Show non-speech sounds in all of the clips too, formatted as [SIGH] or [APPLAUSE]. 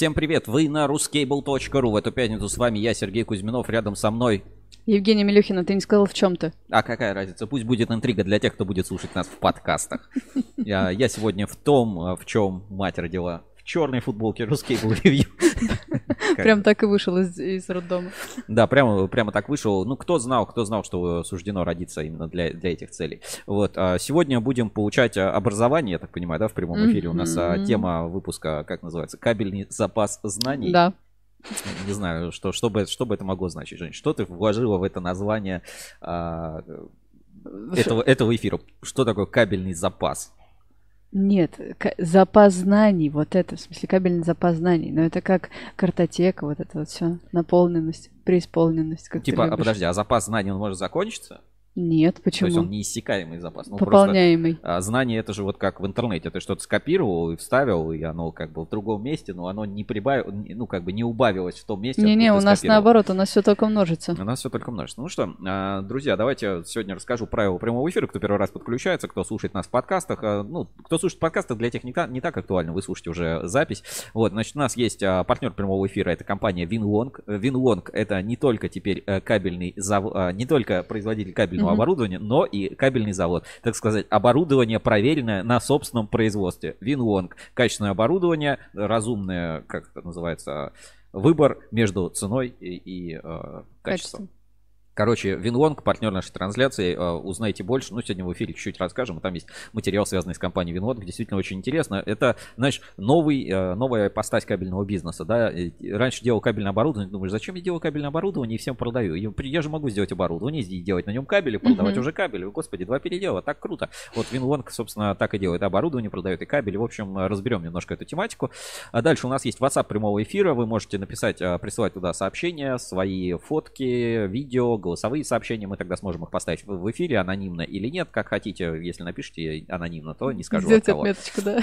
Всем привет, вы на ruscable.ru. В эту пятницу с вами я, Сергей Кузьминов, рядом со мной. Евгений Милюхина, ты не сказал в чем то А какая разница? Пусть будет интрига для тех, кто будет слушать нас в подкастах. Я, я сегодня в том, в чем мать родила черной футболке был ревью. Прям так и вышел из, из роддома. Да, прямо, прямо так вышел. Ну, кто знал, кто знал, что суждено родиться именно для, для этих целей. Вот. А сегодня будем получать а, образование, я так понимаю, да, в прямом эфире. У нас а, тема выпуска, как называется, кабельный запас знаний. Да. Не знаю, что, что, бы, что бы это могло значить, Жень. Что ты вложила в это название а, этого, этого эфира? Что такое кабельный запас? Нет, запас знаний, вот это, в смысле кабельный запас знаний, но это как картотека, вот это вот все, наполненность, преисполненность. Как типа, а подожди, а запас знаний он может закончиться? Нет, почему? То есть он неиссякаемый запас. Ну, Пополняемый. Просто, а, знание это же вот как в интернете. Ты что-то скопировал и вставил, и оно как бы в другом месте, но оно не прибавилось, ну как бы не убавилось в том месте. Не-не, у нас наоборот, у нас все только множится. У нас все только множится. Ну что, а, друзья, давайте сегодня расскажу правила прямого эфира, кто первый раз подключается, кто слушает нас в подкастах. А, ну, кто слушает подкасты, для тех не, не так актуально, вы слушаете уже запись. Вот, значит, у нас есть партнер прямого эфира, это компания Winlong. Winlong это не только теперь э, кабельный, зав... не только производитель кабельного mm-hmm. оборудования, но и кабельный завод. Так сказать, оборудование проверенное на собственном производстве. Винлонг. Качественное оборудование, разумное, как это называется, выбор между ценой и, и э, качеством. Качество. Короче, Винлонг, партнер нашей трансляции, э, узнаете больше. Ну, сегодня в эфире чуть-чуть расскажем. Там есть материал, связанный с компанией Винлонг. Действительно очень интересно. Это, знаешь, новый, э, новая ипостась кабельного бизнеса. Да? Раньше делал кабельное оборудование. Думаешь, зачем я делаю кабельное оборудование и всем продаю? Я же могу сделать оборудование, делать на нем кабели, продавать uh-huh. уже кабели. Господи, два передела, так круто. Вот Винлонг, собственно, так и делает. Оборудование продает и кабели. В общем, разберем немножко эту тематику. А дальше у нас есть WhatsApp прямого эфира. Вы можете написать, э, присылать туда сообщения, свои фотки, видео, голосовые сообщения, мы тогда сможем их поставить в эфире анонимно или нет, как хотите. Если напишите анонимно, то не скажу Сделать отметочку, да.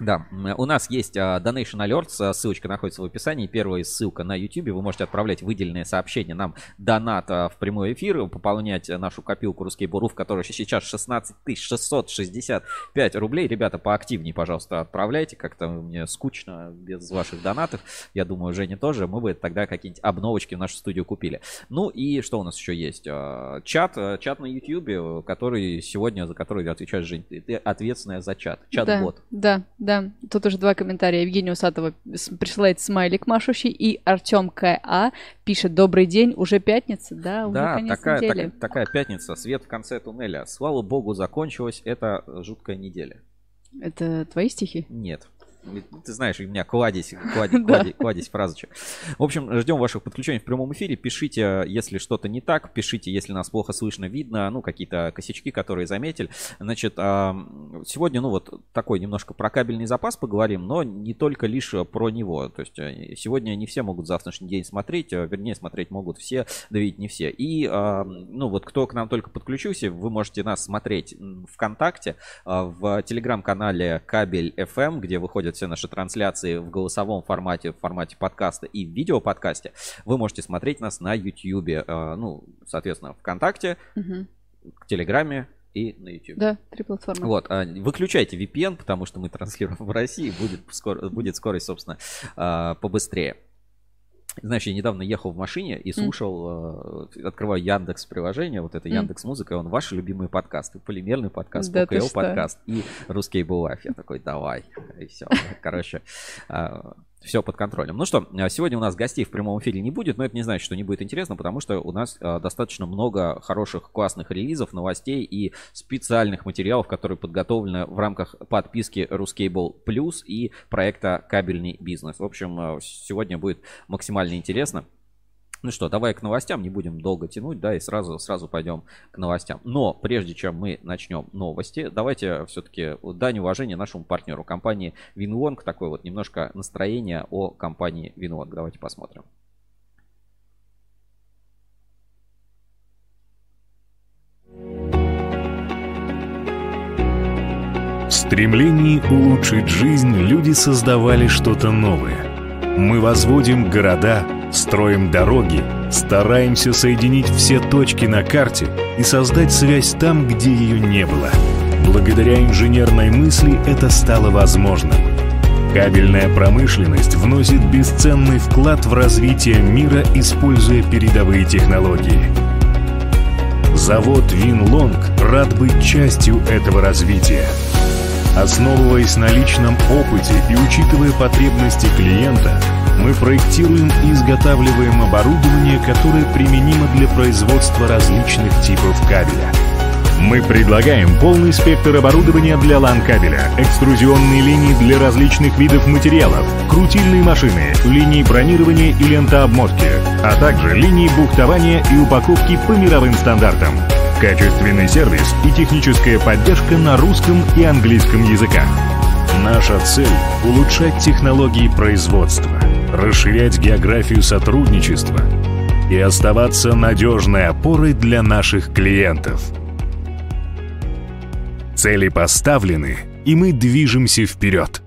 Да, у нас есть uh, Donation Alerts, ссылочка находится в описании. Первая ссылка на YouTube. Вы можете отправлять выделенные сообщения нам донат uh, в прямой эфир, пополнять нашу копилку Русский Буру, в которой сейчас 16 665 рублей. Ребята, поактивнее, пожалуйста, отправляйте. Как-то мне скучно без ваших донатов. Я думаю, Женя тоже. Мы бы тогда какие-нибудь обновочки в нашу студию купили. Ну и что у нас еще есть? Uh, чат, чат на YouTube, который сегодня, за который отвечает Жень. Ты ответственная за чат. Чат-бот. Да, да, да, тут уже два комментария. Евгения Усатова присылает смайлик машущий, и Артем К.А. пишет «Добрый день, уже пятница?» Да, уже да конец такая, недели. Так, такая пятница, свет в конце туннеля. Слава богу, закончилась эта жуткая неделя. Это твои стихи? Нет. Ты знаешь, у меня кладезь, [LAUGHS] кладезь, кладезь, кладезь фразочек. В общем, ждем ваших подключений в прямом эфире. Пишите, если что-то не так. Пишите, если нас плохо слышно, видно. Ну, какие-то косячки, которые заметили. Значит, сегодня, ну, вот такой немножко про кабельный запас поговорим, но не только лишь про него. То есть э, сегодня не все могут завтрашний день смотреть, э, вернее, смотреть могут все, да ведь не все. И, ну, вот кто к нам только подключился, вы можете нас смотреть ВКонтакте, а, в телеграм-канале Кабель FM, где выходит выходят все наши трансляции в голосовом формате, в формате подкаста и в видеоподкасте, вы можете смотреть нас на YouTube, э, ну, соответственно, ВКонтакте, угу. в Телеграме, и на YouTube. Да, три платформы. Вот, а, выключайте VPN, потому что мы транслируем в России, будет, скоро, будет скорость, собственно, а, побыстрее. Знаешь, я недавно ехал в машине и слушал, mm. открываю Яндекс приложение, вот это Яндекс Музыка, и он ваши любимые подкасты, полимерный подкаст, да ПКЛ подкаст и русский Булаф. Я такой, давай, и все. Короче, а, все под контролем. Ну что, а, сегодня у нас гостей в прямом эфире не будет, но это не значит, что не будет интересно, потому что у нас а, достаточно много хороших, классных релизов, новостей и специальных материалов, которые подготовлены в рамках подписки Ruscable Plus и проекта Кабельный бизнес. В общем, а, сегодня будет максимально интересно. Ну что, давай к новостям, не будем долго тянуть, да, и сразу, сразу пойдем к новостям. Но прежде чем мы начнем новости, давайте все-таки дань уважения нашему партнеру, компании Winlong, такое вот немножко настроение о компании Winlong. Давайте посмотрим. В стремлении улучшить жизнь люди создавали что-то новое. Мы возводим города, Строим дороги, стараемся соединить все точки на карте и создать связь там, где ее не было. Благодаря инженерной мысли это стало возможным. Кабельная промышленность вносит бесценный вклад в развитие мира, используя передовые технологии. Завод Винлонг рад быть частью этого развития. Основываясь на личном опыте и учитывая потребности клиента, мы проектируем и изготавливаем оборудование, которое применимо для производства различных типов кабеля – мы предлагаем полный спектр оборудования для лан-кабеля, экструзионные линии для различных видов материалов, крутильные машины, линии бронирования и лентообмотки, а также линии бухтования и упаковки по мировым стандартам. Качественный сервис и техническая поддержка на русском и английском языках. Наша цель – улучшать технологии производства, расширять географию сотрудничества и оставаться надежной опорой для наших клиентов – Цели поставлены, и мы движемся вперед.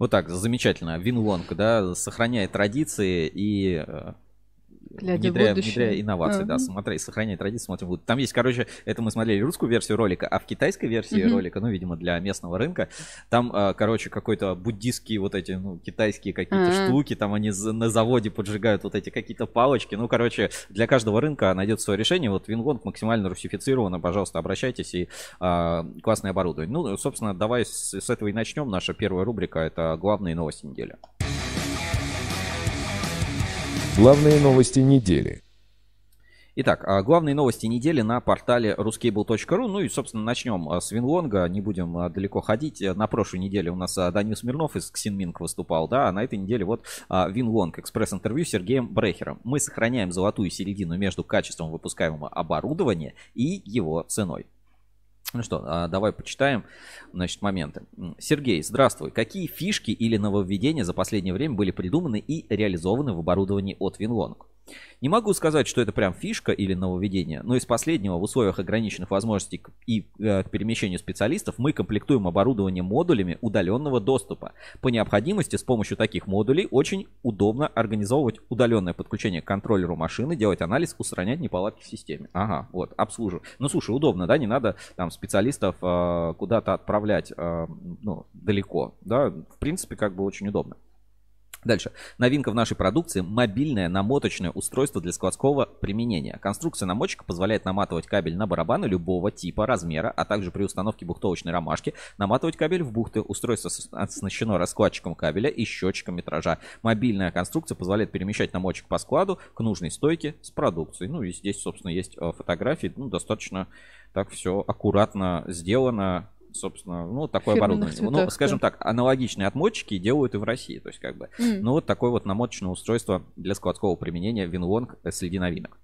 Вот так, замечательно. Винлонг, да, сохраняет традиции и э, внедряя, внедряя инновации, uh-huh. да, смотреть, сохранять традиции, смотрим будет. Там есть, короче, это мы смотрели русскую версию ролика, а в китайской версии uh-huh. ролика, ну, видимо, для местного рынка, там, а, короче, какой-то буддистские вот эти, ну, китайские какие-то uh-huh. штуки, там они на заводе поджигают вот эти какие-то палочки, ну, короче, для каждого рынка найдет свое решение. Вот Винлонг максимально русифицировано, пожалуйста, обращайтесь и а, классное оборудование. Ну, собственно, давай с, с этого и начнем. Наша первая рубрика это главные новости недели. Главные новости недели. Итак, а, главные новости недели на портале ruscable.ru. Ну и, собственно, начнем а, с Винлонга. Не будем а, далеко ходить. На прошлой неделе у нас Данил Смирнов из Ксинминг выступал, да, а на этой неделе вот Винлонг, экспресс-интервью с Сергеем Брехером. Мы сохраняем золотую середину между качеством выпускаемого оборудования и его ценой. Ну что, давай почитаем, значит, моменты. Сергей, здравствуй. Какие фишки или нововведения за последнее время были придуманы и реализованы в оборудовании от Winlong? Не могу сказать, что это прям фишка или нововведение, но из последнего в условиях ограниченных возможностей и э, к перемещению специалистов мы комплектуем оборудование модулями удаленного доступа. По необходимости с помощью таких модулей очень удобно организовывать удаленное подключение к контроллеру машины, делать анализ, устранять неполадки в системе. Ага, вот, обслуживаю. Ну, слушай, удобно, да, не надо там специалистов э, куда-то отправлять, э, ну, далеко, да, в принципе, как бы очень удобно. Дальше. Новинка в нашей продукции – мобильное намоточное устройство для складского применения. Конструкция намотчика позволяет наматывать кабель на барабаны любого типа, размера, а также при установке бухтовочной ромашки наматывать кабель в бухты. Устройство оснащено раскладчиком кабеля и счетчиком метража. Мобильная конструкция позволяет перемещать намотчик по складу к нужной стойке с продукцией. Ну и здесь, собственно, есть э, фотографии. Ну, достаточно так все аккуратно сделано собственно, ну, такое оборудование. Цветах, ну, скажем да. так, аналогичные отмотчики делают и в России. То есть, как бы, mm. ну, вот такое вот намоточное устройство для складского применения Винлонг среди новинок.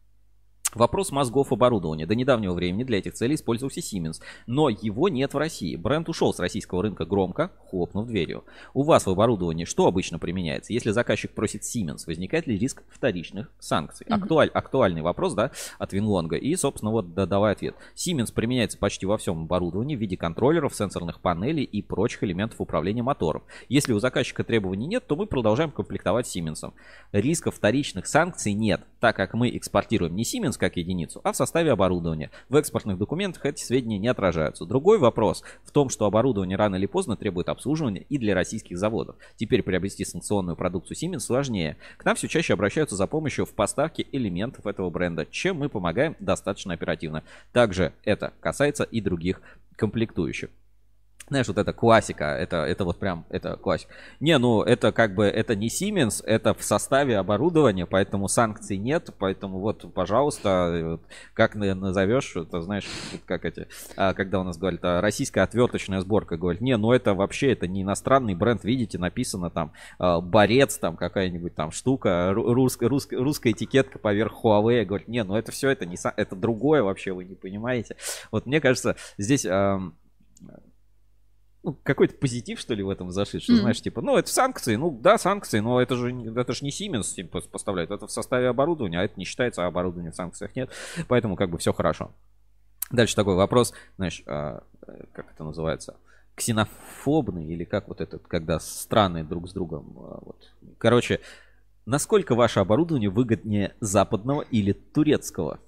Вопрос мозгов оборудования. До недавнего времени для этих целей использовался Siemens, но его нет в России. Бренд ушел с российского рынка громко, хлопнув дверью. У вас в оборудовании что обычно применяется? Если заказчик просит Siemens, возникает ли риск вторичных санкций? Mm-hmm. Актуаль, актуальный вопрос, да, от Винлонга. И, собственно, вот да, давай ответ. Siemens применяется почти во всем оборудовании в виде контроллеров, сенсорных панелей и прочих элементов управления мотором. Если у заказчика требований нет, то мы продолжаем комплектовать Siemens. Риска вторичных санкций нет, так как мы экспортируем не Siemens как единицу, а в составе оборудования. В экспортных документах эти сведения не отражаются. Другой вопрос в том, что оборудование рано или поздно требует обслуживания и для российских заводов. Теперь приобрести санкционную продукцию Siemens сложнее. К нам все чаще обращаются за помощью в поставке элементов этого бренда, чем мы помогаем достаточно оперативно. Также это касается и других комплектующих. Знаешь, вот это классика, это, это вот прям, это классика. Не, ну это как бы, это не Siemens, это в составе оборудования, поэтому санкций нет, поэтому вот, пожалуйста, вот, как назовешь, это знаешь, как эти, а, когда у нас говорят, а, российская отверточная сборка, говорит, не, ну это вообще, это не иностранный бренд, видите, написано там, а, борец, там какая-нибудь там штука, русская, русская, русская этикетка поверх Huawei, говорит, не, ну это все, это не, это другое вообще, вы не понимаете. Вот мне кажется, здесь ну, какой-то позитив, что ли, в этом зашит, что, mm. знаешь, типа, ну, это санкции, ну, да, санкции, но это же, это же не Siemens типа, поставляет, это в составе оборудования, а это не считается, а оборудования в санкциях нет, поэтому как бы все хорошо. Дальше такой вопрос, знаешь, а, как это называется, ксенофобный или как вот этот, когда страны друг с другом, а, вот. Короче, насколько ваше оборудование выгоднее западного или турецкого?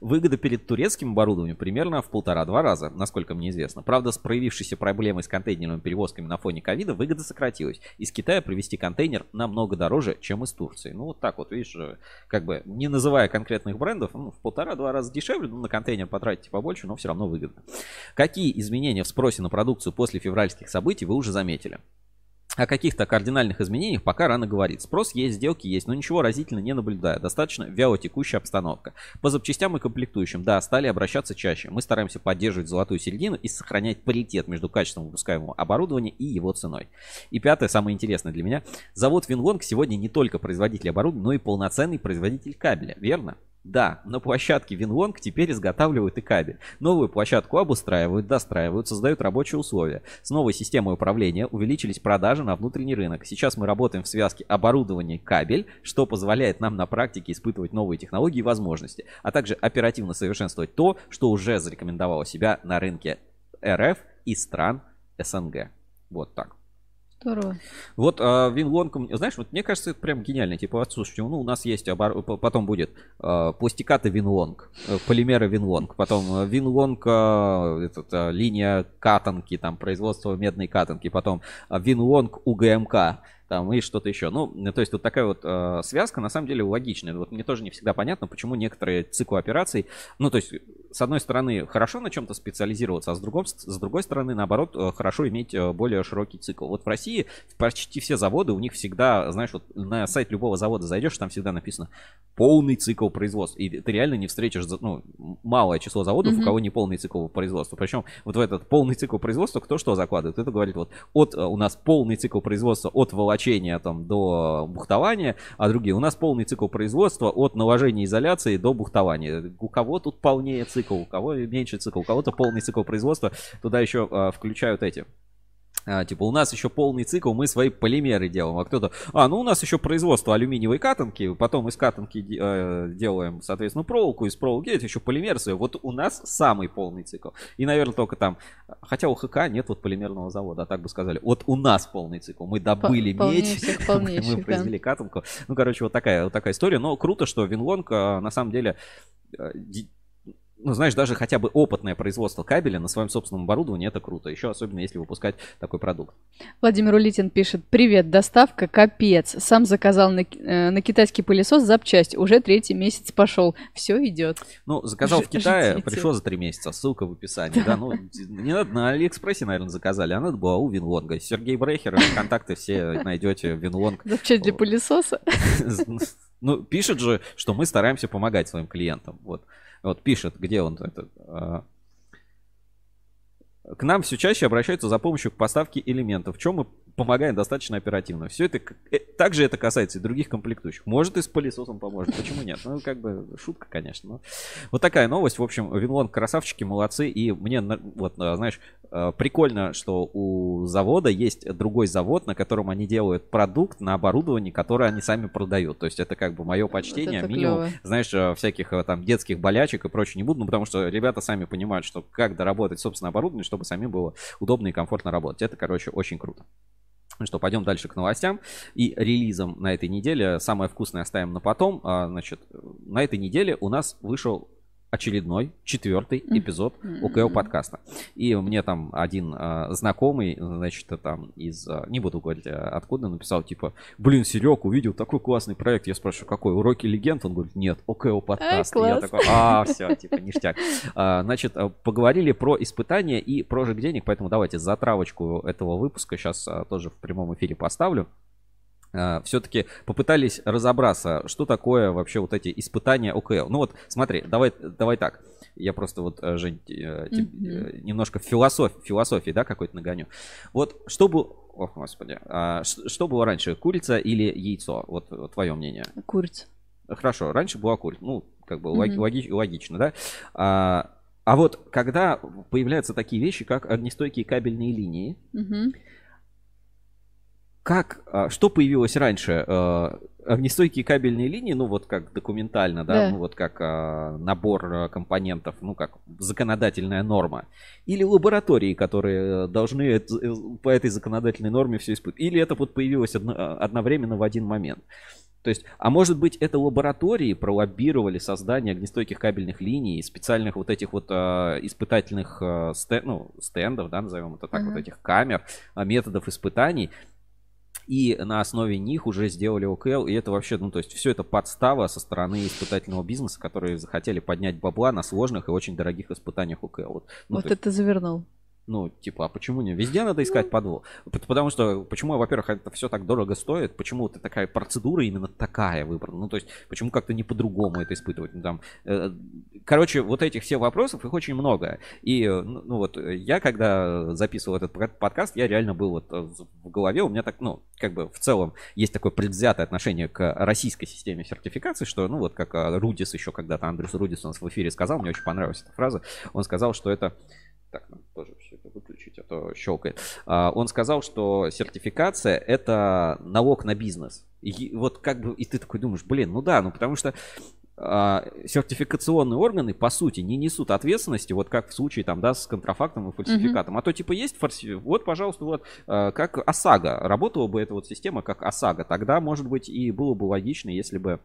Выгода перед турецким оборудованием примерно в полтора-два раза, насколько мне известно. Правда, с проявившейся проблемой с контейнерными перевозками на фоне ковида выгода сократилась. Из Китая привезти контейнер намного дороже, чем из Турции. Ну, вот так вот, видишь, э, как бы не называя конкретных брендов, ну, в полтора-два раза дешевле, ну, на контейнер потратите побольше, но все равно выгодно. Какие изменения в спросе на продукцию после февральских событий вы уже заметили? О каких-то кардинальных изменениях пока рано говорить. Спрос есть, сделки есть, но ничего разительно не наблюдаю. Достаточно вяло текущая обстановка. По запчастям и комплектующим, да, стали обращаться чаще. Мы стараемся поддерживать золотую середину и сохранять паритет между качеством выпускаемого оборудования и его ценой. И пятое, самое интересное для меня. Завод Винлонг сегодня не только производитель оборудования, но и полноценный производитель кабеля, верно? Да, на площадке Винлонг теперь изготавливают и кабель. Новую площадку обустраивают, достраивают, создают рабочие условия. С новой системой управления увеличились продажи на внутренний рынок. Сейчас мы работаем в связке оборудование-кабель, что позволяет нам на практике испытывать новые технологии и возможности, а также оперативно совершенствовать то, что уже зарекомендовало себя на рынке РФ и стран СНГ. Вот так. Здорово. Вот а, Винлонгом, знаешь, вот мне кажется, это прям гениально. Типа, слушайте, ну у нас есть, обор... потом будет а, пластикаты Винлонг, э, полимеры Винлонг, потом э, Винлонг, а, этот, а, линия катанки, там, производство медной катанки, потом а, Винлонг УГМК там и что-то еще. Ну, то есть вот такая вот э, связка на самом деле логичная. Вот мне тоже не всегда понятно, почему некоторые циклы операций, ну, то есть с одной стороны хорошо на чем-то специализироваться, а с другой, с другой стороны, наоборот, э, хорошо иметь э, более широкий цикл. Вот в России почти все заводы, у них всегда, знаешь, вот на сайт любого завода зайдешь, там всегда написано полный цикл производства. И ты реально не встретишь, ну, малое число заводов, mm-hmm. у кого не полный цикл производства. Причем вот в этот полный цикл производства кто что закладывает? Это говорит вот от у нас полный цикл производства от волочения там, до бухтования, а другие. У нас полный цикл производства от наложения изоляции до бухтования. У кого тут полнее цикл, у кого меньше цикл, у кого-то полный цикл производства. Туда еще а, включают эти а, типа, у нас еще полный цикл, мы свои полимеры делаем. А кто-то, а, ну у нас еще производство алюминиевой катанки, потом из катанки э, делаем, соответственно, проволоку, из проволоки это еще полимеры свои. Вот у нас самый полный цикл. И, наверное, только там, хотя у ХК нет вот полимерного завода, а так бы сказали. Вот у нас полный цикл. Мы добыли медь, [LAUGHS] мы произвели катанку. Ну, короче, вот такая, вот такая история. Но круто, что Винлонг э, на самом деле э, ну, знаешь, даже хотя бы опытное производство кабеля на своем собственном оборудовании, это круто. Еще особенно, если выпускать такой продукт. Владимир Улитин пишет, привет, доставка капец. Сам заказал на, э, на китайский пылесос запчасть, уже третий месяц пошел. Все идет. Ну, заказал Ж- в Китае, ждите. пришло за три месяца, ссылка в описании. Да, ну, не надо, на Алиэкспрессе, наверное, заказали, а надо было у Винлонга. Сергей Брехер, контакты все найдете, Винлонг. Запчасть для пылесоса? [LAUGHS] Ну, пишет же, что мы стараемся помогать своим клиентам. Вот. Вот пишет, где он этот. А, к нам все чаще обращаются за помощью к поставке элементов, в чем мы помогаем достаточно оперативно. Все это, э, также это касается и других комплектующих. Может и с пылесосом поможет, почему нет? Ну, как бы шутка, конечно. Но... Вот такая новость. В общем, Винлон красавчики, молодцы. И мне, вот, а, знаешь, прикольно, что у завода есть другой завод, на котором они делают продукт на оборудовании, которое они сами продают. То есть это как бы мое почтение. Вот Минимум, клево. знаешь, всяких там детских болячек и прочее не буду, ну, потому что ребята сами понимают, что как доработать собственное оборудование, чтобы самим было удобно и комфортно работать. Это, короче, очень круто. Ну что, пойдем дальше к новостям и релизам на этой неделе. Самое вкусное оставим на потом. А, значит, на этой неделе у нас вышел очередной, четвертый эпизод УКЛ подкаста. И мне там один а, знакомый, значит, там из, а, не буду говорить а, откуда, написал, типа, блин, Серег, увидел такой классный проект. Я спрашиваю, какой, уроки легенд? Он говорит, нет, УКЛ подкаст. Я такой, а, все, типа, ништяк. А, значит, поговорили про испытания и прожиг денег, поэтому давайте затравочку этого выпуска сейчас тоже в прямом эфире поставлю. А, все-таки попытались разобраться, что такое вообще вот эти испытания ОКЛ. Ну вот, смотри, давай, давай так. Я просто вот, э, Жень, mm-hmm. немножко философ, философии, да, какой-то нагоню. Вот, чтобы, ох, господи, а, что было раньше, курица или яйцо? Вот твое мнение. Курица. Хорошо, раньше была курица. Ну, как бы mm-hmm. логи, логично, да? А, а вот когда появляются такие вещи, как огнестойкие кабельные линии, mm-hmm как, а, что появилось раньше? А, огнестойкие кабельные линии, ну вот как документально, да, да. ну вот как а, набор компонентов, ну как законодательная норма. Или лаборатории, которые должны э, по этой законодательной норме все испытывать. Или это вот появилось одно, одновременно в один момент. То есть, а может быть, это лаборатории пролоббировали создание огнестойких кабельных линий, специальных вот этих вот э, испытательных э, стен, ну, стендов, да, назовем это так, Мгм. вот этих камер, э, методов испытаний. И на основе них уже сделали ОКЛ, и это вообще, ну, то есть, все это подстава со стороны испытательного бизнеса, которые захотели поднять бабла на сложных и очень дорогих испытаниях ОКЛ. Вот, ну, вот есть, это завернул. Ну, типа, а почему не? Везде надо искать подвох. Пот- Потому что, почему, во-первых, это все так дорого стоит, почему вот такая процедура именно такая выбрана, ну, то есть, почему как-то не по-другому это испытывать, ну, там, э, короче, вот этих всех вопросов, их очень много, и, э, ну, ну, вот, э, я, когда записывал этот под- подкаст, я реально был вот э, в голове, у меня так, ну, как бы, в целом, есть такое предвзятое отношение к российской системе сертификации, что, ну, вот, как Рудис еще когда-то, Андрюс Рудис у нас в эфире сказал, мне очень понравилась эта фраза, он сказал, что это так, надо тоже это выключить, а то щелкает. А, Он сказал, что сертификация это налог на бизнес. И вот как бы, и ты такой думаешь, блин, ну да, ну потому что а, сертификационные органы, по сути, не несут ответственности, вот как в случае там, да, с контрафактом и фальсификатом. А то типа есть фальси... Вот, пожалуйста, вот а, как ОСАГО. Работала бы эта вот система как ОСАГО. Тогда, может быть, и было бы логично, если бы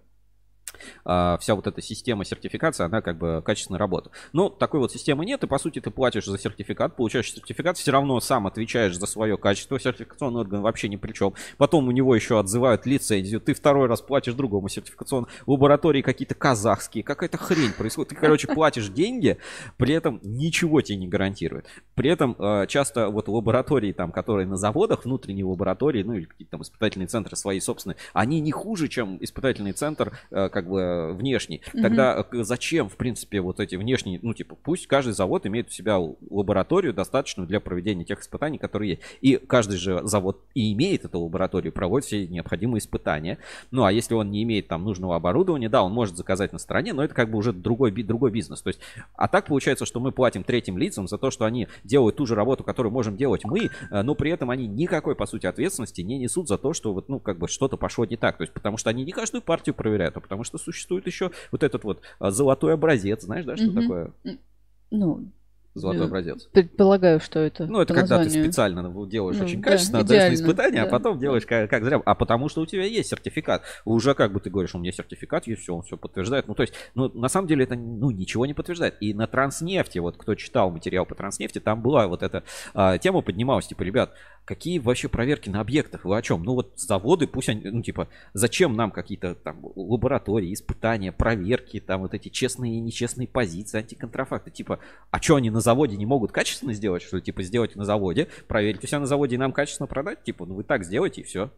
вся вот эта система сертификации, она как бы качественно работает. Но такой вот системы нет, и по сути ты платишь за сертификат, получаешь сертификат, все равно сам отвечаешь за свое качество, сертификационный орган вообще ни при чем. Потом у него еще отзывают лицензию, ты второй раз платишь другому сертификационному, лаборатории какие-то казахские, какая-то хрень происходит. Ты, короче, платишь деньги, при этом ничего тебе не гарантирует. При этом э, часто вот лаборатории, там, которые на заводах, внутренние лаборатории, ну или какие-то там испытательные центры свои собственные, они не хуже, чем испытательный центр, э, как бы э, внешний. Тогда э, зачем, в принципе, вот эти внешние, ну типа, пусть каждый завод имеет у себя лабораторию достаточную для проведения тех испытаний, которые есть. И каждый же завод и имеет эту лабораторию, проводит все необходимые испытания. Ну а если он не имеет там нужного оборудования, да, он может заказать на стороне, но это как бы уже другой, другой бизнес. То есть, а так получается, что мы платим третьим лицам за то, что они делают ту же работу, которую можем делать мы, э, но при этом они никакой, по сути, ответственности не несут за то, что вот, ну, как бы что-то пошло не так. То есть, потому что они не каждую партию проверяют, а потому что существует еще вот этот вот а, золотой образец. Знаешь, да, что Мгм. такое Ну, золотой Э, образец? предполагаю, что это. Ну, это когда ты названию. специально делаешь Ну, очень да, качественно, отдаешь на испытания, а да. потом делаешь как, как зря. А потому что у тебя есть сертификат. Уже как бы ты говоришь, у меня сертификат есть, все, он все подтверждает. Ну, то есть, ну, на самом деле это, ну, ничего не подтверждает. И на Транснефти, вот кто читал материал по Транснефти, там была вот эта а, тема поднималась, типа, ребят, какие вообще проверки на объектах? Вы о чем? Ну, вот заводы, пусть они, ну, типа, зачем нам какие-то там лаборатории, испытания, проверки, там вот эти честные и нечестные позиции, антиконтрафакты, типа, а что они на заводе не могут качественно сделать, что типа сделать на заводе, проверить у себя на заводе и нам качественно продать, типа, ну вы так сделайте и все.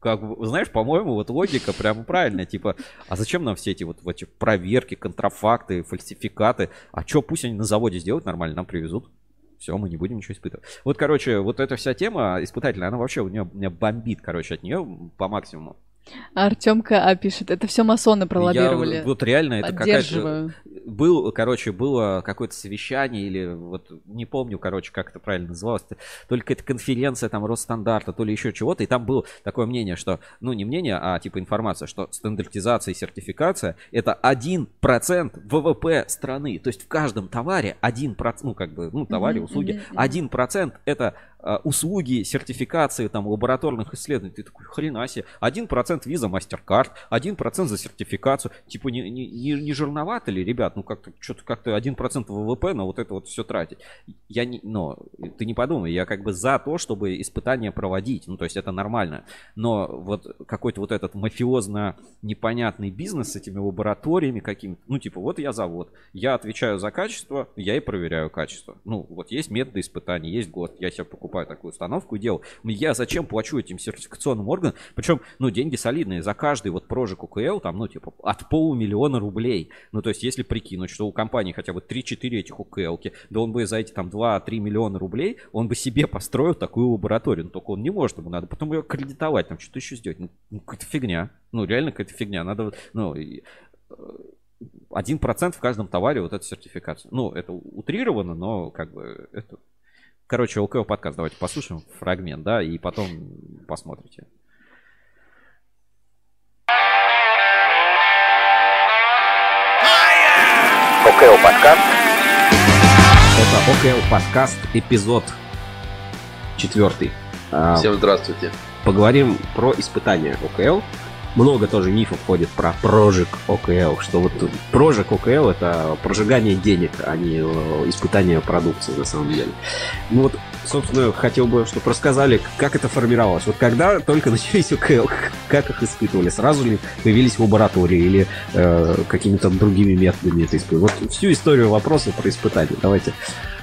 Как знаешь, по-моему, вот логика прямо правильная, типа, а зачем нам все эти вот, вот эти проверки, контрафакты, фальсификаты, а что, пусть они на заводе сделают нормально, нам привезут. Все, мы не будем ничего испытывать. Вот, короче, вот эта вся тема испытательная, она вообще у меня, меня бомбит, короче, от нее по максимуму. Артемка А пишет, это все масоны пролоббировали. Я, вот реально это какая-то... Был, короче, было какое-то совещание или вот не помню, короче, как это правильно называлось. Только это конференция там Росстандарта, то ли еще чего-то. И там было такое мнение, что, ну не мнение, а типа информация, что стандартизация и сертификация это 1% ВВП страны. То есть в каждом товаре 1%, ну как бы, ну товаре, услуги, мгм, мгм. 1% это услуги сертификации там лабораторных исследований. Ты такой, хрена себе. 1% виза MasterCard, 1% за сертификацию. Типа не, не, не, жирновато ли, ребят? Ну как-то что-то как-то 1% ВВП на вот это вот все тратить. Я не, но ты не подумай, я как бы за то, чтобы испытания проводить. Ну то есть это нормально. Но вот какой-то вот этот мафиозно непонятный бизнес с этими лабораториями какими-то. Ну типа вот я завод, я отвечаю за качество, я и проверяю качество. Ну вот есть методы испытаний, есть год, я себе покупаю такую установку и делаю. Я зачем плачу этим сертификационным органам? Причем, ну деньги солидные за каждый вот прожиг УКЛ, там, ну типа от полумиллиона рублей. Ну то есть если прикинуть, что у компании хотя бы 3-4 этих УКЛки, да он бы за эти там 2-3 миллиона рублей, он бы себе построил такую лабораторию. Но только он не может, ему надо потом ее кредитовать, там что-то еще сделать. Ну, ну, какая-то фигня. Ну реально какая-то фигня. Надо, ну, и, э, один процент в каждом товаре вот эта сертификация. Ну, это утрировано, но как бы это... Короче, ЛКО подкаст, давайте послушаем фрагмент, да, и потом посмотрите. ОКО подкаст. Это ОКЛ подкаст, эпизод четвертый. А, Всем здравствуйте. Поговорим про испытания ОКЛ. Много тоже мифов ходит про прожиг ОКЛ, что вот прожиг ОКЛ это прожигание денег, а не э, испытание продукции на самом деле. Ну вот, собственно, хотел бы, чтобы рассказали, как это формировалось. Вот когда только [LAUGHS] начались ОКЛ, как их испытывали? Сразу ли появились в лаборатории или э, какими-то другими методами это испытывали? Вот всю историю вопроса про испытания. Давайте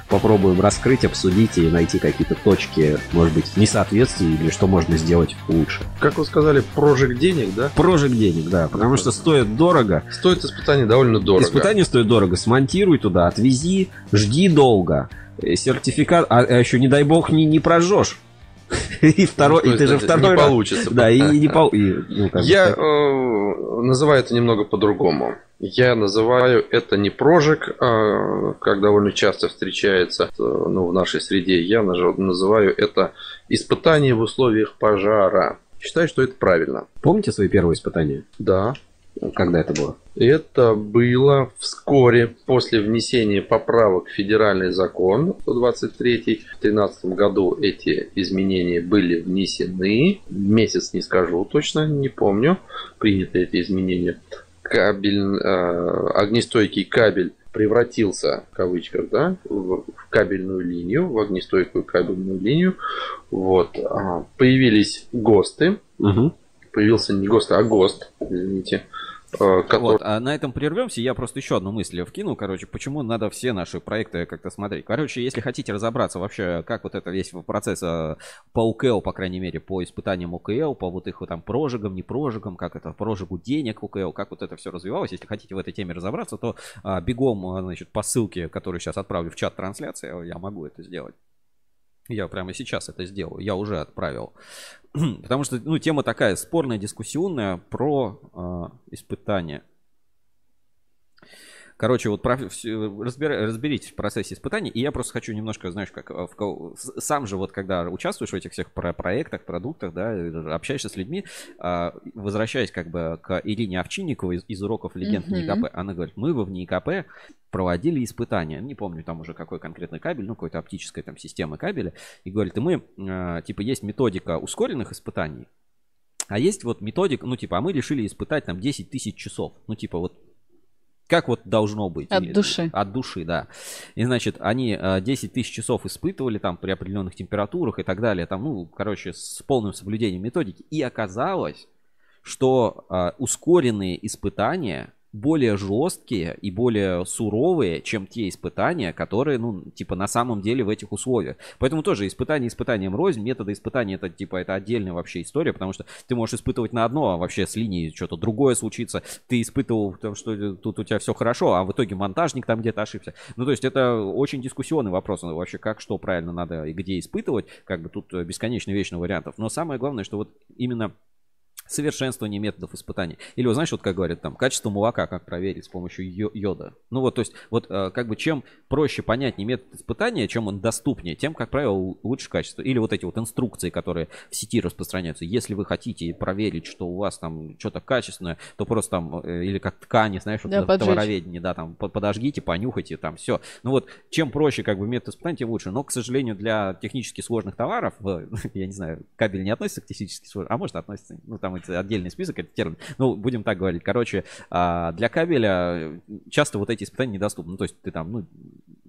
попробуем раскрыть, обсудить и найти какие-то точки, может быть, несоответствий или что можно сделать лучше. Как вы сказали, прожиг денег, да? Прожиг денег, да, потому что стоит дорого. Стоит испытание довольно дорого. Испытание стоит дорого. Смонтируй туда, отвези, жди долго. Сертификат, а, а еще, не дай бог, не, не прожжешь. И второй, Ну, и ты же второй не раз- получится. Да, и не пол... и, ну, Я э, называю это немного по-другому. Я называю это не прожиг, а, как довольно часто встречается э, ну, в нашей среде. Я называю это испытание в условиях пожара. Считаю, что это правильно. Помните свои первые испытания? Да. Когда это было? Это было вскоре после внесения поправок в федеральный закон 123. В 2013 году эти изменения были внесены. Месяц не скажу точно, не помню. Приняты эти изменения. Кабель, э, огнестойкий кабель превратился, в кавычках, да, в кабельную линию, в огнестойкую кабельную линию. Вот. А, Появились ГОСТы. Угу. Появился не ГОСТ, а ГОСТ, извините. Э, который Вот, а на этом прервемся. Я просто еще одну мысль вкину. Короче, почему надо все наши проекты как-то смотреть. Короче, если хотите разобраться вообще, как вот это весь процесс э, по УКЛ, по крайней мере, по испытаниям УКЛ, по вот их вот там прожигам, не прожигам, как это, прожигу денег УКЛ, как вот это все развивалось. Если хотите в этой теме разобраться, то а, бегом, а, значит, по ссылке, которую сейчас отправлю в чат трансляции, я могу это сделать. Я прямо сейчас это сделаю. Я уже отправил. [CLEARS THROAT] Потому что, ну, тема такая спорная, дискуссионная про а, испытания. Короче, вот про, разбира- разберитесь в процессе испытаний. И я просто хочу немножко, знаешь, как а, в сам же вот когда участвуешь в этих всех про- проектах, продуктах, да, общаешься с людьми, а, возвращаясь как бы к Ирине Овчинниковой из, из уроков легенд Мгм. НИКП, она говорит, мы во ВНИКП проводили испытания. Не помню там уже какой конкретный кабель, ну какой-то оптической там системы кабеля. И говорит, и мы, э, типа, есть методика ускоренных испытаний, а есть вот методика, ну типа, а мы решили испытать там 10 тысяч часов. Ну типа вот как вот должно быть. От души. От души, да. И, значит, они э, 10 тысяч часов испытывали там при определенных температурах и так далее. Там, ну, короче, с полным соблюдением методики. И оказалось, что э, ускоренные испытания более жесткие и более суровые, чем те испытания, которые, ну, типа, на самом деле в этих условиях. Поэтому тоже испытание испытанием рознь, методы испытания это, типа, это отдельная вообще история, потому что ты можешь испытывать на одно, а вообще с линии что-то другое случится. Ты испытывал, потому что тут у тебя все хорошо, а в итоге монтажник там где-то ошибся. Ну, то есть это очень дискуссионный вопрос, ну, вообще, как, что правильно надо и где испытывать, как бы тут бесконечно вечно вариантов. Но самое главное, что вот именно совершенствование методов испытаний. Или, вот знаешь, вот как говорят там, качество молока как проверить с помощью йо- йода. Ну вот, то есть, вот э, как бы чем проще понятнее метод испытания, чем он доступнее, тем, как правило, лучше качество. Или вот эти вот инструкции, которые в сети распространяются. Если вы хотите проверить, что у вас там что-то качественное, то просто там, э, или как ткани, знаешь, вот Да, на поджечь. товароведении, да, там по- подожгите, понюхайте, там все. Ну вот, чем проще как бы метод испытания, тем лучше. Но, к сожалению, для технически сложных товаров, в- [LAUGHS] я не знаю, кабель не относится к технически сложным, а может относится, ну там это отдельный список, это термин. Ну, будем так говорить. Короче, а, для кабеля часто вот эти испытания недоступны. Ну, то есть ты там, ну,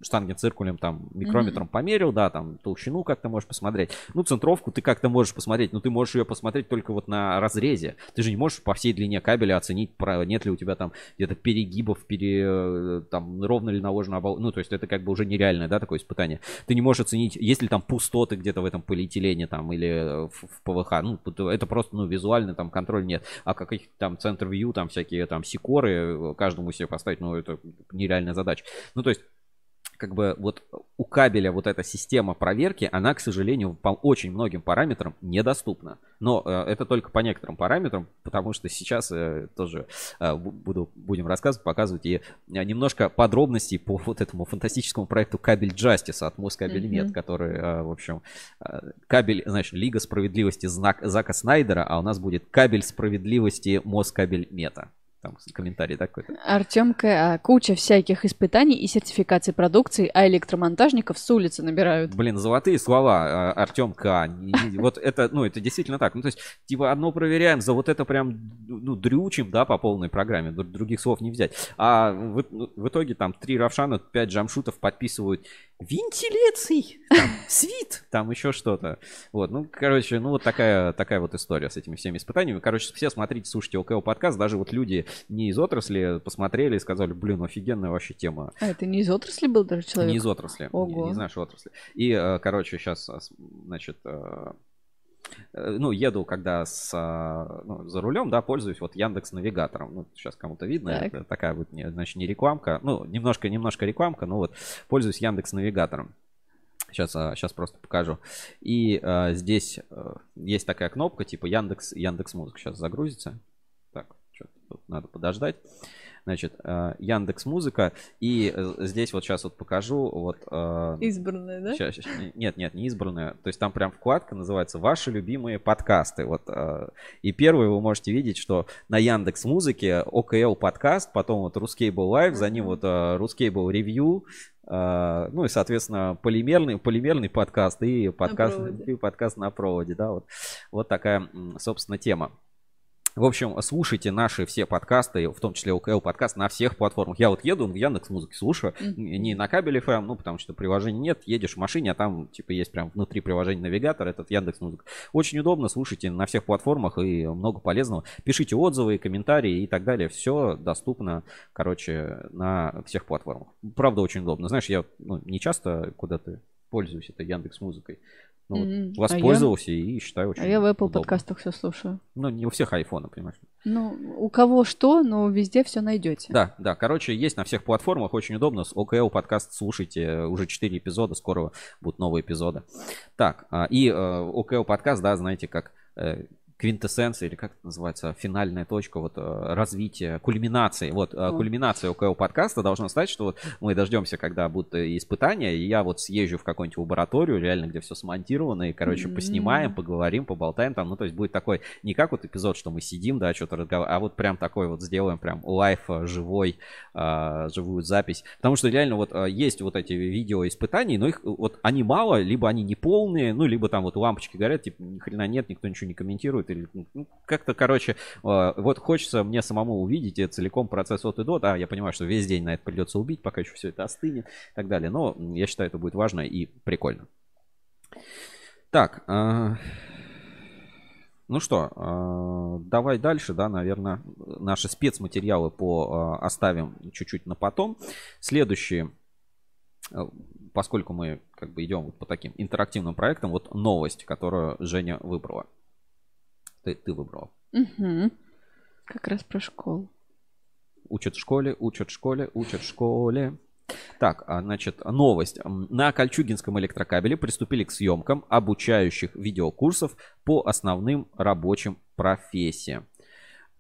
штангенциркулем, там, микрометром померил, да, там, толщину как-то можешь посмотреть. Ну, центровку ты как-то можешь посмотреть, но ты можешь ее посмотреть только вот на разрезе. Ты же не можешь по всей длине кабеля оценить, нет ли у тебя там где-то перегибов, пере, э, там, ровно ли наложено обол... Ну, то есть это как бы уже нереальное, да, такое испытание. Ты не можешь оценить, есть ли там пустоты где-то в этом полиэтилене там или э, в, в ПВХ. Ну, это просто, ну, визуальный там контроль нет. А каких там центр вью, там всякие там секоры, э, каждому себе поставить, ну, это нереальная задача. Ну, то есть как бы вот у кабеля вот эта система проверки, она, к сожалению, по очень многим параметрам недоступна. Но э, это только по некоторым параметрам, потому что сейчас э, тоже э, бу- буду, будем рассказывать, показывать и э, немножко подробностей по [LAUGHS] вот этому фантастическому проекту кабель Justice от Москабельмет, Мгм. который, э, в общем, э, кабель, знаешь, Лига справедливости знак Зака Снайдера, а у нас будет кабель справедливости Москабельмета. Там комментарий такой. Артем К. А, Куча всяких испытаний и сертификаций продукции, а электромонтажников с улицы набирают. Блин, золотые слова, а, Артем К. Вот это, ну, это действительно так. Ну, то есть, типа, одно проверяем, за вот это прям, ну, дрючим, да, по полной программе. Дру- Других слов не взять. А в, в итоге там три Равшана, пять джамшутов подписывают вентиляций, там, [LAUGHS] свит, там еще что-то. Вот, ну, короче, ну, вот такая, такая вот история с этими всеми испытаниями. Короче, все смотрите, слушайте ОКО подкаст. Даже вот люди не из отрасли посмотрели и сказали, блин, офигенная вообще тема. А это не из отрасли был даже человек? Не из отрасли. Не, Ого. не из нашей отрасли. И, э, короче, сейчас, значит, э, э, ну, еду, когда с, э, ну, за рулем, да, пользуюсь вот Яндекс Навигатором. Ну, сейчас кому-то видно, Так. это такая вот, не- значит, не рекламка, ну, немножко, немножко рекламка, но вот пользуюсь Яндекс Навигатором. Сейчас, сейчас просто покажу. И э, здесь э, есть такая кнопка, типа Яндекс, Яндекс Музыка. Сейчас загрузится. Так, что-то тут надо подождать. Значит, э, Яндекс Музыка. И э, здесь вот сейчас вот покажу. Вот, э, Избранная, да? Щас, не- нет, нет, не избранная. То есть там прям вкладка называется «Ваши любимые подкасты». Вот, и первый вы можете видеть, что на Яндекс Музыке ОКЛ подкаст, потом вот Рускейбл Лайв, за ним вот Рускейбл Ревью, ну и, соответственно, полимерный, полимерный подкаст и подкаст, и подкаст на проводе, да, вот, вот такая, собственно, тема. В общем, слушайте наши все подкасты, в том числе ОКЛ подкаст на всех платформах. Я вот еду в Яндекс Музыке слушаю, не на кабеле FM, ну, потому что приложения нет, едешь в машине, а там, типа, есть прям внутри приложения навигатор, этот Яндекс Музыка. Очень удобно, слушайте на всех платформах и много полезного. Пишите отзывы, комментарии и так далее. Все доступно, короче, на всех платформах. Правда, очень удобно. Знаешь, я ну, не часто куда-то пользуюсь этой Яндекс Музыкой. Ну, вот Мгм. А воспользовался и считаю очень А я в Apple удобно. подкастах все слушаю. Ну, не у всех айфона, понимаешь. Ну, у кого что, но везде все найдете. Да, да, короче, есть на всех платформах, очень удобно. С ОКЛ подкаст слушайте, уже 4 эпизода, скоро будут новые эпизоды. Так, а, и э, ОКЛ подкаст, да, знаете, как э, квинтэссенция, или как это называется, финальная точка вот э, развития, кульминации. Вот, О. кульминация ОКЛ подкаста должна стать, что вот мы дождемся, когда будут э, испытания, и я вот съезжу в какую-нибудь лабораторию, реально, где все смонтировано, и, короче, М. поснимаем, поговорим, поболтаем там. Ну, то есть будет такой, не как вот эпизод, что мы сидим, да, что-то разговариваем, а вот прям такой вот сделаем прям лайф, живой, живую запись. Потому что реально вот есть вот эти видео испытаний, но их вот они мало, либо они не полные, ну, либо там вот лампочки горят, типа, ни хрена нет, никто ничего не комментирует, или ну, как-то, короче, а, вот хочется мне самому увидеть э, целиком процесс от и до, да, я понимаю, что весь день на это придется убить, пока еще все это остынет и так далее, но я считаю, это будет важно и прикольно. Так, а, ну что, а, давай дальше, да, наверное, наши спецматериалы по оставим чуть-чуть на потом. Следующие, поскольку мы как бы идем вот по таким интерактивным проектам, вот новость, которую Женя выбрала. Ты, ты выбрала. Мгм. Как раз про школу. Учат в школе, учат в школе, учат в школе. Так, а, значит, новость. На Кольчугинском электрокабеле приступили к съемкам обучающих видеокурсов по основным рабочим профессиям.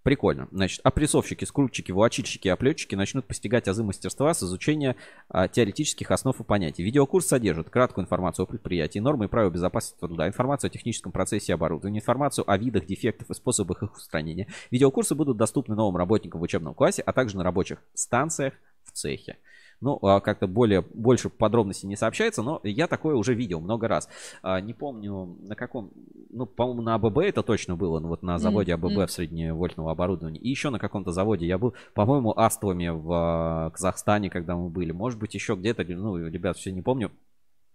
Прикольно. Значит, опрессовщики, скрутчики, волочильщики оплетчики начнут постигать азы мастерства с изучения а, теоретических основ и понятий. Видеокурс содержит краткую информацию о предприятии, нормы и правила безопасности труда, информацию о техническом процессе и оборудовании, информацию о видах дефектов и способах их устранения. Видеокурсы будут доступны новым работникам в учебном классе, а также на рабочих станциях в цехе. Ну, а, как-то более, больше подробностей не сообщается, но я такое уже видел много раз. А, Не помню, на каком, ну, по-моему, на АББ это точно было, ну, вот на заводе АББ в средневольтного оборудования. И еще на каком-то заводе я был, по-моему, Аствами в а, Казахстане, когда мы были. Может быть, еще где-то, ну, ребят, все не помню.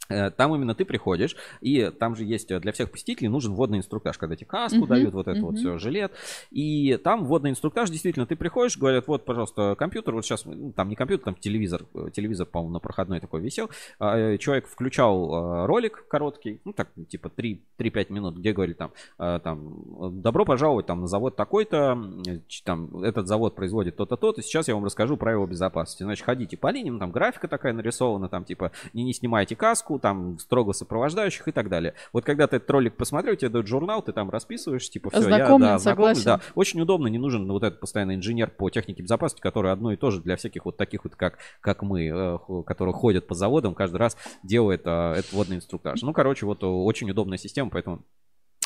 Э, Там именно ты приходишь, и там же есть э, для всех посетителей нужен вводный инструктаж, когда тебе каску Мгм, дают, вот это вот мгм. все, жилет. И там вводный инструктаж, действительно, ты приходишь, говорят, вот, пожалуйста, компьютер, вот сейчас, ну, там не компьютер, там телевизор, э, телевизор, по-моему, на проходной такой висел. А, Человек включал ролик короткий, ну, так, типа 3 3-5 минут, где говорит там, там, добро пожаловать там на завод такой-то, там, этот завод производит то-то, то-то, сейчас я вам расскажу правила безопасности. Значит, ходите по линиям, там графика такая нарисована, там, типа, не, не снимайте каску, там, строго сопровождающих и так далее. Вот когда ты этот ролик посмотрел, тебе дают журнал, ты там расписываешь, типа, все, я, да, согласен. да. Очень удобно, не нужен вот этот постоянный инженер по технике безопасности, который одно и то же для всяких вот таких вот, как, как мы, э, которые ходят по заводам, каждый раз делает э, этот водный инструктаж. Ну, короче, вот э, очень удобная система, поэтому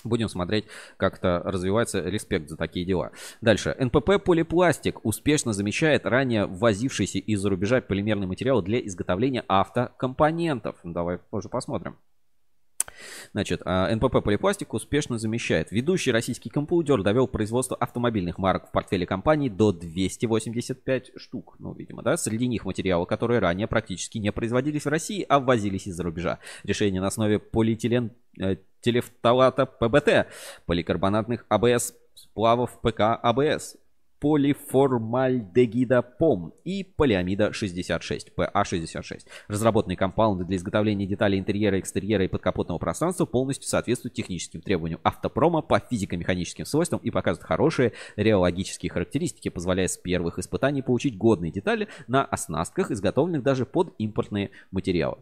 Будем смотреть, как это развивается. Респект за такие дела. Дальше. НПП полипластик успешно замещает ранее ввозившийся из-за рубежа полимерный материал для изготовления автокомпонентов. Давай позже посмотрим. Значит, а, НПП Полипластик успешно замещает. Ведущий российский компьютер довел производство автомобильных марок в портфеле компании до 285 штук. Ну, видимо, да. Среди них материалы, которые ранее практически не производились в России, а ввозились из-за рубежа. Решение на основе полиэтилен э, телефталата ПБТ, поликарбонатных АБС, сплавов ПК АБС, полиформальдегида ПОМ и полиамида 66, ПА66. Разработанные компаунды для изготовления деталей интерьера, экстерьера и подкапотного пространства полностью соответствуют техническим требованиям автопрома по физико-механическим свойствам и показывают хорошие реологические характеристики, позволяя с первых испытаний получить годные детали на оснастках, изготовленных даже под импортные материалы.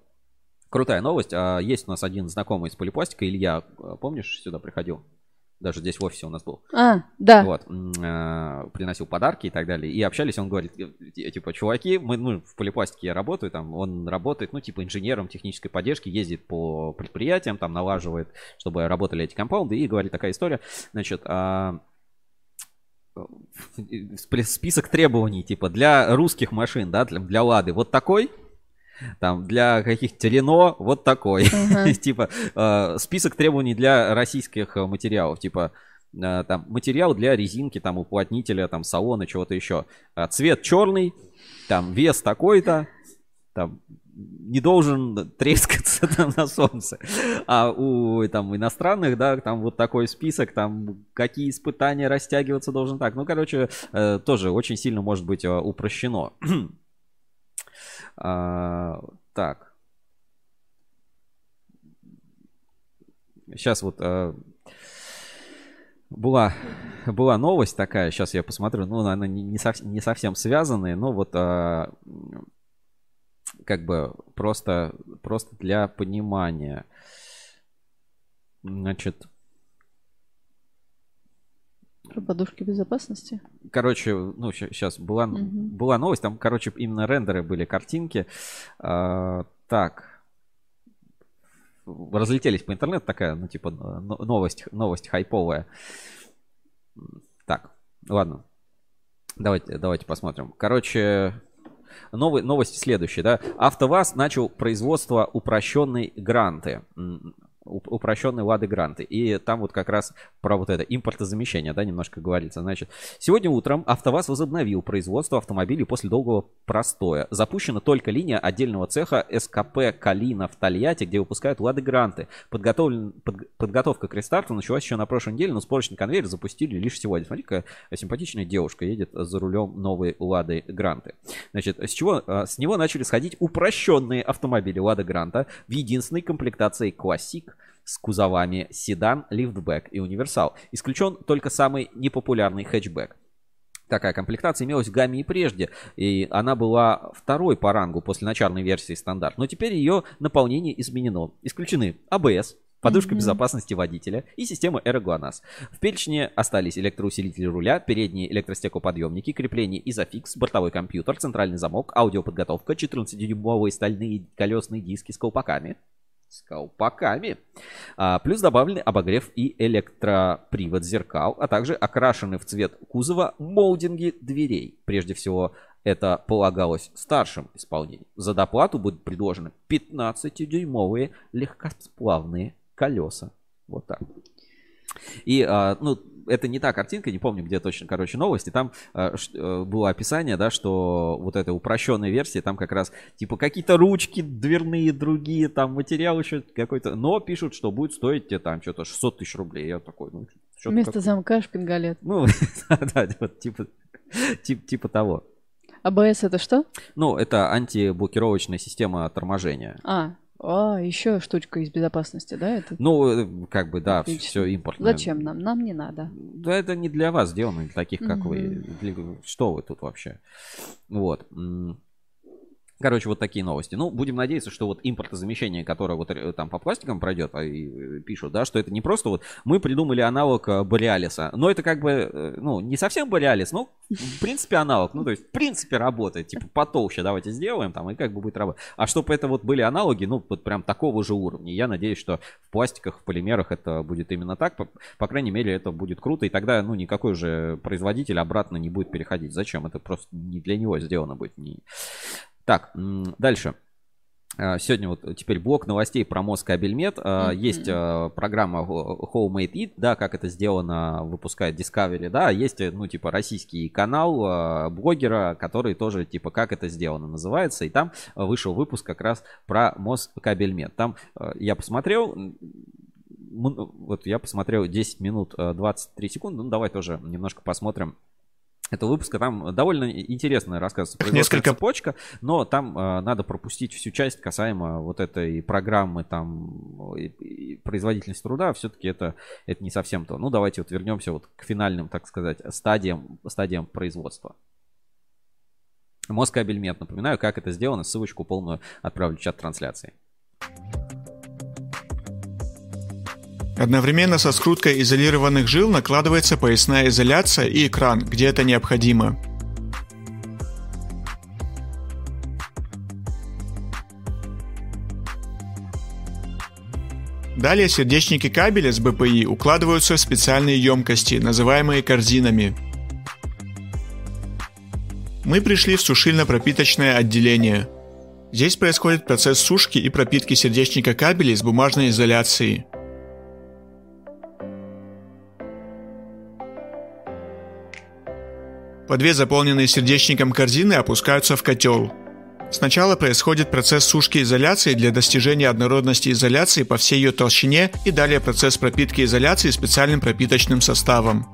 Крутая новость. А, есть у нас один знакомый из полипластика, Илья, а, помнишь, сюда приходил? Даже здесь в офисе у нас был. А, да. Вот. Э, приносил подарки и так далее. И общались, он говорит, э, типа, чуваки, мы, ну, в полипластике я работаю, там, он работает, ну, типа, инженером технической поддержки, ездит по предприятиям, там, налаживает, чтобы работали эти компаунды. И говорит такая история, значит, а, список требований, типа, для русских машин, да, для, для Лады, вот такой, там для каких-то Рено вот такой. Uh-huh. [LAUGHS] типа э, список требований для российских э, материалов. Типа э, там материал для резинки, там уплотнителя, там салона, чего-то еще. А, цвет черный, там вес такой-то, там не должен трескаться [LAUGHS] там на солнце. А у там иностранных, да, там вот такой список, там какие испытания растягиваться должен так. Ну, короче, э, тоже очень сильно может быть э, упрощено. [CLEARS THROAT] А, так. Сейчас вот а, была, была новость такая, сейчас я посмотрю, ну, она не, не, совсем, не совсем связанная, но вот а, как бы просто, просто для понимания. Значит, про подушки безопасности? Короче, ну, сейчас была, угу. была новость, там, короче, именно рендеры были, картинки. А, так. Разлетелись по интернету, такая, ну, типа, новость, новость хайповая. Так, ладно. Давайте, давайте посмотрим. Короче, новый, новость следующая, да. АвтоВАЗ начал производство упрощенной гранты упрощенные лады гранты. И там вот как раз про вот это импортозамещение, да, немножко говорится. Значит, сегодня утром АвтоВАЗ возобновил производство автомобилей после долгого простоя. Запущена только линия отдельного цеха СКП «Калина» в Тольятти, где выпускают лады гранты. Подготовлен, под, подготовка к рестарту началась еще на прошлой неделе, но сборочный конвейер запустили лишь сегодня. Смотри, какая симпатичная девушка едет за рулем новой лады гранты. Значит, с чего? А, с него начали сходить упрощенные автомобили лада гранта в единственной комплектации С кузовами седан, лифтбэк и универсал. Исключен только самый непопулярный хэтчбэк. Такая комплектация имелась в гамме и прежде, и она была второй по рангу после начальной версии стандарт. Но теперь ее наполнение изменено. Исключены АБС, подушка mm-hmm. безопасности водителя и система AeroGLONASS. В перечне остались электроусилители руля, передние электростеклоподъемники, крепление изофикс, бортовой компьютер, центральный замок, аудиоподготовка, 14-дюймовые стальные колесные диски с колпаками, с колпаками. А, плюс добавлены обогрев и электропривод зеркал, а также окрашены в цвет кузова молдинги дверей. Прежде всего, это полагалось старшим исполнением. За доплату будут предложены 15-дюймовые легкосплавные колеса. Вот так. И, а, ну, это не та картинка, не помню, где точно, короче, новости. Там э, э, было описание, да, что вот эта упрощенная версия, там как раз типа какие-то ручки дверные другие, там материал еще какой-то. Но пишут, что будет стоить тебе там что-то 600 тысяч рублей. Я такой, ну, Вместо как... замка шпингалет. [LAUGHS] Ну, да, вот типа, типа, типа того. АБС это что? Ну, это антиблокировочная система торможения. А, а, еще штучка из безопасности, да? Это... Ну, э, как бы, да, Отлично. все импортное. Зачем нам? Нам не надо. Да, это не для вас сделано, для таких, как угу. вы. Для... Что вы тут вообще? Вот. Короче, вот такие новости. Ну, будем надеяться, что вот импортозамещение, которое вот э, там по пластикам пройдет, а, и э, пишут, да, что это не просто вот мы придумали аналог э, Бореалиса, но это как бы, ну, не совсем Бореалис, но в принципе аналог, ну, то есть в принципе работает, типа потолще давайте сделаем там, и как бы будет работать. А чтобы это вот были аналоги, ну, вот прям такого же уровня. Я надеюсь, что в пластиках, в полимерах это будет именно так, по, по крайней мере, это будет круто, и тогда, ну, никакой же производитель обратно не будет переходить. Зачем? Это просто не для него сделано будет. Не... Так, дальше. А, сегодня вот теперь блок новостей про Москабельмет. Mm-hmm. Есть а, программа Homemade It, да, как это сделано, выпускает Discovery, да. Есть, ну, типа, российский канал блогера, который тоже, типа, как это сделано называется. И там вышел выпуск как раз про Москабельмет. Там я посмотрел, вот я посмотрел 10 минут 23 секунды. Ну, давай тоже немножко посмотрим этого выпуска. Там довольно интересно рассказывается про Несколько... цепочка, но там э, надо пропустить всю часть касаемо вот этой программы там и, и производительность труда. Все-таки это, это не совсем то. Ну, давайте вот вернемся вот к финальным, так сказать, стадиям, стадиям производства. Москабельмет. Напоминаю, как это сделано. Ссылочку полную отправлю в чат трансляции. Одновременно со скруткой изолированных жил накладывается поясная изоляция и экран, где это необходимо. Далее сердечники кабеля с БПИ укладываются в специальные емкости, называемые корзинами. Мы пришли в сушильно-пропиточное отделение. Здесь происходит процесс сушки и пропитки сердечника кабелей с бумажной изоляцией. По две заполненные сердечником корзины опускаются в котел. Сначала происходит процесс сушки изоляции для достижения однородности изоляции по всей ее толщине и далее процесс пропитки изоляции специальным пропиточным составом.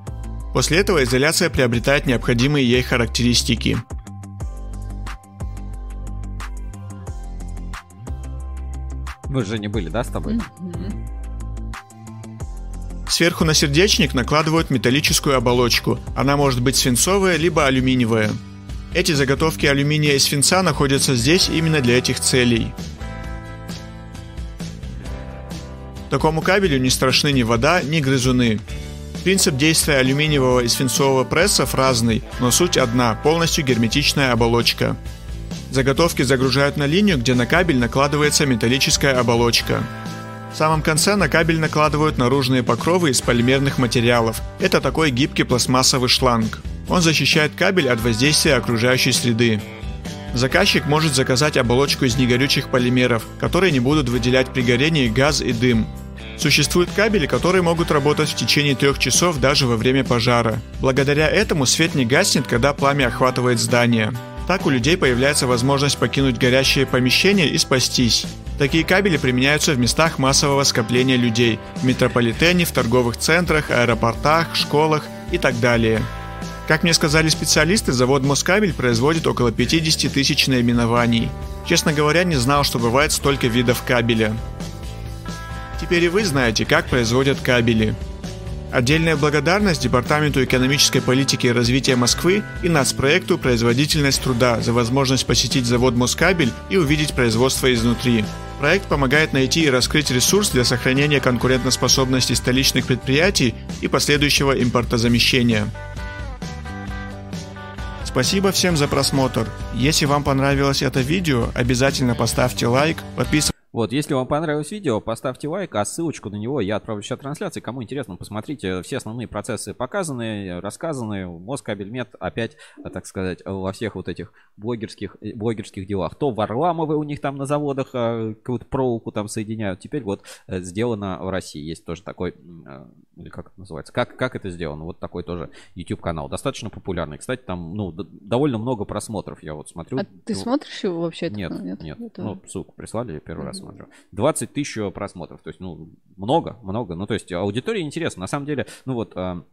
После этого изоляция приобретает необходимые ей характеристики. Мы же не были, да, с тобой? Mm-hmm. Сверху на сердечник накладывают металлическую оболочку. Она может быть свинцовая либо алюминиевая. Эти заготовки алюминия и свинца находятся здесь именно для этих целей. Такому кабелю не страшны ни вода, ни грызуны. Принцип действия алюминиевого и свинцового прессов разный, но суть одна – полностью герметичная оболочка. Заготовки загружают на линию, где на кабель накладывается металлическая оболочка. В самом конце на кабель накладывают наружные покровы из полимерных материалов. Это такой гибкий пластмассовый шланг. Он защищает кабель от воздействия окружающей среды. Заказчик может заказать оболочку из негорючих полимеров, которые не будут выделять при горении газ и дым. Существуют кабели, которые могут работать в течение трех часов даже во время пожара. Благодаря этому свет не гаснет, когда пламя охватывает здание. Так у людей появляется возможность покинуть горящее помещение и спастись. Такие кабели применяются в местах массового скопления людей, в метрополитене, в торговых центрах, аэропортах, школах и так далее. Как мне сказали специалисты, завод Москабель производит около 50 тысяч наименований. Честно говоря, не знал, что бывает столько видов кабеля. Теперь и вы знаете, как производят кабели. Отдельная благодарность Департаменту экономической политики и развития Москвы и нацпроекту «Производительность труда» за возможность посетить завод Москабель и увидеть производство изнутри. Проект помогает найти и раскрыть ресурс для сохранения конкурентоспособности столичных предприятий и последующего импортозамещения. Спасибо всем за просмотр. Если вам понравилось это видео, обязательно поставьте лайк, подписывайтесь вот, если вам понравилось видео, поставьте лайк, а ссылочку на него я отправлю в чат трансляции. Кому интересно, посмотрите, все основные процессы показаны, рассказаны. Москабельмет опять, так сказать, во всех вот этих блогерских, блогерских делах. То Варламовы у них там на заводах а, какую-то проволоку там соединяют. Теперь вот э, сделано в России. Есть тоже такой, э, или как это называется, как, как это сделано? Вот такой тоже YouTube канал. Достаточно популярный. Кстати, там, ну, довольно много просмотров, я вот смотрю. А ты смотришь его вообще? Нет, нет. нет. Ну, ссылку прислали, первый раз смотрю. 20 тысяч просмотров. То есть, ну, много, много. Ну, то есть, аудитория интересна. На самом деле, ну вот, а,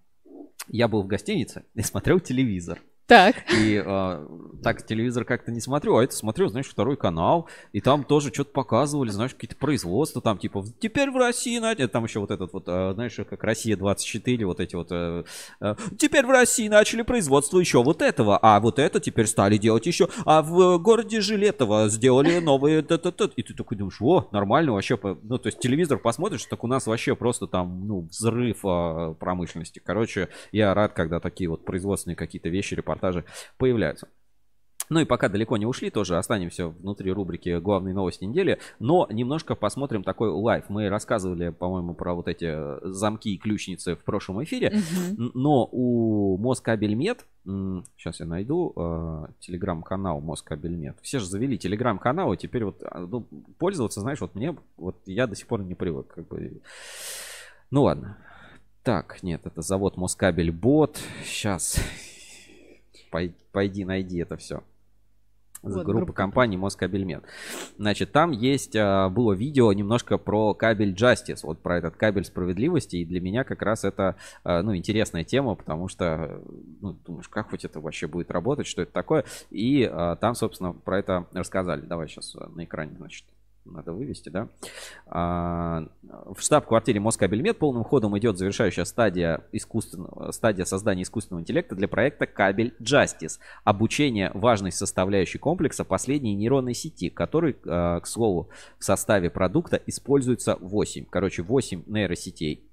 я был в гостинице и [LAUGHS] смотрел телевизор. Так. И э, так телевизор как-то не смотрю, а это смотрю, знаешь, второй канал, и там тоже что-то показывали, знаешь, какие-то производства, там типа, теперь в России, знаете, там еще вот этот вот, э, знаешь, как Россия-24, вот эти вот, э, э, теперь в России начали производство еще вот этого, а вот это теперь стали делать еще, а в городе Жилетово сделали новые, т -т и ты такой думаешь, о, нормально вообще, ну, то есть телевизор посмотришь, так у нас вообще просто там, ну, взрыв э, промышленности. Короче, я рад, когда такие вот производственные какие-то вещи, репортажи появляются. Ну и пока далеко не ушли, тоже останемся внутри рубрики «Главные новости недели», но немножко посмотрим такой лайв. Мы рассказывали, по-моему, про вот эти э, замки и ключницы в прошлом эфире, но у Москабельмет, сейчас я найду э, телеграм-канал Москабельмет. Все же завели телеграм-канал, и теперь вот а, ну, пользоваться, знаешь, вот мне, вот я до сих пор не привык. Как бы. Ну ладно. Так, нет, это завод Москабель Бот. Сейчас. Пойди, найди это все. Вот, группа группа компаний Москабельмет. Значит, там есть, а, было видео немножко про кабель Justice, вот про этот кабель справедливости, и для меня как раз это, а, ну, интересная тема, потому что, ну, думаешь, как хоть это вообще будет работать, что это такое, и а, там, собственно, про это рассказали. Давай сейчас на экране, значит, надо вывести, да. А, В штаб-квартире Москабельмет полным ходом идет завершающая стадия, искусственного, стадия создания искусственного интеллекта для проекта Кабель Justice. Обучение важной составляющей комплекса последней нейронной сети, который, а, к слову, в составе продукта используется 8. Короче, 8 нейросетей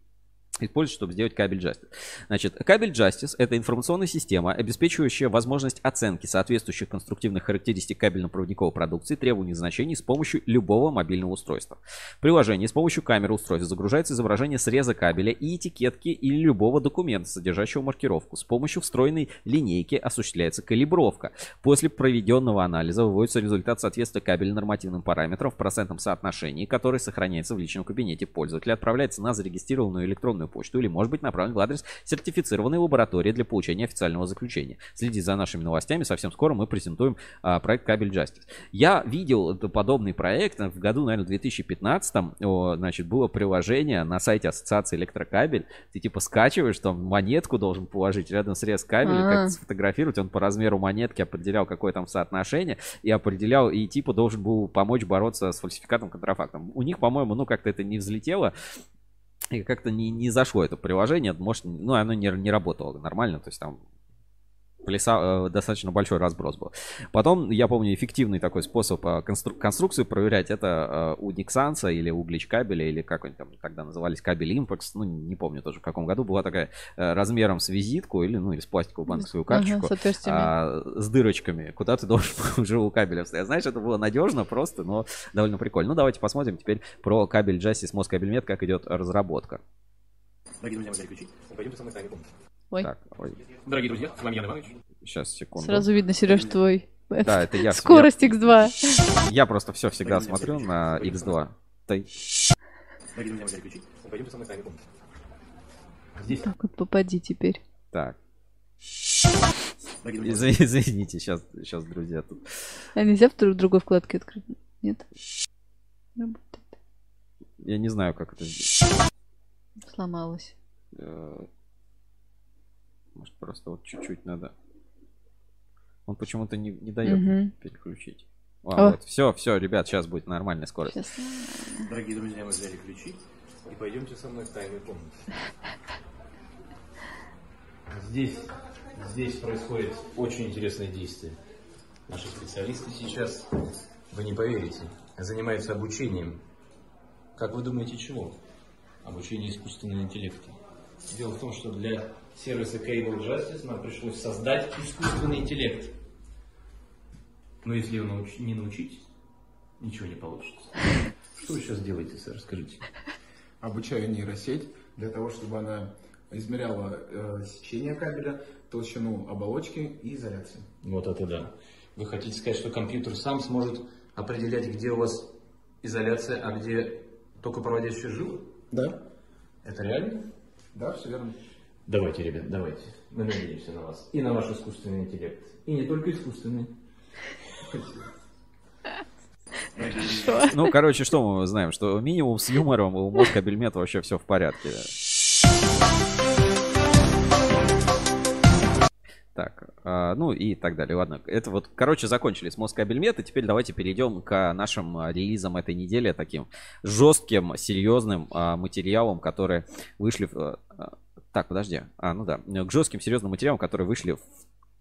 используют, чтобы сделать кабель Justice. Значит, кабель Justice – это информационная система, обеспечивающая возможность оценки соответствующих конструктивных характеристик кабельно-проводниковой продукции требований значений с помощью любого мобильного устройства. В приложении с помощью камеры устройства загружается изображение среза кабеля и этикетки или любого документа, содержащего маркировку. С помощью встроенной линейки осуществляется калибровка. После проведенного анализа выводится результат соответствия кабеля нормативным параметрам в процентном соотношении, который сохраняется в личном кабинете пользователя, отправляется на зарегистрированную электронную почту или может быть направлен в адрес сертифицированной лаборатории для получения официального заключения. Следите за нашими новостями, совсем скоро мы презентуем а, проект Кабель Justice. Я видел подобный проект в году, наверное, 2015, о, значит, было приложение на сайте Ассоциации Электрокабель, ты типа скачиваешь, там монетку должен положить рядом срез кабеля, А. как сфотографировать, он по размеру монетки определял, какое там соотношение, и определял, и типа должен был помочь бороться с фальсификатом, контрафактом. У них, по-моему, ну как-то это не взлетело, и как-то не, не зашло это приложение, может, ну, оно не, не работало нормально, то есть там пляса, э, достаточно большой разброс был. Потом, я помню, эффективный такой способ э, констру- конструкцию проверять, это э, у Nixansa или у Glitch кабеля, или как они там тогда назывались, кабель Impex, ну, не помню тоже в каком году, была такая размером с визитку или, ну, или с пластиковую банковскую карточку с отверстиями. а, с дырочками, куда ты должен [LAUGHS] был живого кабеля вставить. Знаешь, это было надежно просто, но довольно прикольно. Ну, давайте посмотрим теперь про кабель Justice Москабельмет, как идет разработка. Дорогие друзья, мы ключи. Пойдемте со мной пункт. Ой, Так, ой, Дорогие друзья, с вами Ян Иванович. сейчас, секунду. сразу видно, Сереж, твой. Да, это я. [LAUGHS] Скорость X2. Я, я просто все всегда смотрю на X2. Ты-. Здесь. Так вот попади теперь. Так, Дорогие друзья, Извини- [LAUGHS] извините, сейчас, сейчас, друзья, тут. А нельзя в друг- другой вкладке открыть? Нет? Работает. Я не знаю, как это сделать. Сломалась. Может, просто вот чуть-чуть надо. Он почему-то не, не дает Мгм. переключить. А, О. вот, все, все, ребят, сейчас будет нормальная скорость. Сейчас. дорогие друзья, мы взяли ключи. И пойдемте со мной в тайную комнату. Здесь, здесь происходит очень интересное действие. Наши специалисты сейчас, вы не поверите, занимаются обучением. Как вы думаете, чего? Обучение искусственного интеллекта. Дело в том, что для сервиса Cable Justice нам пришлось создать искусственный интеллект. Но если его науч- не научить, ничего не получится. [LAUGHS] Что вы сейчас делаете, сэр, расскажите? обучаю нейросеть для того, чтобы она измеряла э, сечение кабеля, толщину оболочки и изоляцию. Вот это да. Вы хотите сказать, что компьютер сам сможет определять, где у вас изоляция, а где только проводящие жилы? Да? Это реально? Да, все верно. Давайте, ребят, давайте. Мы надеемся на вас. И на ваш искусственный интеллект. И не только искусственный. Ну, короче, что мы знаем? Что минимум с юмором у Москабельмета вообще все в порядке. Так, а, ну и так далее. Ладно, это вот, короче, закончили с Москабельмет, и теперь давайте перейдем к нашим а, релизам этой недели, таким жестким, серьезным а, материалам, которые вышли... Так, подожди. А, ну да. К жестким, серьезным материалам, которые вышли в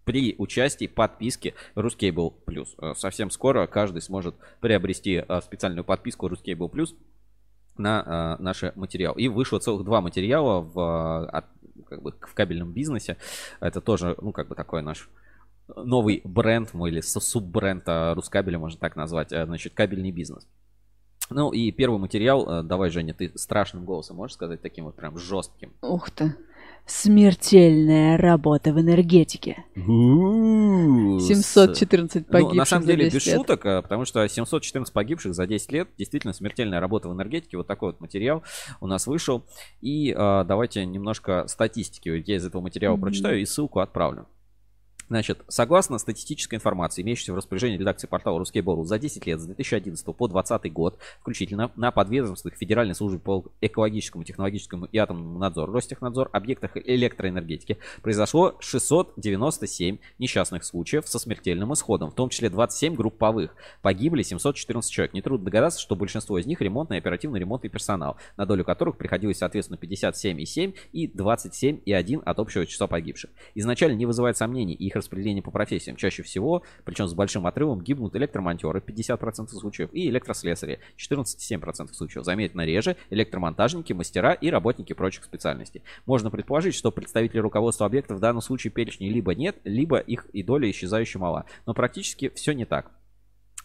при участии подписки Ruscable Plus. А, Совсем скоро каждый сможет приобрести а, специальную подписку Ruscable Plus на а, наши материалы. И вышло целых два материала в, а, от- как бы, в кабельном бизнесе. Это тоже, ну, как бы такой наш новый бренд, мой или су- суббренд Рускабеля, можно так назвать, значит, кабельный бизнес. Ну и первый материал, а, давай, Женя, ты страшным голосом можешь сказать, таким вот прям жестким. Ух ты. Смертельная работа в энергетике. 714 Ну, погибших на самом деле, 10 без лет. шуток, а, потому что 714 погибших за 10 лет, действительно смертельная работа в энергетике. Вот такой вот материал у нас вышел. И а, давайте немножко статистики. Я из этого материала Мгм. прочитаю и ссылку отправлю. Значит, согласно статистической информации, имеющейся в распоряжении редакции портала Ruskable, за 10 лет, с 2011 по 2020 год, включительно, на подведомственных Федеральной службе по экологическому, технологическому и атомному надзору Ростехнадзор объектах электроэнергетики произошло 697 несчастных случаев со смертельным исходом, в том числе 27 групповых. Погибли 714 человек. Нетрудно догадаться, что большинство из них ремонтный и оперативный ремонтный персонал, на долю которых приходилось, соответственно, 57,7 и 27,1 от общего числа погибших. Изначально не вызывает сомнений их распределение по профессиям. Чаще всего, причем с большим отрывом, гибнут электромонтеры 50% случаев и электрослесари 14,7% случаев. Заметно реже электромонтажники, мастера и работники прочих специальностей. Можно предположить, что представители руководства объекта в данном случае перечней либо нет, либо их и доля исчезающе мала. Но практически все не так.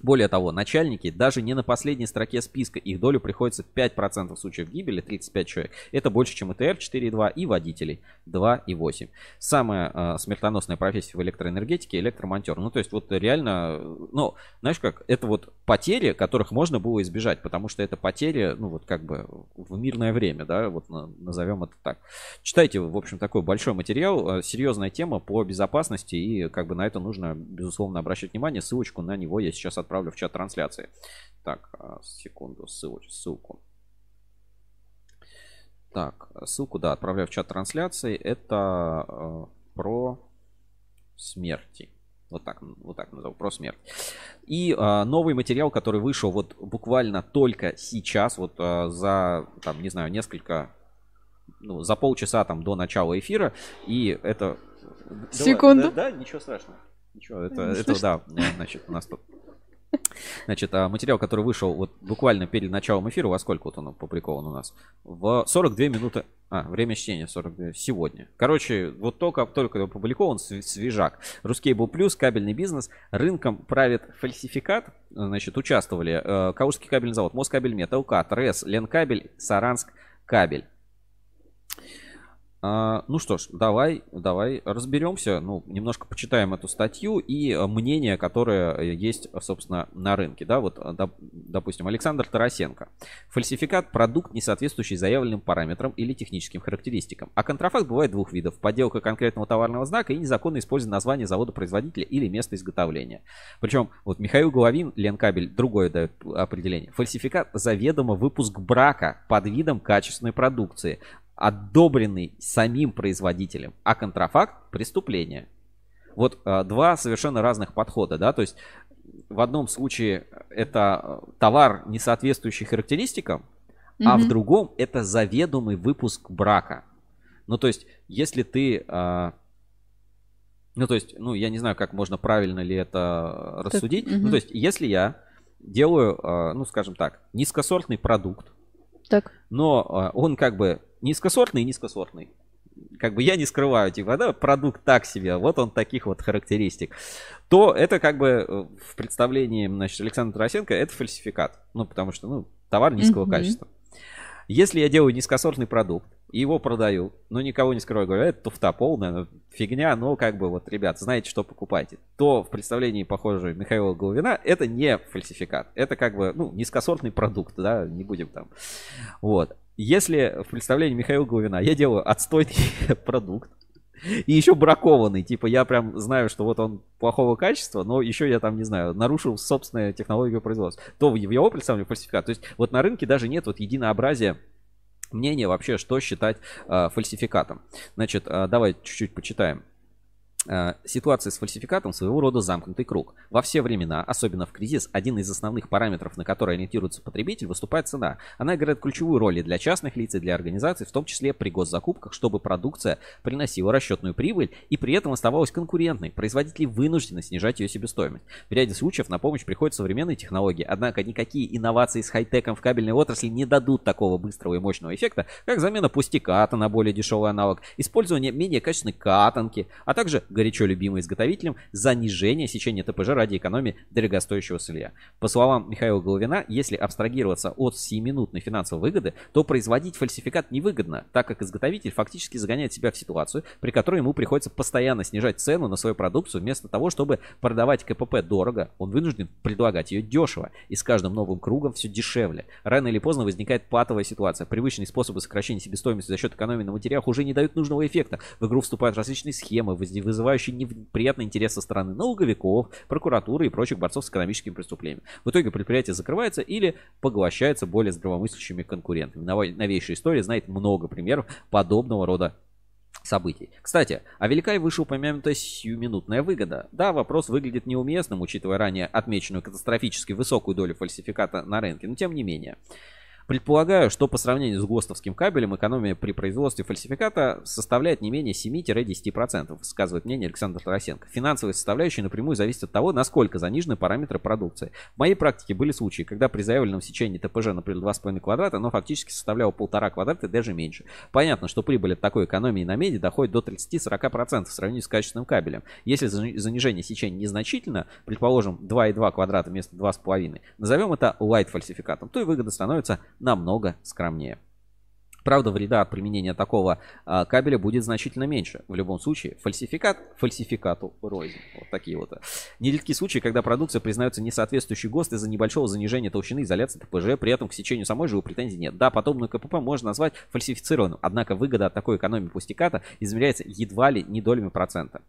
Более того, начальники даже не на последней строке списка, их долю приходится 5% случаев гибели, 35 человек. Это больше, чем ИТР 4,2 и водителей 2,8. Самая э, смертоносная профессия в электроэнергетике электромонтер. Ну, то есть, вот реально, э, ну, знаешь как, это вот потери, которых можно было избежать, потому что это потери, ну, вот как бы в мирное время, да, вот на- назовем это так. Читайте, в общем, такой большой материал, э, серьезная тема по безопасности, и как бы на это нужно, безусловно, обращать внимание. Ссылочку на него я сейчас отправлю в чат трансляции. Так, а, секунду, ссылоч- ссылку. Так, ссылку, да, отправляю в чат трансляции. Это э, про смерти. Вот так, вот так назову, про смерть. И а, новый материал, который вышел вот буквально только сейчас, вот а, за, там, не знаю, несколько, ну, за полчаса там до начала эфира. И это... Давай, Секунду. Да, да, ничего страшного. Ничего, это, Ну, это слушай. да, э, значит, у нас тут Значит, а, материал, который вышел вот буквально перед началом эфира, во сколько вот он опубликован у нас? В 42 минуты. А, время чтения 42. Сегодня. Короче, вот только, только опубликован св- свежак. Ruskable Plus, кабельный бизнес. Рынком правит фальсификат. Значит, участвовали э, Калужский кабельный завод, Москабельмет, ЛК, ТРС, Ленкабель, Саранск, Кабель. А, ну что ж, давай, давай разберемся, ну, немножко почитаем эту статью и э, мнение, которое э, есть, э, собственно, на рынке, да, вот, доп- допустим, Александр Тарасенко. Фальсификат – продукт, не соответствующий заявленным параметрам или техническим характеристикам. А контрафакт бывает двух видов – подделка конкретного товарного знака и незаконное использование названия завода-производителя или места изготовления. Причем, вот Михаил Головин, Ленкабель, другое дает определение. Фальсификат – заведомо выпуск брака под видом качественной продукции, одобренный самим производителем, а контрафакт – преступление. Вот э, два совершенно разных подхода, да, то есть в одном случае это э, товар, не соответствующий характеристикам, а в другом это заведомый выпуск брака. Ну, то есть, если ты... э, ну, то есть, ну, я не знаю, как можно правильно ли это рассудить. Ну, мгм. то есть, если я делаю, э, ну, скажем так, низкосортный продукт, Так. но э, он как бы низкосортный и низкосортный. Как бы я не скрываю, типа, да, продукт так себе, вот он таких вот характеристик. То это как бы э, в представлении, значит, Александра Тарасенко, это фальсификат. Ну, потому что, ну, товар низкого Мгм. качества. Если я делаю низкосортный продукт и его продаю, но никого не скрываю, говорю, это туфта полная, ну, фигня, но как бы вот, ребят, знаете, что покупаете, то в представлении, похоже, Михаила Головина, это не фальсификат. Это как бы, ну, низкосортный продукт, да, не будем там. Вот. Если в представлении Михаила Головина я делаю отстойный [LAUGHS] продукт, и еще бракованный, типа я прям знаю, что вот он плохого качества, но еще я там, не знаю, нарушил собственную технологию производства, то в его представлении фальсификат. То есть вот на рынке даже нет вот единообразия мнения вообще, что считать э, фальсификатом. Значит, э, давай чуть-чуть почитаем. Э, Ситуация с фальсификатом своего рода замкнутый круг. Во все времена, особенно в кризис, один из основных параметров, на который ориентируется потребитель, выступает цена. Она играет ключевую роль и для частных лиц, и для организаций, в том числе при госзакупках, чтобы продукция приносила расчетную прибыль и при этом оставалась конкурентной. Производители вынуждены снижать ее себестоимость. В ряде случаев на помощь приходят современные технологии, однако никакие инновации с хай-теком в кабельной отрасли не дадут такого быстрого и мощного эффекта, как замена пустиката на более дешевый аналог, использование менее качественной катанки, а также горячо любимый изготовителем, занижение сечения ТПЖ ради экономии дорогостоящего сырья. По словам Михаила Головина, если абстрагироваться от 7-минутной финансовой выгоды, то производить фальсификат невыгодно, так как изготовитель фактически загоняет себя в ситуацию, при которой ему приходится постоянно снижать цену на свою продукцию, вместо того, чтобы продавать КПП дорого, он вынужден предлагать ее дешево, и с каждым новым кругом все дешевле. Рано или поздно возникает патовая ситуация. Привычные способы сокращения себестоимости за счет экономии на материалах уже не дают нужного эффекта. В игру вступают различные схемы, вызывающие неприятный интерес со стороны налоговиков, прокуратуры и прочих борцов с экономическими преступлениями. В итоге предприятие закрывается или поглощается более здравомыслящими конкурентами. Новейшая история знает много примеров подобного рода событий. Кстати, а велика и вышеупомянутая сиюминутная выгода. Да, вопрос выглядит неуместным, учитывая ранее отмеченную катастрофически высокую долю фальсификата на рынке, но тем не менее. Предполагаю, что по сравнению с ГОСТовским кабелем экономия при производстве фальсификата составляет не менее 7-10%, высказывает мнение Александр Тарасенко. Финансовые составляющие напрямую зависят от того, насколько занижены параметры продукции. В моей практике были случаи, когда при заявленном сечении ТПЖ, например, 2,5 квадрата, оно фактически составляло полтора квадрата и даже меньше. Понятно, что прибыль от такой экономии на меди доходит до 30-40% в сравнении с качественным кабелем. Если занижение сечения незначительно, предположим 2,2 квадрата вместо 2,5, назовем это light фальсификатом, то и выгода становится намного скромнее. Правда, вреда от применения такого а, кабеля будет значительно меньше. В любом случае, фальсификат фальсификату рознь. Вот такие вот. Нередки случаи, когда продукция признается несоответствующей ГОСТ из-за небольшого занижения толщины изоляции ТПЖ, при этом к сечению самой же у претензий нет. Да, подобную КПП можно назвать фальсифицированным, однако выгода от такой экономии пустиката измеряется едва ли не долями процента.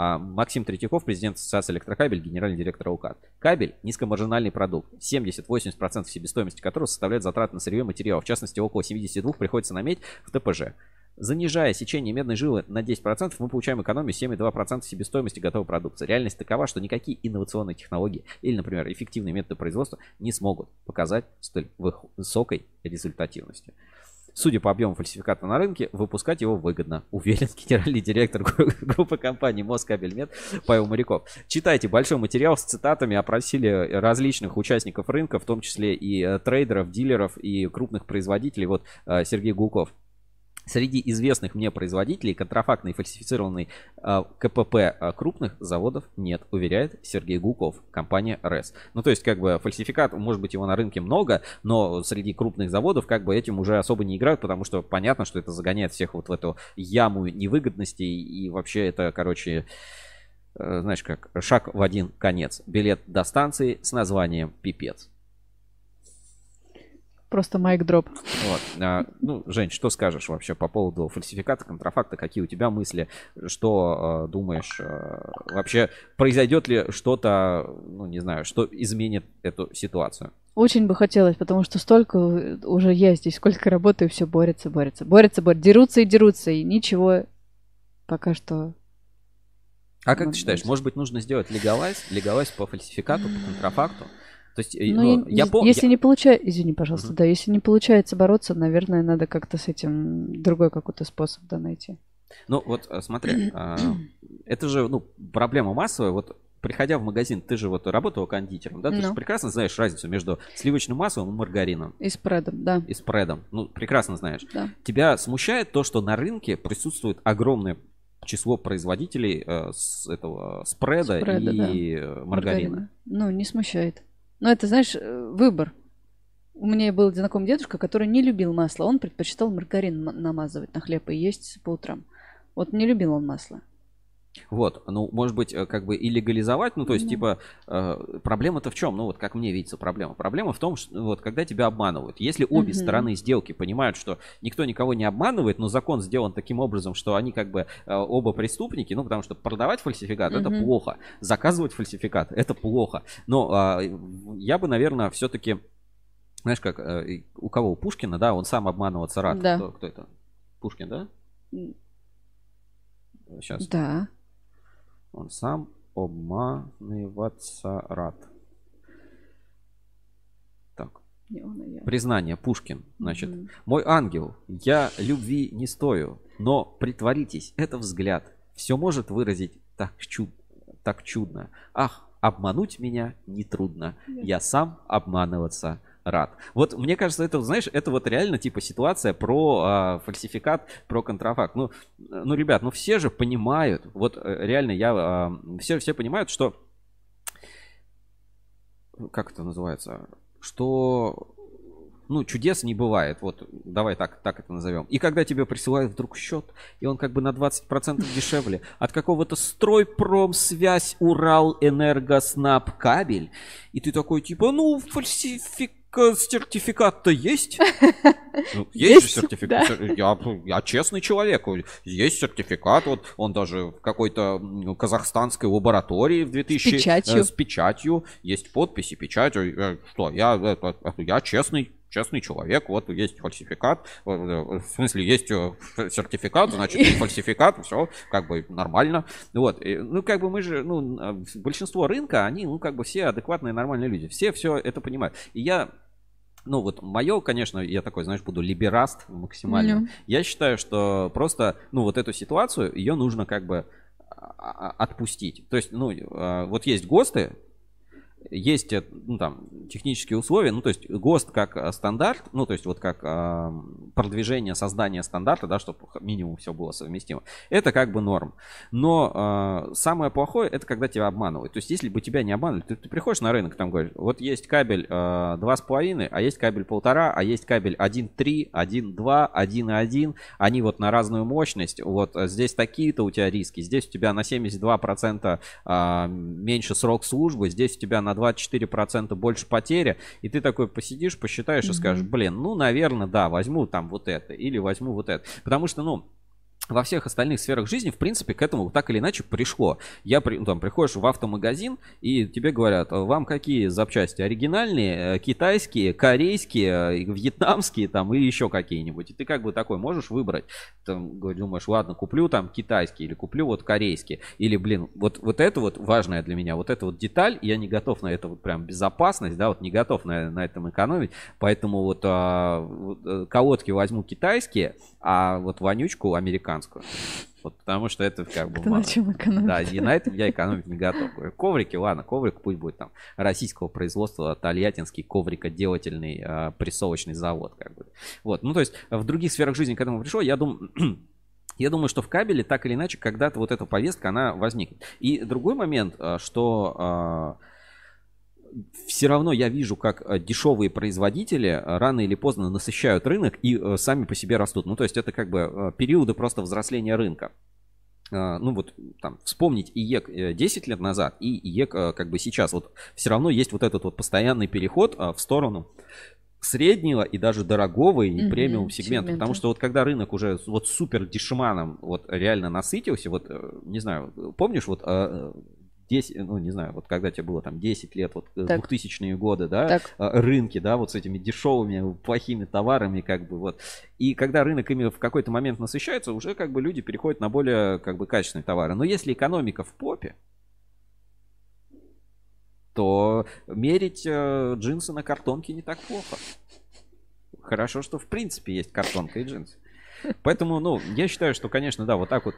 А, Максим Третьяков, президент Ассоциации Электрокабель, генеральный директор УКАД. Кабель – низкомаржинальный продукт, 70-80% себестоимости которого составляет затраты на сырье и. В частности, около 72 приходится на медь в ТПЖ. Занижая сечение медной жилы на 10%, мы получаем экономию 7,2% себестоимости готовой продукции. Реальность такова, что никакие инновационные технологии или, например, эффективные методы производства не смогут показать столь высокой результативности. Судя по объему фальсификата на рынке, выпускать его выгодно, [LAUGHS] уверен генеральный директор группы компании Москабельмет Павел Моряков. Читайте большой материал с цитатами, опросили различных участников рынка, в том числе и э, трейдеров, дилеров и крупных производителей. Вот э, Сергей Гулков Среди известных мне производителей контрафактной и фальсифицированной э, КПП э, крупных заводов нет, уверяет Сергей Гуков, компания РЭС. Ну, то есть, как бы, фальсификат, может быть, его на рынке много, но среди крупных заводов, как бы, этим уже особо не играют, потому что понятно, что это загоняет всех вот в эту яму невыгодности, и вообще это, короче, э, знаешь, как шаг в один конец. Билет до станции с названием «Пипец». Просто майк дроп. Вот. А, ну, Жень, что скажешь вообще по поводу фальсификата, контрафакта? Какие у тебя мысли? Что э, думаешь? Э, вообще произойдет ли что-то, ну, не знаю, что изменит эту ситуацию? Очень бы хотелось, потому что столько уже я здесь, сколько работаю, все борется, борется, борется, борется, дерутся и дерутся, и ничего пока что а как ты считаешь, может быть, нужно сделать легалайз, легалайз по фальсификату, по контрафакту? То есть, ну, ну, я помню. Если я... не получается, извини, пожалуйста, угу. да, если не получается бороться, наверное, надо как-то с этим другой какой-то способ да, найти. Ну вот э, смотри, а, это же ну, проблема массовая. Вот приходя в магазин, ты же вот работала кондитером, да? Ты no. же ну. прекрасно знаешь разницу между сливочным маслом и маргарином. И спредом, да. И спредом. Ну, прекрасно знаешь. Да. Тебя смущает то, что на рынке присутствует огромное число производителей э, с этого спреда, спреда и да. маргарина. маргарина. Ну, не смущает. Но это, знаешь, э, выбор. У меня был знакомый дедушка, который не любил масло. Он предпочитал маргарин намазывать на хлеб и есть по утрам. Вот не любил он масло. Вот, ну, может быть, э, как бы и легализовать, ну, то есть, mm типа, э, проблема-то в чем? Ну, вот как мне видится проблема. Проблема в том, что, ну, вот, когда тебя обманывают. Если обе mm-hmm. стороны сделки понимают, что никто никого не обманывает, но закон сделан таким образом, что они как бы э, оба преступники, ну, потому что продавать фальсификат mm-hmm. это плохо, заказывать фальсификат это плохо. Но э, я бы, наверное, все-таки, знаешь, как э, у кого? У Пушкина, да, он сам обманываться рад. Да. Кто, кто это? Пушкин, да? Сейчас. Да. Он сам обманываться рад. Так. Не он, а я. Признание, Пушкин. Значит, Мгм. мой ангел, я любви не стою, но притворитесь, это взгляд. Все может выразить так, чуд, так чудно. Ах, обмануть меня нетрудно. Я сам обманываться рад. Вот мне кажется, это, знаешь, это вот реально типа ситуация про а, фальсификат, про контрафакт. Ну, э, ну, ребят, ну все же понимают, вот э, реально я, а, все, все понимают, что как это называется, что ну, чудес не бывает. Вот, давай так, так это назовем. И когда тебе присылают вдруг счет, и он как бы на 20% дешевле, от какого-то стройпромсвязь Урал Энергоснаб кабель, и ты такой типа, ну, фальсифик сертификат-то есть. [LAUGHS] Ну, есть, Есть, же сертификат. да. Я, я честный человек. Есть сертификат. Вот он даже в какой-то казахстанской лаборатории в 2000... печатью. э, с печатью. Есть подписи, печать. Э, Что, я, это, это, я честный честный человек, вот есть фальсификат, э, э, в смысле есть э, [LAUGHS] сертификат, значит есть [LAUGHS] фальсификат, все как бы нормально, вот, И, ну как бы мы же, ну э, большинство рынка, они, ну как бы все адекватные нормальные люди, все все это понимают, и я ну вот мое, конечно, я такой, знаешь, буду либераст максимально. Ну. Я считаю, что просто, ну вот эту ситуацию, ее нужно как бы а, а, отпустить. То есть, ну, вот есть ГОСТы, есть э, ну, там, технические условия, ну, то есть ГОСТ как э, стандарт, ну, то есть вот как э, продвижение, создание стандарта, да, чтобы минимум все было совместимо, это как бы норм. Но э, самое плохое, это когда тебя обманывают. То есть если бы тебя не обманывали, ты, ты приходишь на рынок, там говоришь, вот есть кабель э, 2,5, а есть кабель 1,5, а есть кабель 1,3, 1,2, 1,1, они вот на разную мощность, вот э, здесь такие-то у тебя риски, здесь у тебя на 72% э, меньше срок службы, здесь у тебя на 24% больше потери, и ты такой посидишь, посчитаешь и скажешь, блин, ну, наверное, да, возьму там вот это, или возьму вот это. Потому что, ну, во всех остальных сферах жизни, в принципе, к этому так или иначе пришло. Я ну, там приходишь в автомагазин, и тебе говорят, вам какие запчасти? Оригинальные, э, китайские, корейские, э, вьетнамские там и еще какие-нибудь. И ты как бы такой можешь выбрать. Там думаешь, ладно, куплю там китайский или куплю вот корейский. Или, блин, вот, вот это вот важная для меня, вот эта вот деталь, я не готов на это вот прям безопасность, да, вот не готов на, на этом экономить. Поэтому вот, а, э, колодки возьму китайские, а вот вонючку американскую. Вот потому что это как бы... [LAUGHS] Это на чем экономить? Да, и на этом я экономить не готов. Говорю, Коврики, ладно, коврик пусть будет там российского производства, Тольяттинский коврикоделательный а, прессовочный завод. Как бы. Вот, ну то есть в других сферах жизни к этому пришло, я думаю... [CLEARS THROAT] Я думаю, что в кабеле так или иначе когда-то вот эта повестка, она возникнет. И другой момент, а, что а, все равно я вижу, как э, дешевые производители э, рано или поздно насыщают рынок и э, сами по себе растут. Ну, то есть это как бы периоды просто взросления рынка. Э, Ну вот там вспомнить ИЕК э, 10 лет назад и ИЕК как бы сейчас. Вот все равно есть вот этот вот постоянный переход в сторону среднего и даже дорогого и Мгм, премиум сегмента. Потому что вот когда рынок уже вот супер дешманом вот реально насытился, вот не знаю, помнишь вот 10, ну не знаю, вот когда тебе было там 10 лет, вот э, Так. 2000-е годы, да, Так. э, рынки, да, вот с этими дешевыми, плохими товарами, как бы вот. И когда рынок ими в какой-то момент насыщается, уже как бы люди переходят на более как бы качественные товары. Но если экономика в попе, то мерить э, джинсы на картонке не так плохо. Хорошо, что в принципе есть картонка и джинсы. Поэтому, ну, я считаю, что, конечно, да, вот так вот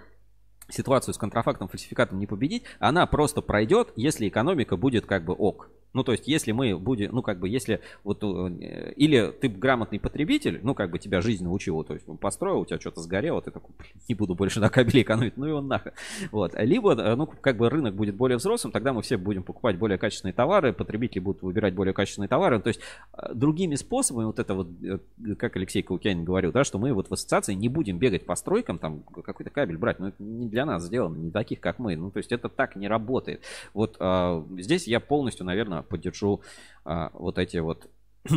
ситуацию с контрафактом, фальсификатом не победить, она просто пройдет, если экономика будет как бы ок. Ну, то есть, если мы будем, ну, как бы, если вот, э, или ты грамотный потребитель, ну, как бы тебя жизнь научила, то есть, он построил, у тебя что-то сгорело, ты такой, «Блин, не буду больше на кабеле экономить, ну, и он нахер. Вот. Либо, э, ну, как бы рынок будет более взрослым, тогда мы все будем покупать более качественные товары, потребители будут выбирать более качественные товары. То есть, э, другими способами, вот это вот, э, как Алексей Каукянин говорил, да, что мы вот в ассоциации не будем бегать по стройкам, там, какой-то кабель брать, но это не для нас сделано, не таких, как мы. Ну, то есть, это так не работает. Вот э, здесь я полностью, наверное, поддержу э, вот эти вот э,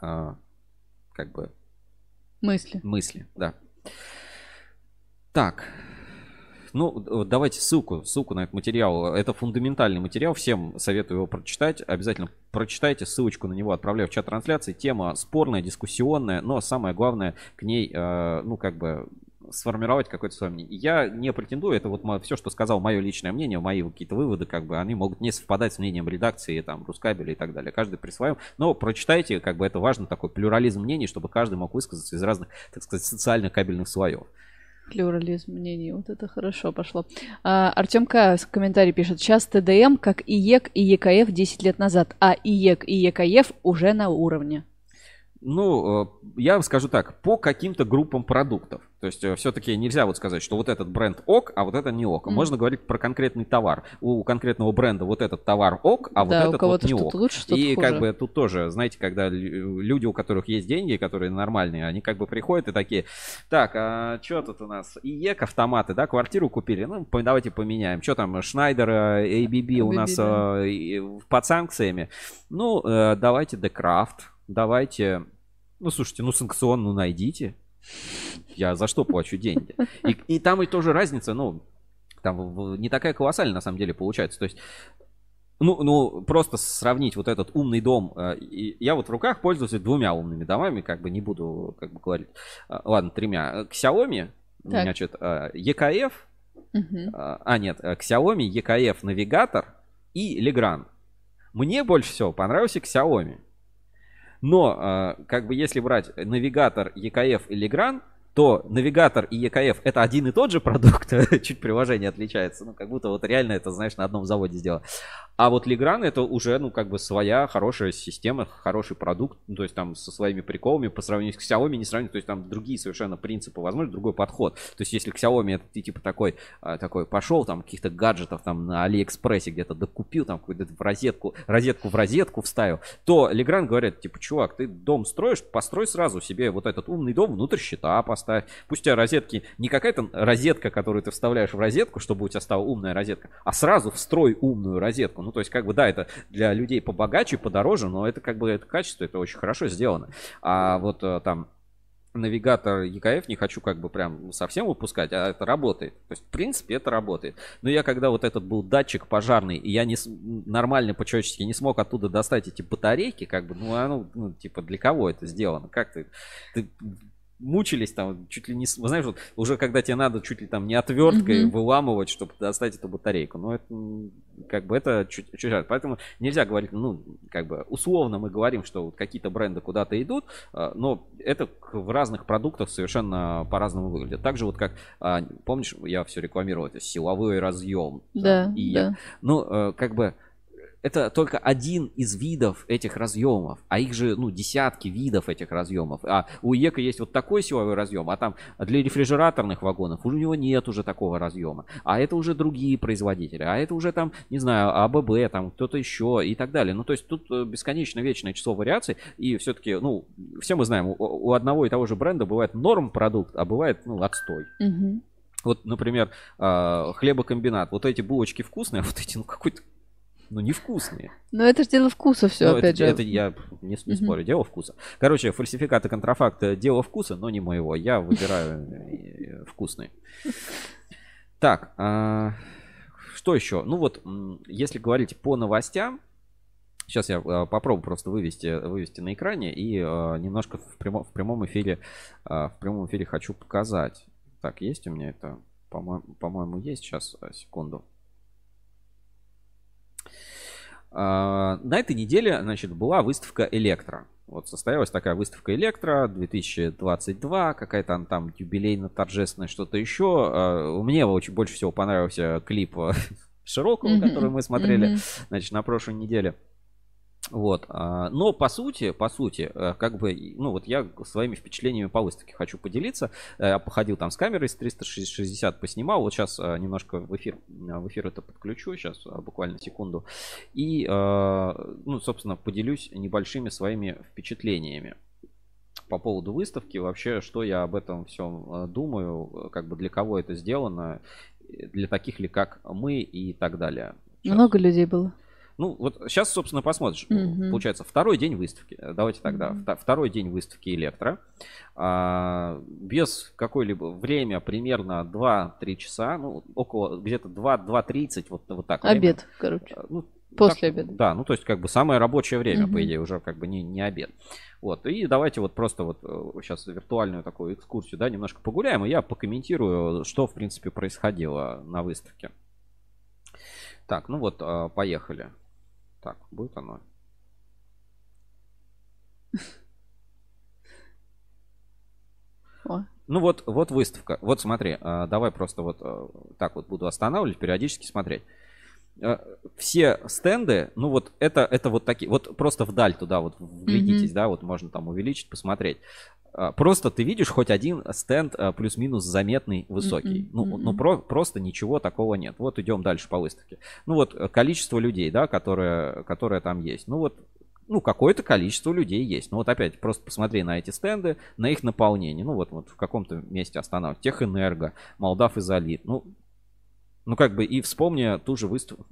[CLEARS THROAT] как бы Мысли. мысли, да. Так, ну, давайте ссылку, ссылку на этот материал. Это фундаментальный материал, всем советую его прочитать. Обязательно прочитайте, ссылочку на него отправляю в чат трансляции. Тема спорная, дискуссионная, но самое главное, к ней, э, ну, как бы, сформировать какое-то свое мнение. Я не претендую, это вот все, что сказал мое личное мнение, мои какие-то выводы, как бы они могут не совпадать с мнением редакции, там, Рускабеля и так далее. Каждый при своем. Но прочитайте, как бы это важно, такой плюрализм мнений, чтобы каждый мог высказаться из разных, так сказать, социальных кабельных слоев. Плюрализм мнений, вот это хорошо пошло. А, Артем К. в комментарии пишет, сейчас ТДМ как ИЕК и ЕКФ 10 лет назад, а ИЕК и ЕКФ уже на уровне. Ну, э, я вам скажу так, по каким-то группам продуктов. То есть э, все-таки нельзя вот сказать, что вот этот бренд ок, а вот это не ок. Мм. Можно говорить про конкретный товар. У конкретного бренда вот этот товар ок, а да, вот этот вот не ок. Лучше, и хуже. как бы тут тоже, знаете, когда люди, у которых есть деньги, которые нормальные, они как бы приходят и такие, так, а что тут у нас? ИЕК автоматы, да, квартиру купили, ну давайте поменяем. Что там, Schneider, ABB у нас да. под санкциями. Ну, э, давайте Декрафт давайте, ну, слушайте, ну, санкцион, ну, найдите. Я за что плачу деньги? И, и там и тоже разница, ну, там не такая колоссальная на самом деле получается. То есть ну, ну, просто сравнить вот этот умный дом. Э, я вот в руках пользуюсь двумя умными домами, как бы не буду как бы говорить. Э, ладно, тремя. Xiaomi, так. значит, EKF, угу. а нет, Xiaomi, EKF навигатор и Legrand. Мне больше всего понравился Xiaomi. Но, а, как бы, если брать навигатор, EKF и Legrand, то навигатор и EKF это один и тот же продукт, [LAUGHS] чуть приложение отличается, ну, как будто вот реально это, знаешь, на одном заводе сделано. А вот Legrand это уже, ну, как бы своя хорошая система, хороший продукт, ну, то есть там со своими приколами по сравнению с Xiaomi не сравнить, то есть там другие совершенно принципы, возможно, другой подход. То есть если Xiaomi это ты типа такой, а, такой пошел там каких-то гаджетов там на Алиэкспрессе где-то докупил, там какую-то в розетку, розетку в розетку вставил, то Legrand говорит, типа, чувак, ты дом строишь, построй сразу себе вот этот умный дом внутрь поставь. Пусть у тебя розетки не какая-то розетка, которую ты вставляешь в розетку, чтобы у тебя стала умная розетка, а сразу встрой умную розетку. Ну, то есть, как бы, да, это для людей побогаче, подороже, но это как бы это качество, это очень хорошо сделано. А вот э, там навигатор EKF не хочу как бы прям совсем выпускать, а это работает. То есть, в принципе, это работает. Но я когда вот этот был датчик пожарный, и я не нормально по-человечески не смог оттуда достать эти батарейки, как бы, ну, оно, ну, типа, для кого это сделано? Как ты, ты мучились там, чуть ли не, знаешь, вот уже когда тебе надо чуть ли там не отверткой mm-hmm. выламывать, чтобы достать эту батарейку. Но это как бы это чуть, чуть Поэтому нельзя говорить, ну, как бы условно мы говорим, что вот какие-то бренды куда-то идут, а, но это в разных продуктах совершенно по-разному выглядит. Так же вот как, а, помнишь, я все рекламировал, это силовой разъем. Да, и да. Ну, э, как бы это только один из видов этих разъемов, а их же, ну, десятки видов этих разъемов. А у ЕКа есть вот такой силовой разъем, а там для рефрижераторных вагонов у него нет уже такого разъема. А это уже другие производители, а это уже там, не знаю, АББ, там кто-то еще и так далее. Ну, то есть тут э, бесконечно вечное число вариаций, и все-таки, ну, все мы знаем, у, одного и того же бренда бывает норм продукт, а бывает, ну, отстой. Угу. Вот, например, э, хлебокомбинат. Вот эти булочки вкусные, а [LAUGHS] вот эти, ну, какой-то ну, невкусные. Но это же дело вкуса все, ну, опять это, же. Это я не, не спорю, дело вкуса. Короче, фальсификат и контрафакт – дело вкуса, но не моего. Я выбираю [LAUGHS] э, вкусные. Так, а, что еще? Ну вот, если говорить по новостям, Сейчас я э, попробую просто вывести, вывести на экране и э, немножко в прямом, в прямом эфире в прямом эфире хочу показать. Так, есть у меня это? По-моему, по-моему есть. Сейчас, секунду. А, на этой неделе, значит, была выставка Электро. Вот состоялась такая выставка Электро 2022, какая-то там юбилейно-торжественная что-то еще. А, мне очень больше всего понравился клип [LAUGHS] Широкого, который мы смотрели, значит, на прошлой неделе. Вот. А, но по сути, по сути, э, как бы, ну вот я своими впечатлениями по выставке хочу поделиться. Э, я походил там с камерой с 360, поснимал. Вот сейчас э, немножко в эфир, в эфир это подключу, сейчас буквально секунду. И, ну, собственно, поделюсь небольшими своими впечатлениями по поводу выставки, вообще, что я об этом всем думаю, как бы для кого это сделано, для таких ли, как мы и так далее. Сейчас. Много людей было. Ну, вот сейчас, собственно, посмотришь. Mm-hmm. Получается, второй день выставки. Давайте тогда. Mm-hmm. Второй день выставки Электро. А, без какой-либо время, примерно 2-3 часа, ну, около где-то 2-2.30, вот, вот так. Обед, время. короче. Ну, После Так, обеда. Да, ну то есть как бы самое рабочее время, Мгм. по идее, уже как бы не, не обед. Вот, и давайте вот просто вот сейчас виртуальную такую экскурсию, да, немножко погуляем, и я покомментирую, что, в принципе, происходило на выставке. Так, ну вот, а, поехали. Так, будет оно. О. Ну вот, вот выставка. Вот смотри, а, давай просто вот а, так вот буду останавливать, периодически смотреть. А, Все стенды, ну вот это, это вот такие, вот просто вдаль туда вот вглядитесь, Мгм. да, вот можно там увеличить, посмотреть. А, Просто ты видишь хоть один стенд а, плюс-минус заметный, высокий. Мгм, Ну, ну про- просто ничего такого нет. Вот идем дальше по выставке. Ну вот э, количество людей, да, которое, которое там есть. Ну вот ну, какое-то количество людей есть. Ну, вот опять, просто посмотри на эти стенды, на их наполнение. Ну, вот, вот в каком-то месте останавливать. Техэнерго, Молдав Изолит. Ну, ну, как бы, и вспомни ту же выставку,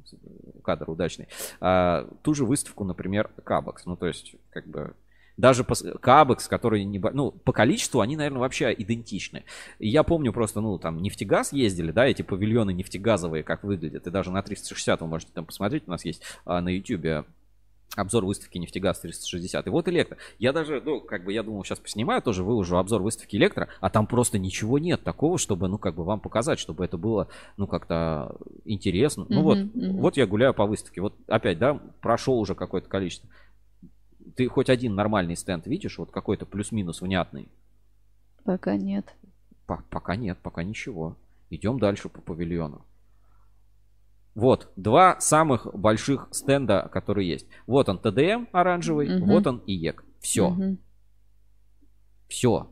кадр удачный, а, ту же выставку, например, Кабекс. Ну, то есть, как бы, даже Кабекс, который не... Ну, по количеству они, наверное, вообще идентичны. И я помню просто, ну, там, нефтегаз ездили, да, эти павильоны нефтегазовые, как выглядят. И даже на 360 вы можете там посмотреть, у нас есть а, на YouTube обзор выставки нефтегаз 360. И вот электро. Я даже, ну, как бы, я думал, сейчас поснимаю тоже, выложу обзор выставки электро, а там просто ничего нет такого, чтобы, ну, как бы вам показать, чтобы это было, ну, как-то интересно. Ну, Мгм, вот, мгм. вот я гуляю по выставке. Вот опять, да, прошел уже какое-то количество. Ты хоть один нормальный стенд видишь, вот какой-то плюс-минус внятный? Пока нет. По- пока нет, пока ничего. Идем дальше по павильону. Вот, два самых больших стенда, которые есть. Вот он ТДМ оранжевый, Мгм. вот он ИЕК. Все, Мгм. все.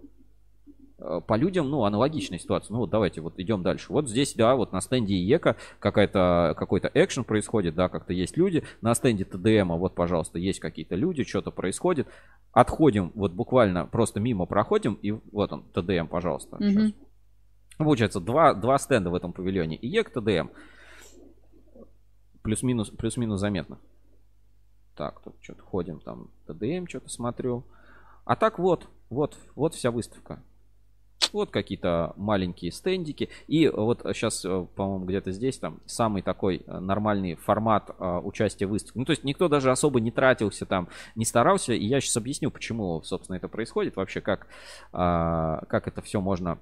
По людям, ну, аналогичная ситуация. Ну, вот давайте вот идем дальше. Вот здесь, да, вот на стенде ИЕКа какая-то, какой-то экшен происходит, да, как-то есть люди. На стенде ТДМа, вот, пожалуйста, есть какие-то люди, что-то происходит. Отходим, вот буквально просто мимо проходим, и вот он, ТДМ, пожалуйста. Мгм. Щас. Получается, два, два стенда в этом павильоне. ИЕК, ТДМ. Плюс-минус, плюс-минус заметно. Так, тут что-то ходим, там ТДМ что-то смотрю. А так вот, вот, вот вся выставка. Вот какие-то маленькие стендики. И вот сейчас, по-моему, где-то здесь там самый такой э, нормальный формат а, участия в выставке. Ну, то есть никто даже особо не тратился там, не старался. И я сейчас объясню, почему, собственно, это происходит. Вообще, как, а, как это все можно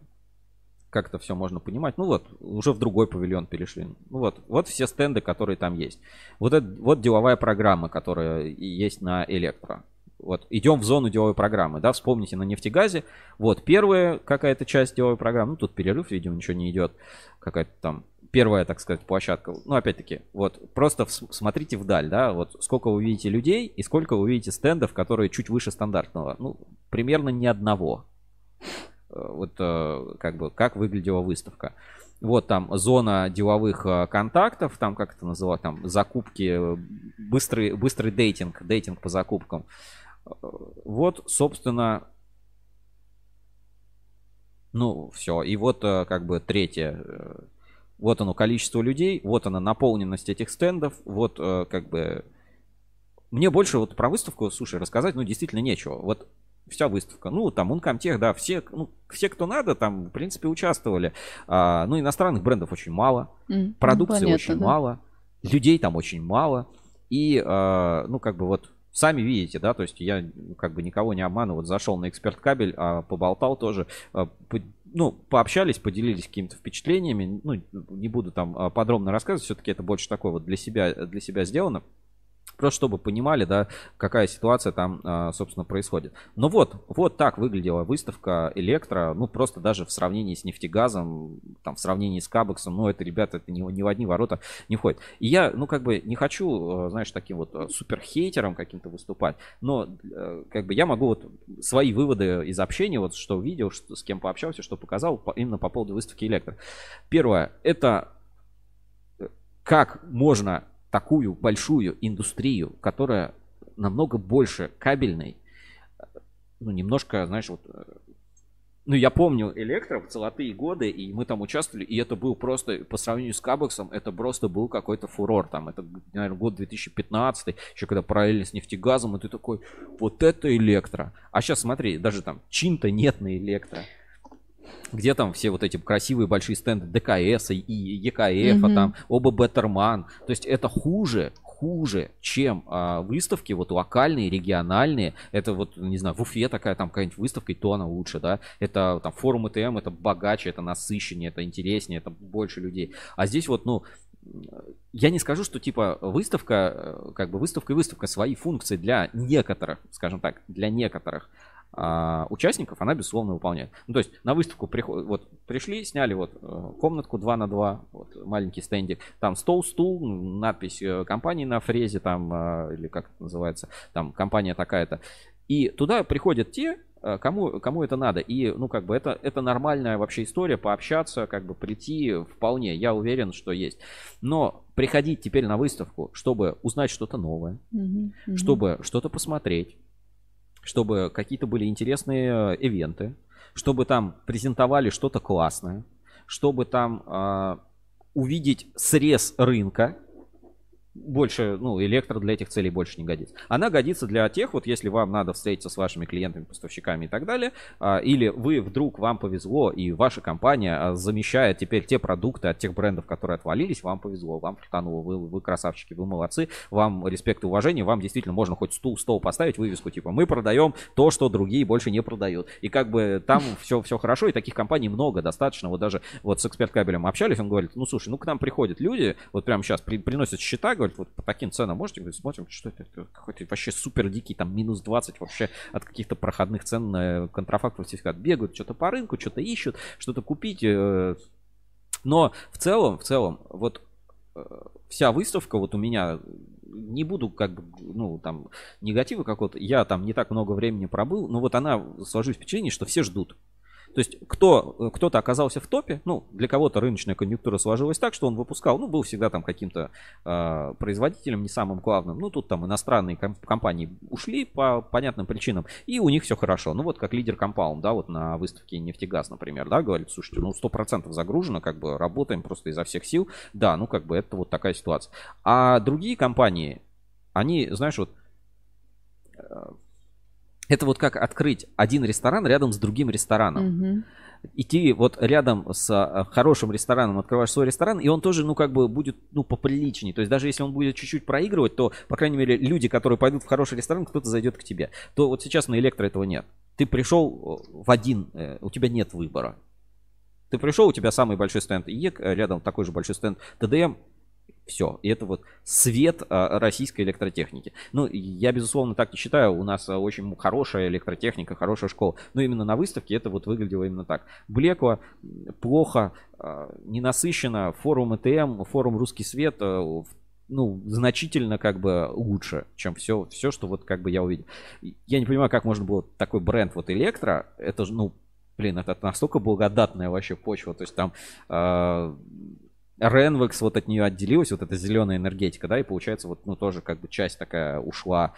как это все можно понимать. Ну вот, уже в другой павильон перешли. Ну вот, вот все стенды, которые там есть. Вот это вот деловая программа, которая есть на Электро. Вот, идем в зону деловой программы, да, вспомните на нефтегазе. Вот, первая какая-то часть деловой программы, ну, тут перерыв, видимо, ничего не идет. Какая-то там первая, так сказать, площадка. Ну, опять-таки, вот, просто смотрите вдаль, да, вот, сколько вы видите людей и сколько вы видите стендов, которые чуть выше стандартного. Ну, примерно ни одного. Э, Вот, э, как бы, как выглядела выставка. Вот там зона деловых э, контактов, там как это называют, там закупки, быстрый, быстрый дейтинг, дейтинг по закупкам. Вот, собственно, ну, все. И вот как бы третье. Вот оно количество людей, вот она наполненность этих стендов, вот как бы... Мне больше вот про выставку, слушай, рассказать, ну, действительно нечего. Вот вся выставка. Ну, там Ункомтех, да, все, ну, все, кто надо, там, в принципе, участвовали. А, ну, иностранных брендов очень мало, ну, продукции понятно, очень да. мало, людей там очень мало. И, а, ну, как бы вот сами видите, да, то есть я как бы никого не обманываю, вот зашел на эксперт кабель, а, поболтал тоже, а, по- ну, пообщались, поделились какими-то впечатлениями, ну, не буду там а, подробно рассказывать, все-таки это больше такое вот для себя, для себя сделано. Просто чтобы понимали, да, какая ситуация там, а, собственно, происходит. Но вот, вот так выглядела выставка Электро, ну, просто даже в сравнении с нефтегазом, там, в сравнении с Кабексом, ну, это, ребята, это ни, ни в одни ворота не входит. И я, ну, как бы не хочу, э, знаешь, таким вот э, супер хейтером каким-то выступать, но, как бы, я могу вот свои выводы из общения, вот, что увидел, что, с кем пообщался, что показал, по- именно по поводу выставки Электро. Первое, это э, как можно такую большую индустрию, которая намного больше кабельной, ну, немножко, знаешь, вот... э, Ну, я помню Электро в золотые годы, и мы там участвовали, и это был просто, по сравнению с Кабексом, это просто был какой-то фурор. Там, это, наверное, год 2015, еще когда параллельно с нефтегазом, и ты такой, вот это Электро. А сейчас смотри, даже там чин-то нет на Электро. Где там все вот эти красивые большие стенды ДКС и ЕКФ, а Мгм. там оба Беттерман. То есть это хуже, хуже чем а, выставки вот локальные, региональные. Это вот, не знаю, в Уфе такая там какая-нибудь выставка, и то она лучше, да. Это там форум ЭТМ, это богаче, это насыщеннее, это интереснее, это больше людей. А здесь вот, ну, я не скажу, что типа выставка, э, как бы выставка и выставка свои функции для некоторых, скажем так, для некоторых а, участников она безусловно выполняет. Ну, то есть на выставку приход, вот пришли, сняли вот э, комнатку 2 на 2, вот, маленький стендик, там стол, стул, надпись э, компании на фрезе там, а, или как это называется, там компания такая-то. И туда приходят те, э, кому, кому это надо. И, ну, как бы, это, это нормальная вообще история, пообщаться, как бы, прийти вполне, я уверен, что есть. Но приходить теперь на выставку, чтобы узнать что-то новое, Мгм, чтобы что-то посмотреть, чтобы какие-то были интересные э, ивенты, чтобы там презентовали что-то классное, чтобы там а, увидеть срез рынка, больше, ну, электро для этих целей больше не годится. Она годится для тех, вот если вам надо встретиться с вашими клиентами, поставщиками и так далее, а, или вы вдруг, вам повезло, и ваша компания а, замещает теперь те продукты от тех брендов, которые отвалились, вам повезло, вам фартануло, вы, вы красавчики, вы молодцы, вам респект и уважение, вам действительно можно хоть стул, стол поставить, вывеску, типа, мы продаем то, что другие больше не продают. И как бы там [LAUGHS] все, все хорошо, и таких компаний много, достаточно. Вот даже вот с эксперт кабелем общались, он говорит, ну, слушай, ну, к нам приходят люди, вот прямо сейчас при- приносят счета, говорит, вот по таким ценам можете, говорит, смотрим, что это, какой-то вообще супер дикий, там, минус 20 вообще от каких-то проходных цен на контрафактов сертификат. Бегают что-то по рынку, что-то ищут, что-то купить. э, Но в целом, в целом, вот э, вся выставка вот у меня не буду как бы, ну, там, негатива какого-то, я там не так много времени пробыл, но вот она, сложилось впечатление, что все ждут. То есть кто, кто-то оказался в топе, ну, для кого-то рыночная конъюнктура сложилась так, что он выпускал, ну, был всегда там каким-то э, производителем, не самым главным. Ну, тут там иностранные ком- компании ушли по понятным причинам, и у них все хорошо. Ну, вот как лидер Compound, да, вот на выставке нефтегаз, например, да, говорит, слушайте, ну, 100% загружено, как бы работаем просто изо всех сил. Да, ну, как бы это вот такая ситуация. А другие компании, они, знаешь, вот э, это вот как открыть один ресторан рядом с другим рестораном. Мгм. Идти вот рядом с э, хорошим рестораном, открываешь свой ресторан, и он тоже, ну, как бы будет, ну, поприличнее. То есть даже если он будет чуть-чуть проигрывать, то, по крайней мере, люди, которые пойдут в хороший ресторан, кто-то зайдет к тебе. То вот сейчас на электро этого нет. Ты пришел э, в один, э, у тебя нет выбора. Ты пришел, у тебя самый большой стенд ИЕК, рядом такой же большой стенд ТДМ, все. И это вот свет а, российской электротехники. Ну, я, безусловно, так не считаю. У нас а, очень хорошая электротехника, хорошая школа. Но именно на выставке это вот выглядело именно так. Блекло, плохо, а, ненасыщенно. Форум ЭТМ, форум Русский Свет, ну, значительно как бы лучше, чем все, все, что вот как бы я увидел. Я не понимаю, как можно было такой бренд вот Электро, это же, ну, блин, это настолько благодатная вообще почва, то есть там а, Ренвекс вот от нее отделилась, вот эта зеленая энергетика, да, и получается вот, ну, тоже как бы часть такая ушла.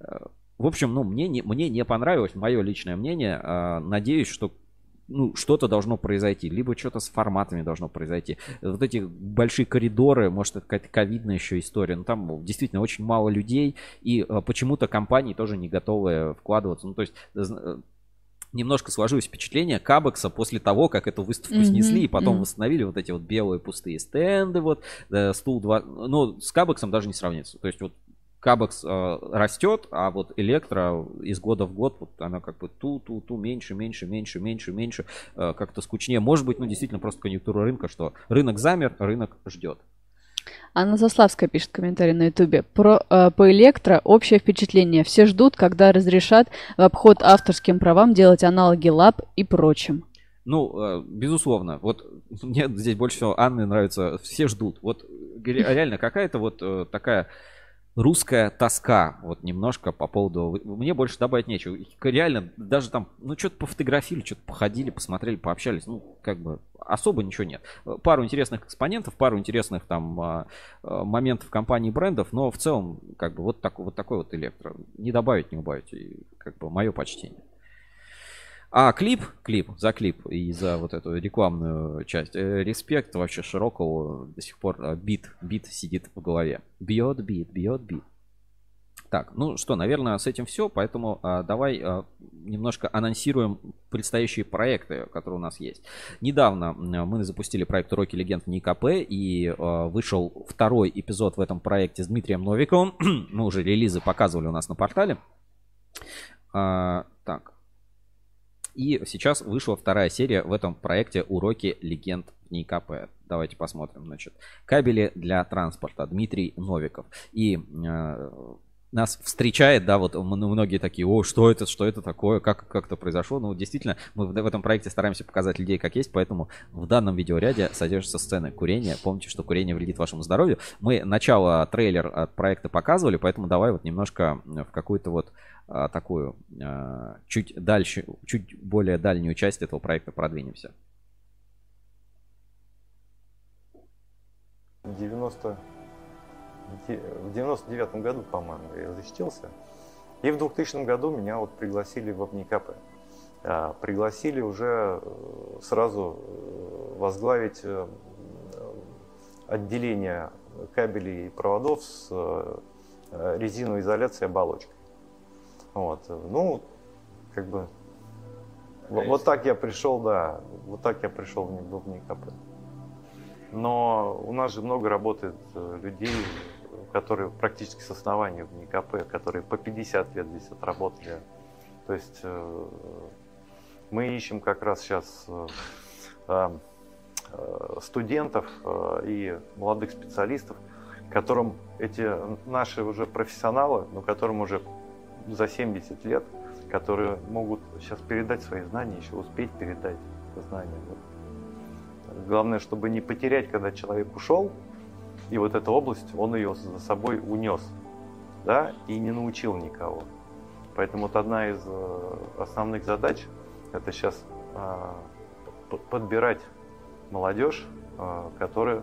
Э, В общем, ну, мне не, мне не понравилось, мое личное мнение. А, Надеюсь, что ну, что-то должно произойти, либо что-то с форматами должно произойти. Вот эти большие коридоры, может, это какая-то ковидная еще история, но там действительно очень мало людей, и э, почему-то компании тоже не готовы вкладываться. Ну, то есть, э, немножко сложилось впечатление Кабекса после того, как эту выставку Мгм, снесли и потом мгм. восстановили вот эти вот белые пустые стенды, вот, э, стул 2, ну, с Кабексом даже не сравнится. То есть вот Кабекс э, растет, а вот Электро из года в год, вот она как бы ту-ту-ту, меньше, меньше, меньше, меньше, меньше, э, как-то скучнее. Может быть, ну, действительно, просто конъюнктура рынка, что рынок замер, рынок ждет. Анна Заславская пишет комментарий на ютубе. Про, э, по электро общее впечатление. Все ждут, когда разрешат в обход авторским правам делать аналоги лап и прочим. Ну, э, безусловно. Вот [LAUGHS] мне здесь больше всего Анны нравится. Все ждут. Вот ре- реально какая-то вот э, такая русская тоска. Вот немножко по поводу... Мне больше добавить нечего. Реально, даже там, ну, что-то пофотографировали, что-то походили, посмотрели, пообщались. Ну, как бы особо ничего нет. Э, Пару интересных экспонентов, пару интересных там а, а, моментов компании брендов, но в целом, как бы, вот, так, вот такой вот электро. Не добавить, не убавить. И, как бы, мое почтение. А клип, клип, за клип и за вот эту рекламную часть. Э, Респект вообще широкого до сих пор э, бит, бит сидит в голове. Бьет бит, бьет бит. Так, ну что, наверное, с этим все, поэтому а, давай а, немножко анонсируем предстоящие проекты, которые у нас есть. Недавно мы запустили проект «Уроки легенд» НИКП, и а, вышел второй эпизод в этом проекте с Дмитрием Новиковым. [CLEARS THROAT] мы уже релизы показывали у нас на портале. А, так. И сейчас вышла вторая серия в этом проекте «Уроки легенд НИКП». Давайте посмотрим, значит. Кабели для транспорта. Дмитрий Новиков. И а, нас встречает, да, вот многие такие, о, что это, что это такое, как, как это произошло. Ну, действительно, мы в, в этом проекте стараемся показать людей как есть, поэтому в данном видеоряде содержатся сцены курения. Помните, что курение вредит вашему здоровью. Мы начало трейлер от проекта показывали, поэтому давай вот немножко в какую-то вот а, такую а, чуть дальше, чуть более дальнюю часть этого проекта продвинемся. 90 в 99 году, по-моему, я защитился. И в 2000 году меня вот пригласили в ОБНИКП. А, пригласили уже э, сразу э, возглавить э, отделение кабелей и проводов с резиновой изоляцией оболочкой. Вот. Ну, как бы, вот, вот так я пришел, да, вот так я пришел в ОБНИКП. Но у нас же много работает людей, которые практически с основания в НИКП, которые по 50 лет здесь отработали. То есть э, мы ищем как раз сейчас э, э, студентов и молодых специалистов, которым эти наши уже профессионалы, но которым уже за 70 лет, которые могут сейчас передать свои знания, еще успеть передать знания. Главное, чтобы не потерять, когда человек ушел, и вот эта область, он ее за собой унес, да, и не научил никого. Поэтому вот одна из э, основных задач – это сейчас а, подбирать молодежь, а, которая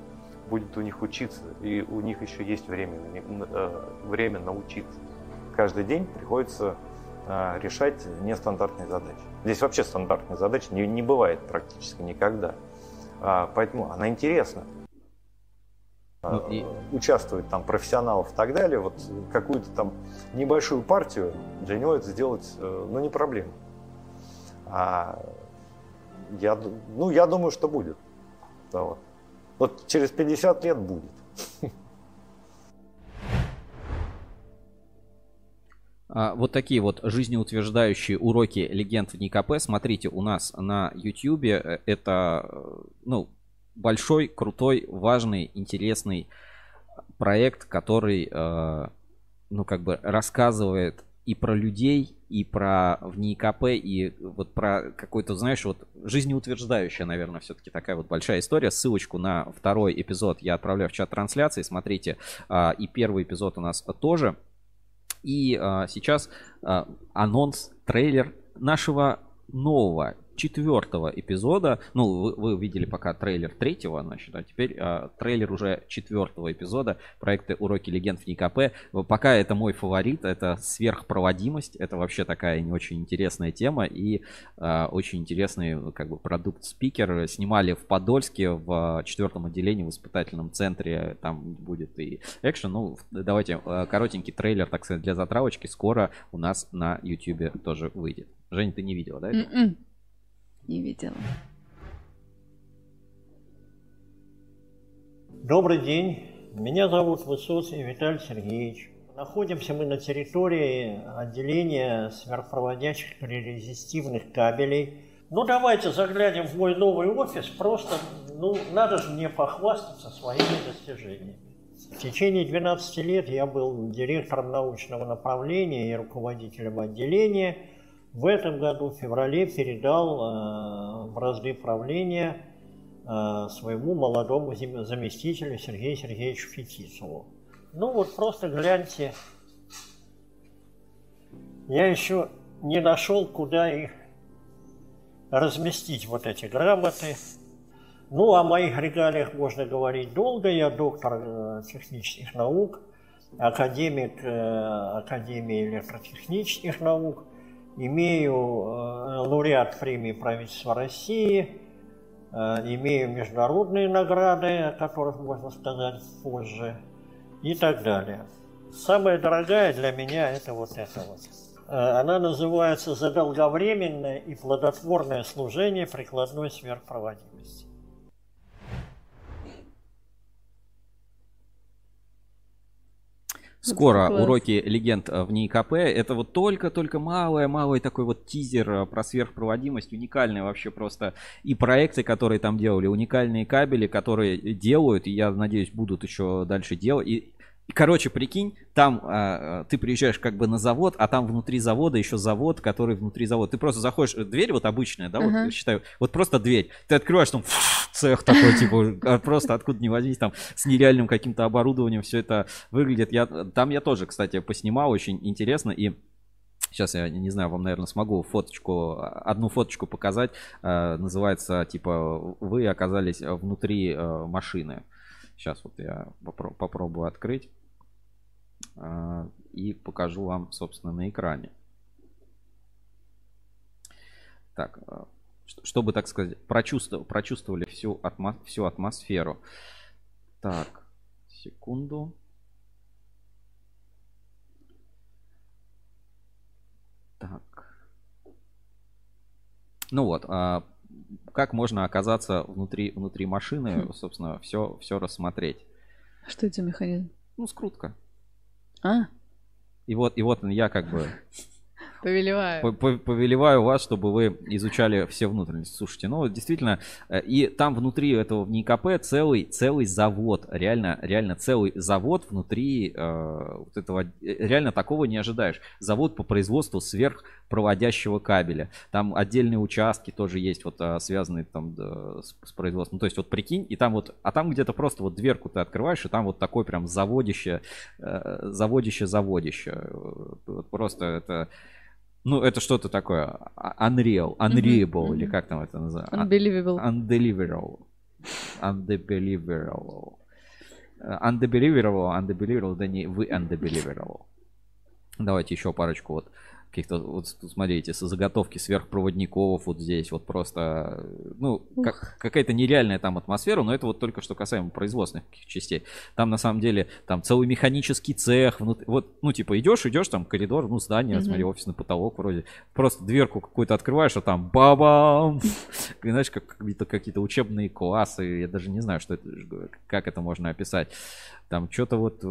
будет у них учиться, и у них еще есть время, э, время научиться. Каждый день приходится а, решать нестандартные задачи. Здесь вообще стандартные задачи не, не бывает практически никогда. Поэтому она интересна. Ну, и... Э, участвует там профессионалов и так далее, вот какую-то там небольшую партию для него это сделать, э, ну, не проблема. А я, ну, я думаю, что будет. Да, вот. вот через 50 лет будет. А, вот такие вот жизнеутверждающие уроки легенд в НИКП. Смотрите, у нас на YouTube э, это, ну, большой, крутой, важный, интересный проект, который, э, ну, как бы рассказывает и про людей, и про в НИКП, и вот про какой-то, знаешь, вот жизнеутверждающая, наверное, все-таки такая вот большая история. Ссылочку на второй эпизод я отправляю в чат трансляции. Смотрите, э, и первый эпизод у нас тоже. И э, сейчас э, анонс, трейлер нашего нового четвертого эпизода. Ну, вы, вы видели пока трейлер третьего, значит, а теперь а, трейлер уже четвертого эпизода проекта «Уроки легенд в НИКП». Пока это мой фаворит, это сверхпроводимость. Это вообще такая не очень интересная тема и а, очень интересный как бы продукт-спикер. Снимали в Подольске в четвертом отделении в испытательном центре. Там будет и экшен. Ну, давайте а, коротенький трейлер, так сказать, для затравочки скоро у нас на YouTube тоже выйдет. Жень, ты не видела, да? Это? М-м не видела. Добрый день. Меня зовут Высоцкий Виталий Сергеевич. Находимся мы на территории отделения сверхпроводящих резистивных кабелей. Ну, давайте заглянем в мой новый офис. Просто, ну, надо же мне похвастаться своими достижениями. В течение 12 лет я был директором научного направления и руководителем отделения – в этом году, в феврале, передал э, в разды правления э, своему молодому заместителю Сергею Сергеевичу Фетисову. Ну вот просто гляньте. Я еще не нашел, куда их разместить, вот эти грамоты. Ну, о моих регалиях можно говорить долго. Я доктор э, технических наук, академик Академии электротехнических наук – имею э, лауреат премии правительства России, э, имею международные награды, о которых можно сказать позже, и так далее. Самая дорогая для меня это вот это вот. Э, Она называется «За долговременное и плодотворное служение прикладной сверхпроводимости». Скоро Класс. уроки легенд э, в НИИКП. Это вот только-только малый-малый такой вот тизер э, про сверхпроводимость. Уникальные вообще просто и проекты, которые там делали, уникальные кабели, которые делают, и я надеюсь, будут еще дальше делать. И, короче, прикинь, там а, а, ты приезжаешь как бы на завод, а там внутри завода еще завод, который внутри завода. Ты просто заходишь, э, дверь вот обычная, да, Ага. вот считаю, вот просто дверь. Ты открываешь, там цех такой, типа, а просто откуда не возьмись, там с нереальным каким-то оборудованием все это выглядит. Я, там я тоже, кстати, поснимал, очень интересно, и Сейчас я не знаю, вам, наверное, смогу фоточку, одну фоточку показать. Э, Называется, типа, вы оказались внутри э, машины. Сейчас вот я попро- попробую открыть. Э, И покажу вам, собственно, на экране. Так, ш- чтобы, так сказать, прочувствовали, прочувствовали всю, атмо- всю атмосферу. Так, секунду. Так. Ну вот, а как можно оказаться внутри, внутри машины, собственно, все, все рассмотреть. Что это за механизм? Ну, скрутка. А, И вот, и вот я как бы [LAUGHS] повелеваю. по- по- повелеваю вас, чтобы вы изучали все внутренности. Слушайте, ну действительно, э, и там внутри этого в НИКП целый, целый завод, реально, реально целый завод внутри э, вот этого, э, реально такого не ожидаешь. Завод по производству сверхпроводящего кабеля. Там отдельные участки тоже есть, вот э, связанные там с, с производством. Ну, то есть вот прикинь, и там вот, а там где-то просто вот дверку ты открываешь, и там вот такой прям заводище, заводище, заводище. Вот просто это ну, это что-то такое. а- Unreal, unreable, или как там это называется? Unbelievable. Undeliverable. Undeliverable. Э, Undeliverable, undeliverable, да не вы undeliverable. Давайте еще парочку вот каких-то, вот смотрите, со заготовки сверхпроводников вот здесь, вот просто, э, ну, как- какая-то нереальная там атмосфера, но это вот только что касаемо производственных частей. Там на самом деле, там целый механический цех, внут- вот, ну, типа, идешь, идешь, там коридор, ну, здание, смотри, офисный потолок вроде, просто дверку какую-то открываешь, а там бабам, [LAUGHS] знаешь, как какие-то, какие-то учебные классы, я даже не знаю, что это, как это можно описать. Там что-то вот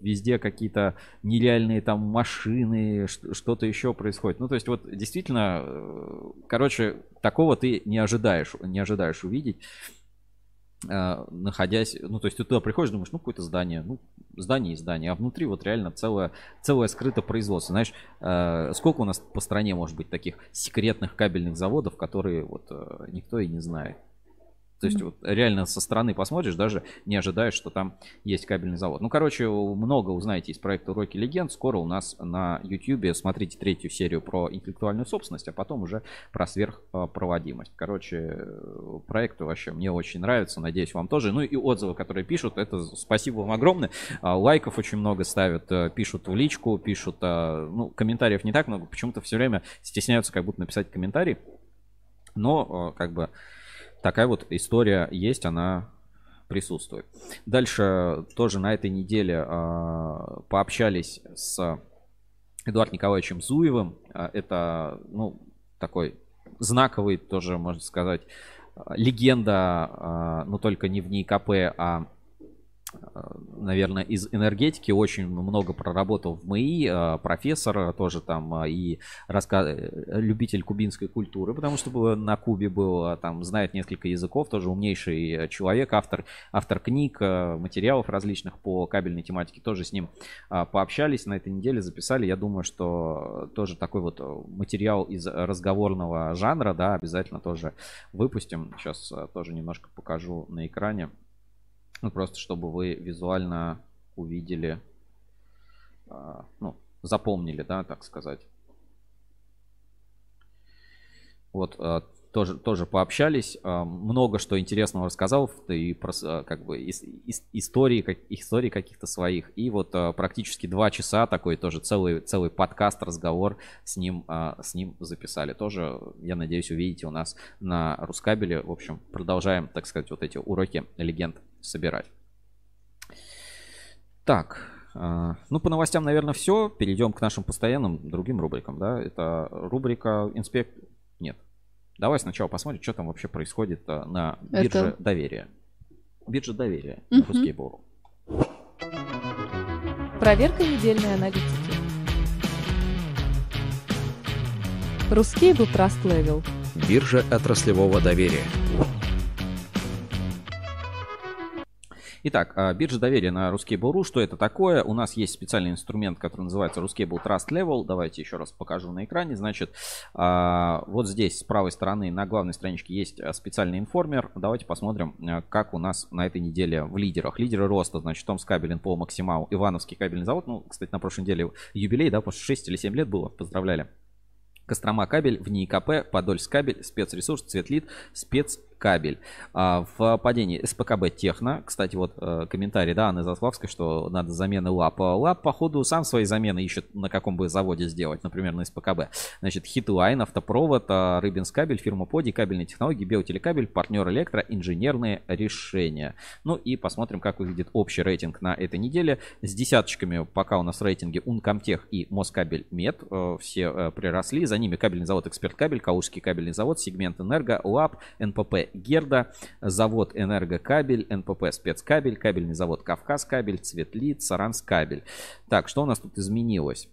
везде какие-то нереальные там машины, что-то еще происходит. Ну, то есть вот действительно, э, короче, такого ты не ожидаешь, не ожидаешь увидеть, э, находясь, ну, то есть ты туда приходишь, думаешь, ну, какое-то здание, ну, здание и здание, а внутри вот реально целое, целое скрыто производство. Знаешь, э, сколько у нас по стране может быть таких секретных кабельных заводов, которые вот никто и не знает. То есть вот реально со стороны посмотришь, даже не ожидаешь, что там есть кабельный завод. Ну, короче, много узнаете из проекта «Уроки легенд». Скоро у нас на YouTube смотрите третью серию про интеллектуальную собственность, а потом уже про сверхпроводимость. Короче, проект вообще мне очень нравится, надеюсь, вам тоже. Ну и отзывы, которые пишут, это спасибо вам огромное. А, Лайков очень много ставят, э, пишут в личку, пишут, э, ну, комментариев не так много, почему-то все время стесняются как будто написать комментарий. Но, э, как бы, такая вот история есть, она присутствует. Дальше тоже на этой неделе э, пообщались с Эдуардом Николаевичем Зуевым. Э, Это, ну, такой знаковый, тоже, можно сказать, э, легенда, э, но только не в НИКП, а наверное, из энергетики. Очень много проработал в МИИ, э, профессор тоже там э, и раска... э, любитель кубинской культуры, потому что на Кубе был, э, там знает несколько языков, тоже умнейший человек, автор, автор книг, материалов различных по кабельной тематике, тоже с ним пообщались на этой неделе, записали, я думаю, что тоже такой вот материал из разговорного жанра, да, обязательно тоже выпустим, сейчас тоже немножко покажу на экране. Ну, просто чтобы вы визуально увидели, а, ну, запомнили, да, так сказать. Вот, а, тоже, тоже пообщались, а, много что интересного рассказал, и про, как бы, ис- истории, как, истории каких-то своих. И вот практически два часа такой тоже целый, целый подкаст, разговор с ним, с ним записали. Тоже, я надеюсь, увидите у нас на Рускабеле. В общем, продолжаем, так сказать, вот эти уроки легенд собирать. Так, А, Ну, по новостям, наверное, все. Перейдем к нашим постоянным другим рубрикам, да. Это рубрика инспект... Нет. Давай сначала посмотрим, что там вообще происходит а, на бирже Это- доверия. Биржа доверия. Мгм. Русский Буру. Проверка недельной аналитики. Русскейбл Trust Level. Биржа отраслевого доверия. Итак, а, биржа доверия на Ruskable.ru. Что это такое? У нас есть специальный инструмент, который называется Ruskable Trust Level. Давайте еще раз покажу на экране. Значит, а, вот здесь с правой стороны на главной страничке есть а, специальный информер. Давайте посмотрим, как у нас на этой неделе в лидерах. Лидеры роста, значит, Томс Кабель, НПО Максимал, Ивановский кабельный завод. Ну, кстати, на прошлой неделе юбилей, да, потому что 6 или 7 лет было. Поздравляли. Кострома кабель, в НИИКП, Подольск кабель, спецресурс, Цветлит, спецкабель. А, в падении СПКБ Техно, кстати, вот э, комментарий, да, Анны Заславской, что надо замены ЛАП. А ЛАП, походу, сам свои замены ищет, на каком бы заводе сделать, например, на СПКБ. Значит, Хитлайн, Автопровод, а, Рыбинсккабель, фирма Поди, кабельные технологии, Биотелекабель, партнер Электро, инженерные решения. Ну и посмотрим, как выглядит общий рейтинг на этой неделе. С десяточками пока у нас в рейтинге Ункомтех и Москабельмет. э, Все э, приросли. За ними кабельный завод Эксперт Кабель, Калужский кабельный завод, Сегмент Энерго, LAPP, НПП Герда, завод Энергокабель, НПП Спецкабель, кабельный завод Кавказ Кабель, Цветлит, Сарансккабель. Так, что у нас тут изменилось?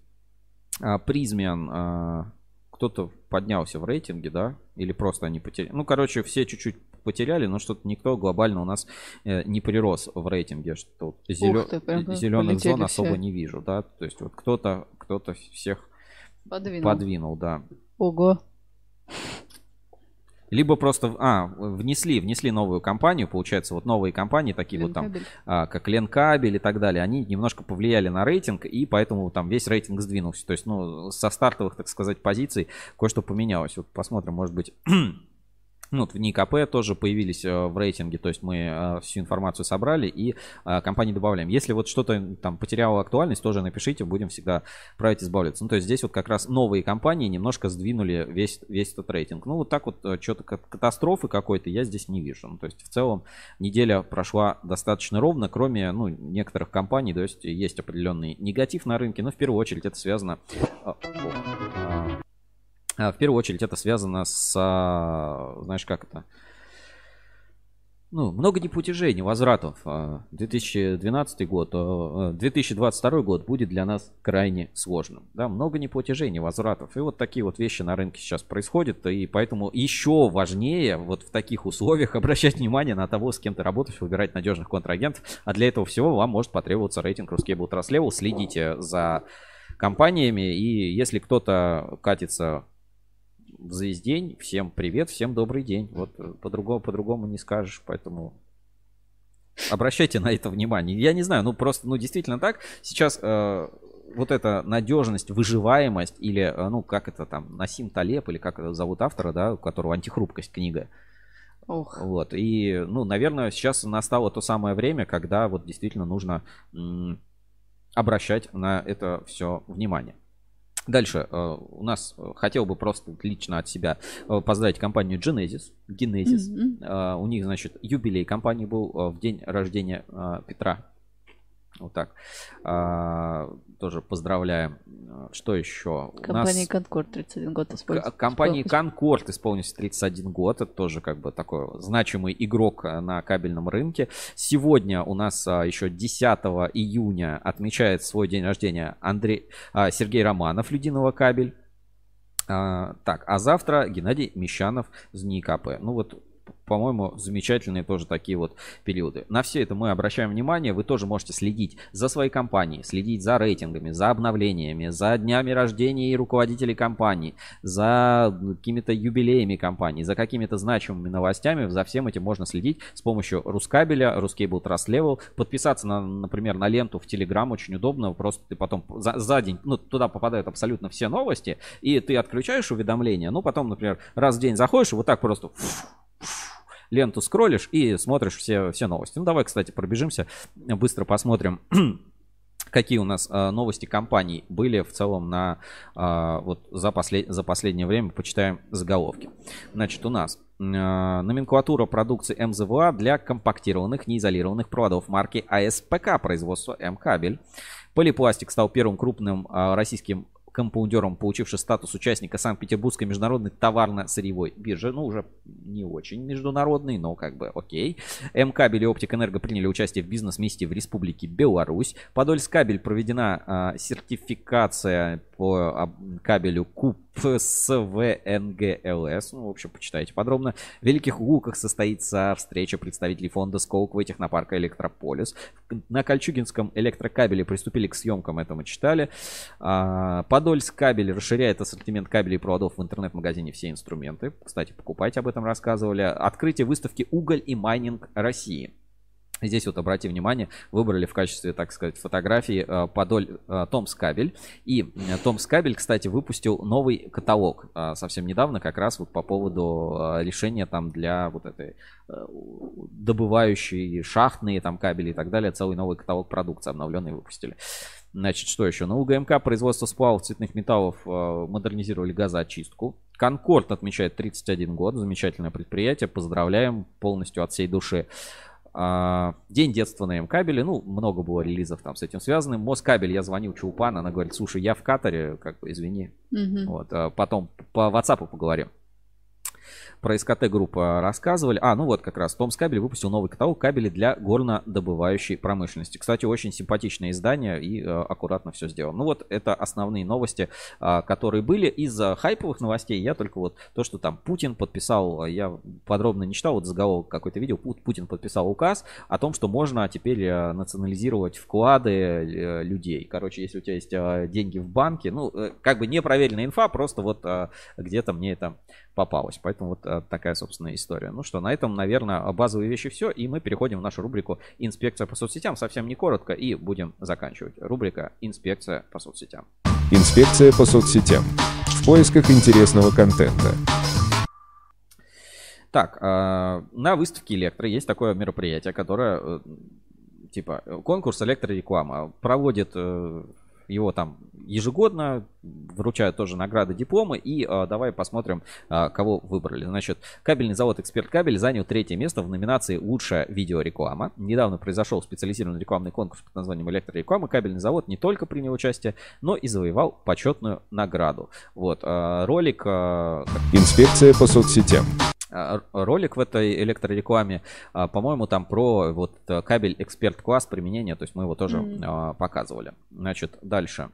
А, Призмен а, кто-то поднялся в рейтинге, да? Или просто они потеряли? Ну, короче, все чуть-чуть потеряли, но что-то никто глобально у нас э, не прирос в рейтинге. Что вот зелё- Ух ты, прям зеленых полетели зон особо все. не вижу, да? То есть вот кто-то кто-то всех Подвинул. подвинул, да. Ого. Либо просто, а, внесли, внесли новую компанию, получается, вот новые компании, такие вот там, Ленкабель. а, как Ленкабель и так далее, они немножко повлияли на рейтинг, и поэтому там весь рейтинг сдвинулся. То есть, ну, со стартовых, так сказать, позиций кое-что поменялось. Вот посмотрим, может быть, [CLEARS THROAT] ну, вот в НИКП тоже появились э, в рейтинге, то есть мы э, всю информацию собрали и э, компании добавляем. Если вот что-то там потеряло актуальность, тоже напишите, будем всегда править избавляться. Ну, то есть здесь вот как раз новые компании немножко сдвинули весь, весь этот рейтинг. Ну, вот так вот что-то катастрофы какой-то я здесь не вижу. Ну, то есть в целом неделя прошла достаточно ровно, кроме, ну, некоторых компаний, то есть есть определенный негатив на рынке, но в первую очередь это связано... а, В первую очередь это связано с, а, знаешь, как это? Ну, много непутежей, невозвратов. А, 2012 год, а, 2022 год будет для нас крайне сложным. Да, много неплатежей, невозвратов. И вот такие вот вещи на рынке сейчас происходят. И поэтому еще важнее вот в таких условиях [LAUGHS] обращать внимание на того, с кем ты работаешь, выбирать надежных контрагентов. А для этого всего вам может потребоваться рейтинг Ruscable Trust Level. Следите за компаниями. И если кто-то катится в звездень. Всем привет, всем добрый день. Вот э, по-другому, по-другому не скажешь, поэтому обращайте на это внимание. Я не знаю, ну просто, ну действительно так. Сейчас э, вот эта надежность, выживаемость или, э, ну как это там, Насим Талеб или как это зовут автора, да, у которого антихрупкость книга. Ох. Вот, и, ну, наверное, сейчас настало то самое время, когда вот действительно нужно м, обращать на это все внимание. Дальше э, у нас э, хотел бы просто лично от себя э, поздравить компанию Genesis. Genesis. Э, У них, значит, юбилей компании был в день рождения Петра. Вот так. А, Тоже поздравляем. Э, Что еще? Компании Конкорд 31 год используется. К- Компании Concord исполнился 31 год. Это тоже как бы такой значимый игрок а, на кабельном рынке. Сегодня у нас а, еще 10 июня отмечает свой день рождения Андрей, а, Сергей Романов, Людиного кабель. А, так, а завтра Геннадий Мещанов из НИКП. Ну вот, по-моему, замечательные тоже такие вот периоды. На все это мы обращаем внимание. Вы тоже можете следить за своей компанией, следить за рейтингами, за обновлениями, за днями рождения и руководителей компаний, за какими-то юбилеями компаний, за какими-то значимыми новостями. За всем этим можно следить с помощью Рускабеля, Ruscable Trust Level. Подписаться, на, например, на ленту в Telegram очень удобно. Просто ты потом за, за день, ну, туда попадают абсолютно все новости, и ты отключаешь уведомления. Ну, потом, например, раз в день заходишь, и вот так просто ленту скроллишь и смотришь все, все новости. Ну, давай, кстати, пробежимся, быстро посмотрим, [CLEARS THROAT] какие у нас э, новости компаний были в целом на э, вот за, послед, за последнее время. Почитаем заголовки. Значит, у нас э, номенклатура продукции МЗВА для компактированных неизолированных проводов марки АСПК производства М-кабель. Полипластик стал первым крупным а, российским компаундером, получивший статус участника Санкт-Петербургской международной товарно-сырьевой биржи. Ну, уже не очень международный, но как бы окей. М-кабель и Оптик Энерго приняли участие в бизнес-миссии в Республике Беларусь. Подольскабель проведена а, сертификация по а, кабелю КУПСВНГЛС. Ну, в общем, почитайте подробно. В Великих Луках состоится встреча представителей фонда Сколково и технопарка Электрополис. На Кольчугинском электрокабеле приступили к съемкам, это мы читали. А, Подольск кабель расширяет ассортимент кабелей и проводов в интернет-магазине «Все инструменты». Кстати, покупайте, об этом рассказывали. Открытие выставки «Уголь и майнинг России». Здесь вот обрати внимание, выбрали в качестве, так сказать, фотографии э, Подоль э, Томс Кабель. И э, Томс Кабель, кстати, выпустил новый каталог совсем недавно, как раз вот по поводу решения там для вот этой добывающей шахтные там кабели и так далее. Целый новый каталог продукции обновленный выпустили. Значит, что еще? На УГМК производство сплавов цветных металлов модернизировали газоочистку. Конкорд отмечает 31 год. Замечательное предприятие. Поздравляем полностью от всей души. А, день детства на М-кабеле. Ну, много было релизов там с этим связанным. Москабель, я звонил Чулпан, она говорит, слушай, я в Катаре, как бы, извини. Мгм. Вот, а потом по WhatsApp поговорим. Про СКТ группа рассказывали. А, ну вот как раз Томс Кабель выпустил новый каталог кабелей для горнодобывающей промышленности. Кстати, очень симпатичное издание и э, аккуратно все сделано. Ну вот это основные новости, э, которые были. Из э, хайповых новостей я только вот то, что там Путин подписал, я подробно не читал, вот заголовок какой-то видел, Пу- Путин подписал указ о том, что можно теперь э, национализировать вклады э, людей. Короче, если у тебя есть э, деньги в банке, ну, э, как бы непроверенная инфа, просто вот э, где-то мне это попалось. Поэтому вот э, такая, собственно, история. Ну что, на этом, наверное, базовые вещи все. И мы переходим в нашу рубрику «Инспекция по соцсетям». Совсем не коротко. И будем заканчивать. Рубрика «Инспекция по соцсетям». Инспекция по соцсетям. В поисках интересного контента. Так, э, на выставке Электро есть такое мероприятие, которое э, типа конкурс электрореклама. Проводит его там ежегодно, вручают тоже награды, дипломы. И э, давай посмотрим, э, кого выбрали. Значит, кабельный завод «Эксперт Кабель» занял третье место в номинации «Лучшая видеореклама». Недавно произошел специализированный рекламный конкурс под названием «Электрореклама». Кабельный завод не только принял участие, но и завоевал почетную награду. Вот, э, ролик... э, Инспекция по соцсетям. А, ролик в этой электрорекламе, а, по-моему, там про вот э, кабель эксперт класс применения, то есть мы его тоже а, показывали. Значит, дальше.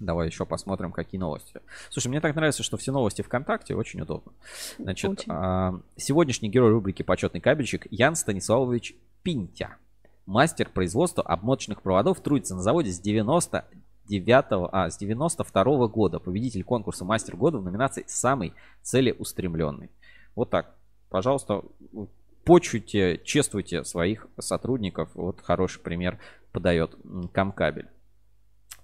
Давай еще посмотрим, какие новости. Слушай, мне так нравится, что все новости ВКонтакте очень удобно. Значит, Очень. сегодняшний герой рубрики «Почетный кабельщик» Ян Станиславович Пинтя. Мастер производства обмоточных проводов трудится на заводе с 99 а, с 92 года. Победитель конкурса «Мастер года» в номинации «Самый целеустремленный». Вот так. Пожалуйста, почуйте, чествуйте своих сотрудников. Вот хороший пример подает Камкабель.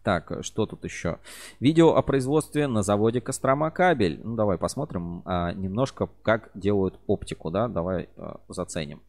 Так, что тут еще? Видео о производстве на заводе Кострома кабель. Ну, давай посмотрим а, немножко, как делают оптику, да? Давай а, заценим.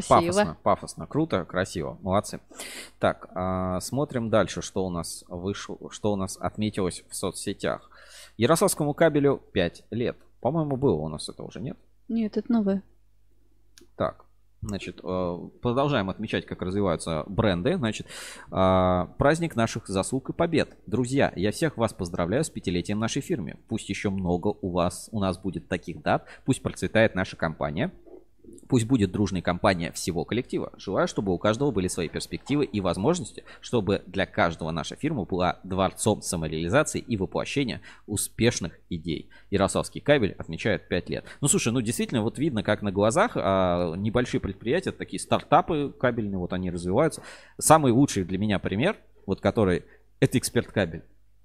Красиво. пафосно, пафосно, круто, красиво. Молодцы. Так, а, смотрим дальше, что у нас вышло, что у нас отметилось в соцсетях. Ярославскому кабелю 5 лет. По-моему, было у нас это уже, нет? Нет, это новое. Так, Значит, э, продолжаем отмечать, как развиваются бренды. Значит, э, праздник наших заслуг и побед. Друзья, я всех вас поздравляю с пятилетием нашей фирмы. Пусть еще много у вас, у нас будет таких дат. Пусть процветает наша компания. Пусть будет дружной компания всего коллектива. Желаю, чтобы у каждого были свои перспективы и возможности, чтобы для каждого наша фирма была дворцом самореализации и воплощения успешных идей. Ярославский кабель отмечает 5 лет. Ну, слушай, ну действительно, вот видно, как на глазах а, небольшие предприятия, такие стартапы кабельные, вот они развиваются. Самый лучший для меня пример, вот который, это эксперт кабель.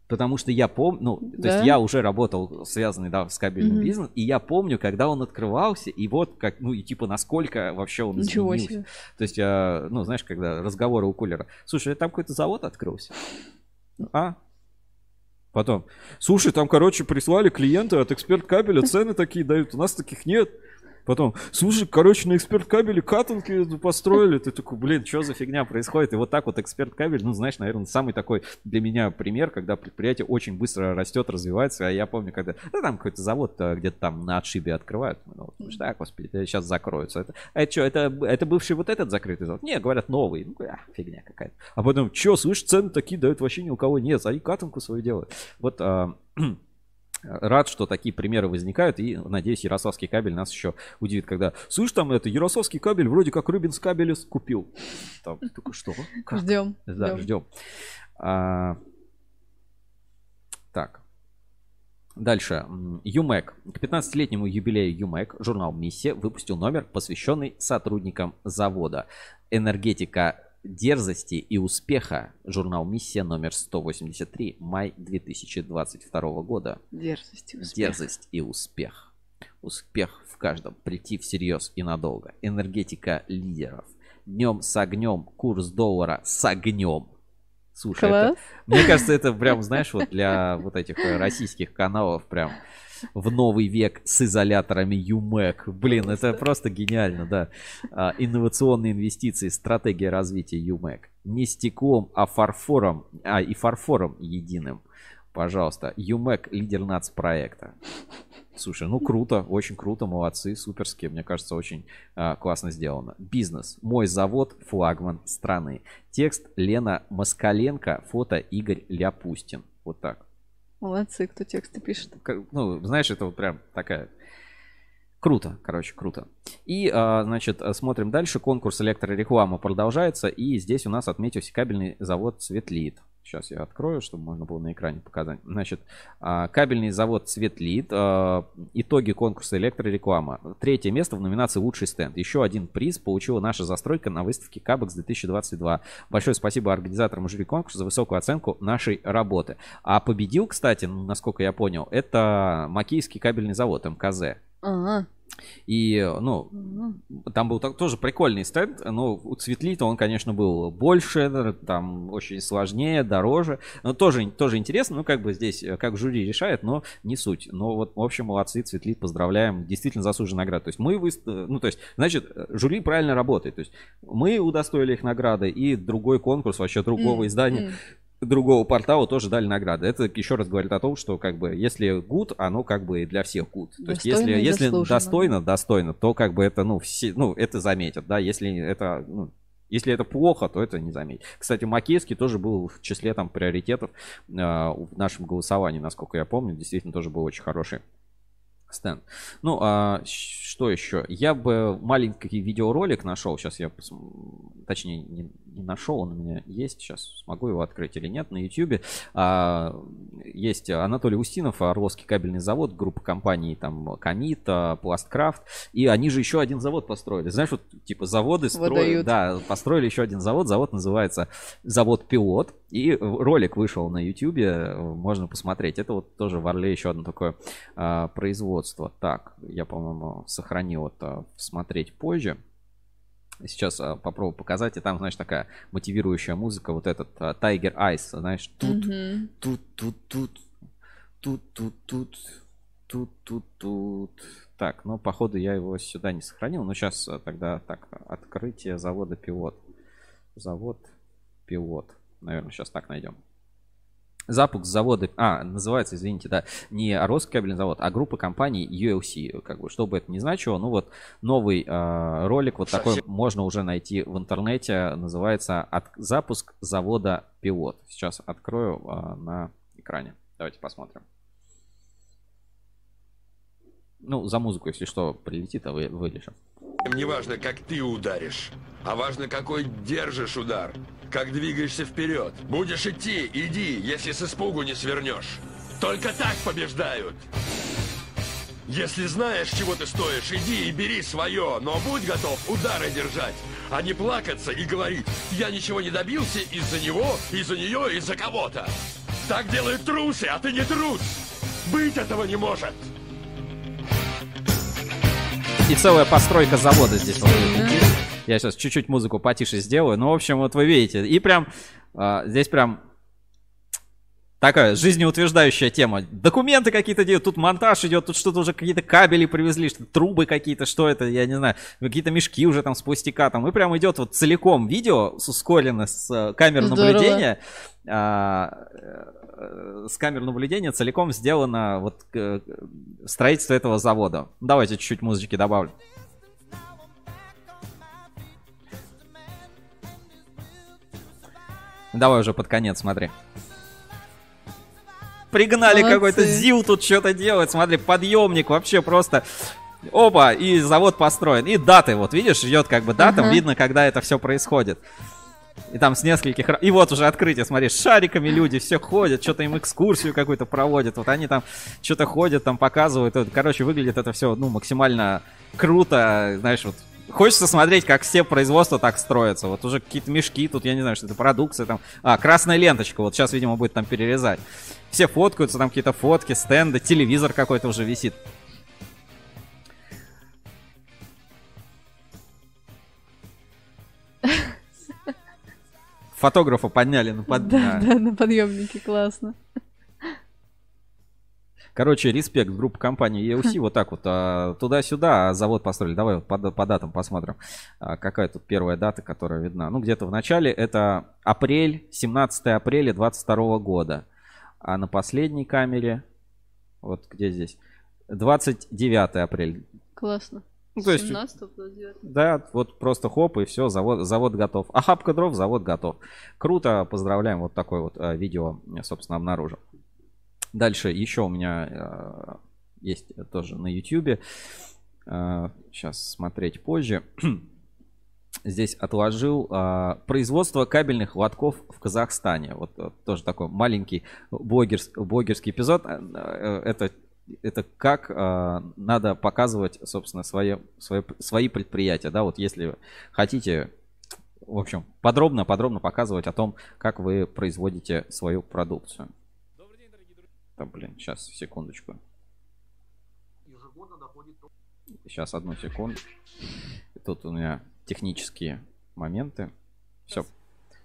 Потому что я помню, ну, то Да? есть я уже работал связанный, да, с кабельным Мгм. бизнесом, и я помню, когда он открывался, и вот как, ну, и типа, насколько вообще он Ничего изменился. себе. То есть, а, ну, знаешь, когда разговоры у кулера. Слушай, там какой-то завод открылся. А? Потом, слушай, там, короче, прислали клиенты от эксперт кабеля, цены такие дают, у нас таких нет. Потом, слушай, короче, на эксперт кабеле катанки построили. Ты такой, блин, что за фигня происходит? И вот так вот эксперт кабель, ну, знаешь, наверное, самый такой для меня пример, когда предприятие очень быстро растет, развивается. А я помню, когда, ну, там какой-то завод а, где-то там на отшибе открывают. Ну, вот, так, господи, сейчас закроются. Это, а это что, это, это бывший вот этот закрытый завод? Не, говорят, новый. Ну, а, фигня какая-то. А потом, что, слышь, цены такие дают, вообще ни у кого нет. Они катанку свою делают. Вот а, [CLEARS THROAT] рад, что такие примеры возникают, и надеюсь, Ярославский кабель нас еще удивит, когда, слышь, там это, Ярославский кабель вроде как Рубинс кабель купил. Там, такой, что? Как? Ждем. Да, ждем. А, так. Дальше. ЮМЭК. К 15-летнему юбилею ЮМЭК журнал «Миссия» выпустил номер, посвященный сотрудникам завода. Энергетика дерзости и успеха. Журнал «Миссия» номер 183. Май 2022 года. Дерзость и успех. Дерзость и успех. Успех в каждом. Прийти всерьез и надолго. Энергетика лидеров. Днем с огнем. Курс доллара с огнем. Слушай, это- мне кажется, это прям, знаешь, вот для вот этих э, российских каналов прям в новый век с изоляторами ЮМЭК. Блин, это просто гениально, да. А, Инновационные инвестиции, стратегия развития ЮМЭК. Не стеклом, а фарфором, а и фарфором единым. Пожалуйста, ЮМЭК лидер нацпроекта. Слушай, ну круто, очень круто, молодцы, суперские, мне кажется, очень а, классно сделано. Бизнес. Мой завод, флагман страны. Текст Лена Москаленко, фото Игорь Ляпустин. Вот так. Молодцы, кто тексты пишет. Ну, знаешь, это вот прям такая... Круто, короче, круто. И, а, значит, смотрим дальше. Конкурс электрореклама продолжается. И здесь у нас отметился кабельный завод Светлит. Сейчас я открою, чтобы можно было на экране показать. Значит, а, кабельный завод Светлит. а, Итоги конкурса электрореклама. Третье место в номинации «Лучший стенд». Еще один приз получила наша застройка на выставке Кабекс 2022. Большое спасибо организаторам жюри конкурса за высокую оценку нашей работы. А победил, кстати, ну, насколько я понял, это Макейский кабельный завод МКЗ. Ага. И, ну, там был так- тоже прикольный стенд, но у Цветлита он, конечно, был больше, там очень сложнее, дороже, но тоже, тоже интересно, ну, как бы здесь, э, как жюри решает, но не суть. Но вот, в общем, молодцы, Цветлит, поздравляем, действительно заслуженная награда. То есть мы, выст- э, ну, то есть, значит, э, жюри правильно работает, то есть мы удостоили их награды, и другой конкурс вообще другого М, издания. Другого портала тоже дали награды. Это еще раз говорит о том, что как бы если good, оно как бы и для всех good. То есть Достойно если, если заслуженно. достойно, достойно, то как бы это, ну, все, ну, это заметят, да, если это, ну, если это плохо, то это не заметит. Кстати, Макейский тоже был в числе там приоритетов э, в нашем голосовании, насколько я помню, действительно тоже был очень хороший стенд. Ну, а что еще? Я бы маленький видеоролик нашел. Сейчас я, пос- точнее, не, не нашел, он у меня есть. Сейчас смогу его открыть или нет на YouTube. А, есть Анатолий Устинов, Орловский кабельный завод, группа компаний там Комит, а, Пласткрафт. И они же еще один завод построили. Знаешь, вот типа заводы строят. Да, построили еще один завод. Завод называется Завод Пилот. И ролик вышел на YouTube, можно посмотреть. Это вот тоже в Орле еще одно такое а, производство. Так, я, по-моему, сохранил это смотреть позже. Сейчас а, попробую показать. И там, знаешь, такая мотивирующая музыка. Вот этот а, Tiger Eyes, знаешь, тут, тут, тут, тут, тут, тут, тут, тут, тут, тут. Так, ну, походу, я его сюда не сохранил. Но сейчас тогда так, открытие завода Пилот. Завод Пилот. Наверное, сейчас так найдем. Запуск завода, а, называется, извините, да, не Русский кабельный завод, а группа компаний ULC, как бы, что бы это ни значило, ну вот новый э, ролик вот такой можно уже найти в интернете, называется от, «Запуск завода Пилот». Сейчас открою э, на экране, давайте посмотрим. Ну, за музыку, если что, прилетит, а вы вылежим. Не важно, как ты ударишь, а важно, какой держишь удар. Как двигаешься вперед. Будешь идти, иди, если с испугу не свернешь. Только так побеждают. Если знаешь, чего ты стоишь, иди и бери свое, но будь готов удары держать, а не плакаться и говорить, я ничего не добился из-за него, из-за нее, из-за кого-то. Так делают трусы, а ты не трус. Быть этого не может. И целая постройка завода здесь. Вот. Я сейчас чуть-чуть музыку потише сделаю. Ну, в общем, вот вы видите. И прям а, здесь прям такая жизнеутверждающая тема. Документы какие-то делают, тут монтаж идет, тут что-то уже какие-то кабели привезли, что трубы какие-то, что это, я не знаю, какие-то мешки уже там с пустяка там. И прям идет вот целиком видео с ускорено с э, камер Здорово. наблюдения. а, с камер наблюдения целиком сделано вот э, строительство этого завода. Давайте чуть-чуть музычки добавлю. Давай уже под конец, смотри. Пригнали Молодцы. какой-то ЗИЛ тут что-то делать. Смотри, подъемник вообще просто... Опа, и завод построен. И даты, вот видишь, идет как бы дата, Ага. видно, когда это все происходит. И там с нескольких... И вот уже открытие, смотри, с шариками люди все ходят, что-то им экскурсию какую-то проводят. Вот они там что-то ходят, там показывают. Короче, выглядит это все, ну, максимально круто. Знаешь, вот Хочется смотреть, как все производства так строятся. Вот уже какие-то мешки, тут я не знаю, что это продукция там. А, красная ленточка, вот сейчас, видимо, будет там перерезать. Все фоткаются, там какие-то фотки, стенды, телевизор какой-то уже висит. Фотографа подняли на под... Да, да, на подъемнике классно. Короче, респект группа компании [LAUGHS] ELC, вот так вот а, туда-сюда, а завод построили. Давай вот по, по датам посмотрим, а, какая тут первая дата, которая видна. Ну, где-то в начале это апрель, 17 апреля 22 года. А на последней камере, вот где здесь, 29 апреля. Классно. Ну, то есть- 17 по 29. Да, вот просто хоп, и все, завод, завод готов. А хапка дров, завод готов. Круто, поздравляем, вот такое вот э, видео, э, собственно, обнаружил. Дальше еще у меня э, есть тоже на YouTube. сейчас смотреть позже. [CLEARS THROAT] Здесь отложил э, производство кабельных лотков в Казахстане. Вот э, тоже такой маленький блогерс- блогерский эпизод. Э, э, Это это как э, надо показывать, собственно, свои, свои, свои предприятия, да, вот если хотите, в общем, подробно, подробно показывать о том, как вы производите свою продукцию. Да, блин, сейчас, секундочку. Сейчас, одну секунду. Тут у меня технические моменты. Все,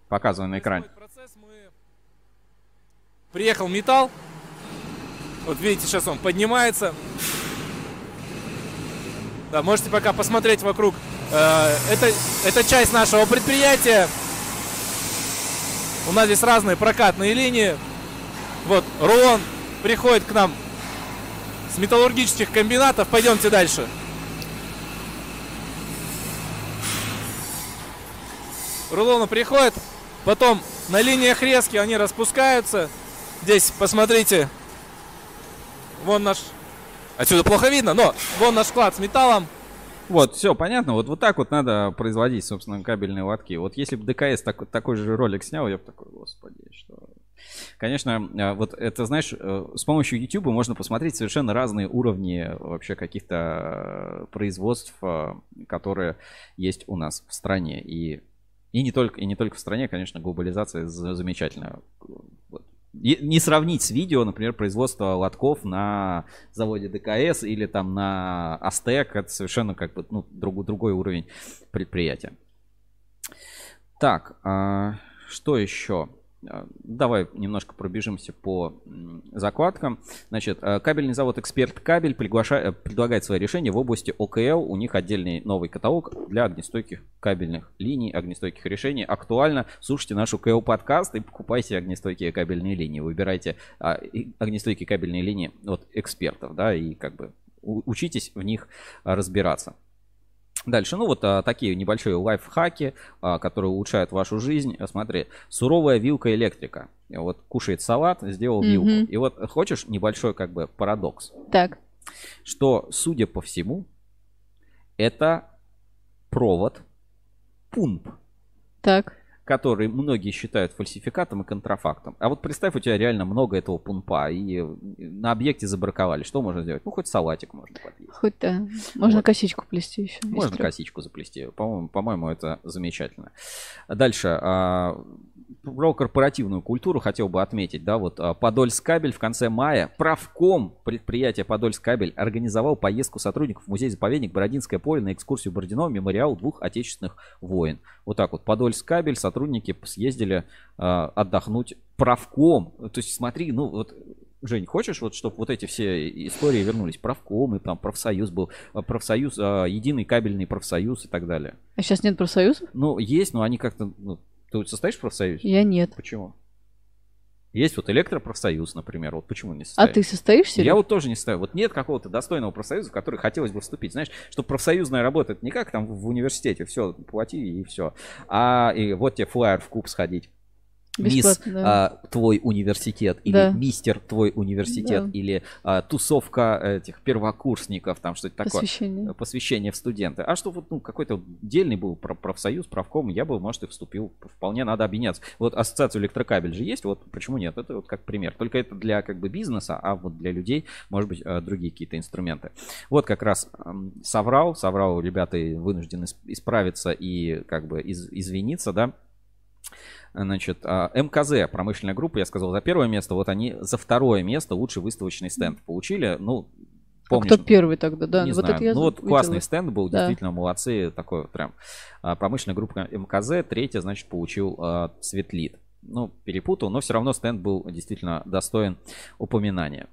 показываю на экране. Приехал металл. Вот видите, сейчас он поднимается. Да, можете пока посмотреть вокруг. Э, Это, это часть нашего предприятия. У нас здесь разные прокатные линии. Вот, рулон приходит к нам с металлургических комбинатов. Пойдемте дальше. Рулоны приходят, потом на линиях резки они распускаются. Здесь, посмотрите, вон наш... Отсюда плохо видно, но вон наш склад с металлом. Вот, все понятно. Вот, вот так вот надо производить, собственно, кабельные лотки. Вот если бы ДКС так- такой же ролик снял, я бы такой, господи, что... Конечно, э, вот это, знаешь, э, с помощью YouTube можно посмотреть совершенно разные уровни вообще каких-то э, производств, э, которые есть у нас в стране. И, и, не, только, и не только в стране, конечно, глобализация за- замечательная. Вот. Не сравнить с видео, например, производство лотков на заводе ДКС или там на Астек. Это совершенно как бы ну, друг- другой уровень предприятия. Так, а, что еще? А, Давай немножко пробежимся по закладкам. Значит, э, кабельный завод «Эксперт Кабель» приглаша- э, предлагает свои решения в области ОКЛ. У них отдельный новый каталог для огнестойких кабельных линий, огнестойких решений. Актуально. Слушайте наш ОКЛ подкаст и покупайте огнестойкие кабельные линии. Выбирайте а, огнестойкие кабельные линии от экспертов, да, и как бы учитесь в них а, разбираться. Дальше, ну вот а, такие небольшие лайфхаки, а, которые улучшают вашу жизнь. Смотри, суровая вилка электрика. Вот кушает салат, сделал Мгм. вилку. И вот хочешь небольшой как бы парадокс, Так. что, судя по всему, это провод пумп, Так. Который многие считают фальсификатом и контрафактом. А вот представь, у тебя реально много этого пумпа, и на объекте забраковали. Что можно сделать? Ну, хоть салатик можно подъесть. Хоть да. Можно косичку плести еще. Можно трех. косичку заплести. По-моему, по-моему, это замечательно. Дальше. Про корпоративную культуру хотел бы отметить. Да, вот а, Подольскабель в конце мая, правком предприятия Подольскабель организовал поездку сотрудников в музей-заповедник Бородинское поле на экскурсию Бородино мемориал двух отечественных войн. Вот так вот. Подольскабель сотрудники съездили а, отдохнуть правком. То есть смотри, ну вот Жень, хочешь, вот, чтобы вот эти все истории вернулись? Правком, и там профсоюз был, а, профсоюз, единый кабельный профсоюз и так далее. А сейчас нет профсоюза? Ну, есть, но они как-то... Ну, ты вот состоишь в профсоюзе? Я нет. Почему? Есть вот электропрофсоюз, например. Вот почему не А состоишь? ты состоишь, Серег? Я вот тоже не стою. Вот нет какого-то достойного профсоюза, в который хотелось бы вступить. Знаешь, что профсоюзная работа, это не как там в университете, все, плати и все. А и вот тебе флайер в куб сходить. Мисс да. а, твой университет или Да. мистер твой университет Да. или а, тусовка этих первокурсников там что-то такое Посвящение. посвящение в студенты а что вот ну какой-то дельный был про- профсоюз правком я бы может и вступил вполне надо объединяться вот ассоциацию электрокабель же есть вот почему нет это вот как пример только это для как бы бизнеса а вот для людей может быть э, другие какие-то инструменты вот как раз соврал соврал ребята вынуждены исп- исправиться и как бы из- извиниться да Значит, а, МКЗ, промышленная группа, я сказал, за первое место, вот они за второе место лучший выставочный стенд получили. Ну, А помнишь, кто первый тогда? Да, не вот знаю. это я ну вот видела. классный стенд был, Да. действительно молодцы, такой вот прям. А, Промышленная группа МКЗ, третья, значит, получил а, Светлит. Ну, перепутал, но все равно стенд был действительно достоин упоминания.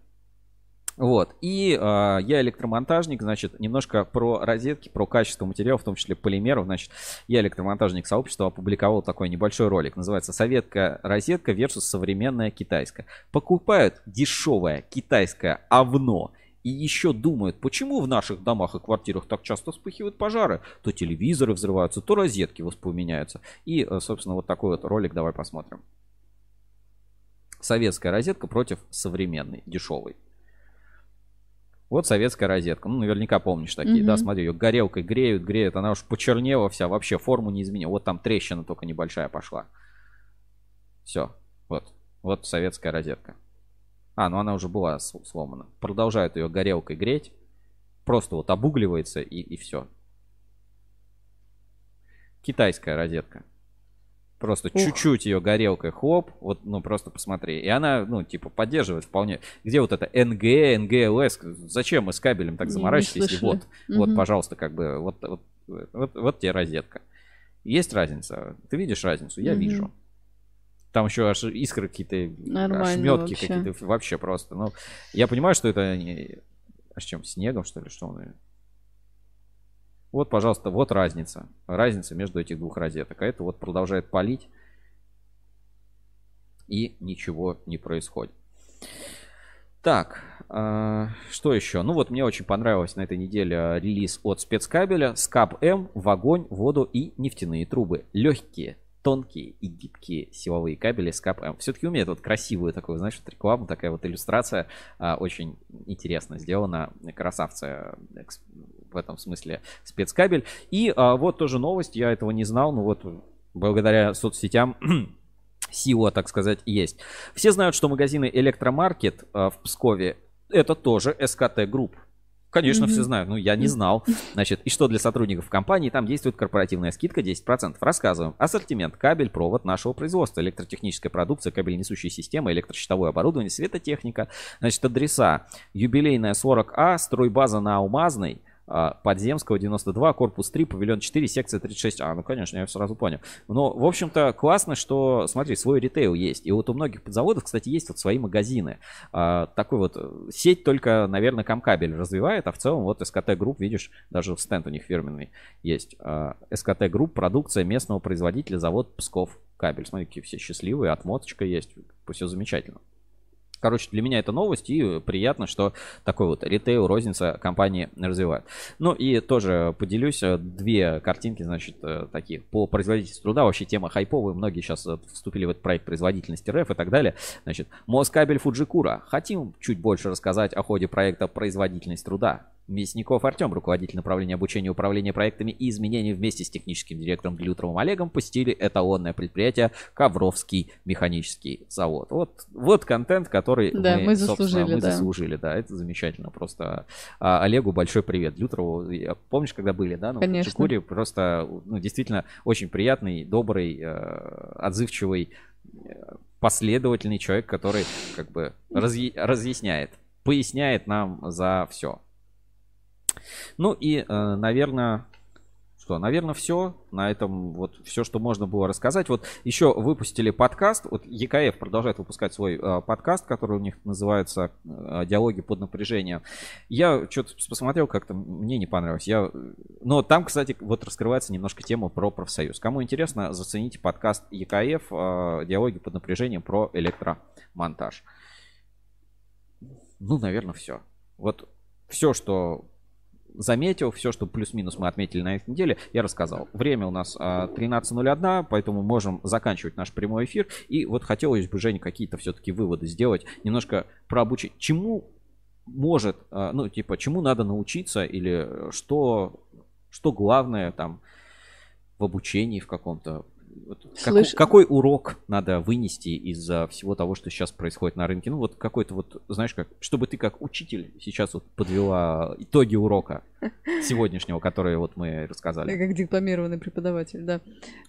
Вот. И а, я электромонтажник, значит, немножко про розетки, про качество материалов, в том числе полимеров. Значит, я электромонтажник сообщества опубликовал такой небольшой ролик. Называется «Советская розетка versus современная китайская». Покупают дешевое китайское овно и еще думают, почему в наших домах и квартирах так часто вспыхивают пожары. То телевизоры взрываются, то розетки воспламеняются. И, э, собственно, вот такой вот ролик давай посмотрим. Советская розетка против современной, дешевой. Вот советская розетка. Ну, наверняка помнишь такие, Мгм. да? Смотри, ее горелкой греют, греют. Она уж почернела вся, вообще форму не изменила. Вот там трещина только небольшая пошла. Все. Вот. Вот советская розетка. А, ну она уже была сломана. Продолжают ее горелкой греть. Просто вот обугливается и, и все. Китайская розетка. Просто чуть-чуть ее горелкой хлоп, вот, ну, просто посмотри. И она, ну, типа, поддерживает вполне. Где вот это НГ, НГЛС? Зачем мы с кабелем так заморачивались? если вот, вот, Мгм. пожалуйста, как бы, вот, вот, вот, вот тебе розетка. Есть разница? Ты видишь разницу? Я Мгм. вижу. Там еще аж искры какие-то, ошметки какие-то, вообще просто. Ну, я понимаю, что это не... А с чем? Снегом, что ли? Что он? Вот, пожалуйста, вот разница. Разница между этих двух розеток. А это вот продолжает палить. И ничего не происходит. Так, а, что еще? Ну вот мне очень понравилось на этой неделе релиз от спецкабеля. Скаб М в огонь, воду и нефтяные трубы. Легкие, тонкие и гибкие силовые кабели Скаб М. Все-таки умеет вот красивую такую, знаешь, вот рекламу, такая вот иллюстрация. а, очень интересно сделана. Красавцы э, в этом смысле спецкабель. И а, вот тоже новость, я этого не знал, но вот благодаря соцсетям [CLEARS THROAT] сила, так сказать, есть. Все знают, что магазины Электромаркет э, в Пскове это тоже СКТ Групп. Конечно, Мгм. все знают, ну я не знал. Значит, и что для сотрудников компании, там действует корпоративная скидка 10%. Рассказываем. Ассортимент, кабель, провод нашего производства, электротехническая продукция, кабель-несущие системы, электрощитовое оборудование, светотехника. Значит, адреса. Юбилейная 40А, стройбаза на Алмазной, а, Поземского 92, корпус 3, павильон 4, секция 36. А, ну конечно, я сразу понял. Но, в общем-то, классно, что, смотри, свой ритейл есть. И вот у многих подзаводов, кстати, есть вот свои магазины. А, такой вот э, сеть только, наверное, Камкабель развивает, а в целом вот СКТ Групп, видишь, даже стенд у них фирменный есть. А, СКТ Групп, продукция местного производителя, завод Псков кабель. Смотри, какие все счастливые, отмоточка есть, все замечательно. Короче, для меня это новость, и приятно, что такой вот ритейл, розница компании развивает. Ну и тоже поделюсь, э, две картинки, значит, э, такие по производительству труда. Вообще тема хайповая, многие сейчас э, вступили в этот проект производительности РФ и так далее. Значит, Москабель Фуджикура. Хотим чуть больше рассказать о ходе проекта производительность труда. Мясников Артем, руководитель направления обучения и управления проектами и изменений вместе с техническим директором Глютровым Олегом посетили эталонное предприятие Ковровский механический завод. Вот, вот контент, который Да, мы заслужили, мы да. заслужили, да, это замечательно. Просто а, Олегу большой привет. Глютрову, я- помнишь, когда были, да, на Конечно. Фуджикуре? Просто, ну, действительно, очень приятный, добрый, э, отзывчивый, э, последовательный человек, который как бы разъя- разъясняет, поясняет нам за все. Ну и, э, наверное, что, наверное, все. На этом вот все, что можно было рассказать. Вот еще выпустили подкаст. Вот ЕКФ продолжает выпускать свой э, подкаст, который у них называется э, «Диалоги под напряжением». Я что-то посмотрел, как-то мне не понравилось. Я... Но там, кстати, вот раскрывается немножко тема про профсоюз. Кому интересно, зацените подкаст ЕКФ э, «Диалоги под напряжением» про электромонтаж. Ну, наверное, все. Вот все, что заметил, все, что плюс-минус мы отметили на этой неделе, я рассказал. Время у нас а, 13.01, поэтому можем заканчивать наш прямой эфир. И вот хотелось бы, Женя, какие-то все-таки выводы сделать. Немножко про. Чему может, а, ну, типа, чему надо научиться или что, что главное там в обучении в каком-то вот какой- Слышь- какой урок надо вынести из всего того, что сейчас происходит на рынке? Ну, вот какой-то вот, знаешь, как, чтобы ты как учитель сейчас вот подвела итоги урока сегодняшнего, который вот мы рассказали. как дипломированный преподаватель, да.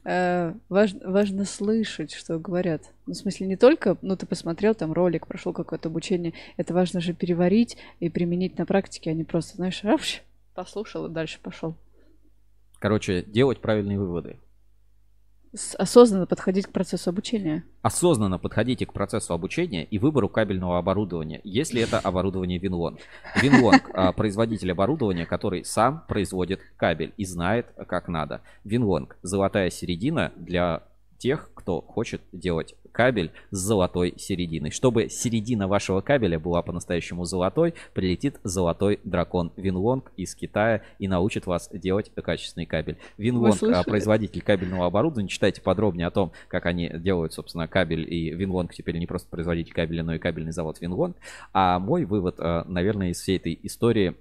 Э, важ- важно слышать, что говорят. Ну, в смысле, не только, ну, ты посмотрел там ролик, прошел какое-то обучение. Это важно же переварить и применить на практике, а не просто, знаешь, послушал и дальше пошел. Короче, делать правильные выводы. Осознанно подходить к процессу обучения. Осознанно подходите к процессу обучения и выбору кабельного оборудования, если это оборудование Винлонг. Винлонг а, производитель оборудования, который сам производит кабель и знает, как надо. Винлонг золотая середина для тех, кто хочет делать кабель с золотой серединой. Чтобы середина вашего кабеля была по-настоящему золотой, прилетит золотой дракон Винлонг из Китая и научит вас делать качественный кабель. Винлонг, а, производитель кабельного оборудования. Читайте подробнее о том, как они делают, собственно, кабель. И Винлонг теперь не просто производитель кабеля, но и кабельный завод Винлонг. А мой вывод, э, наверное, из всей этой истории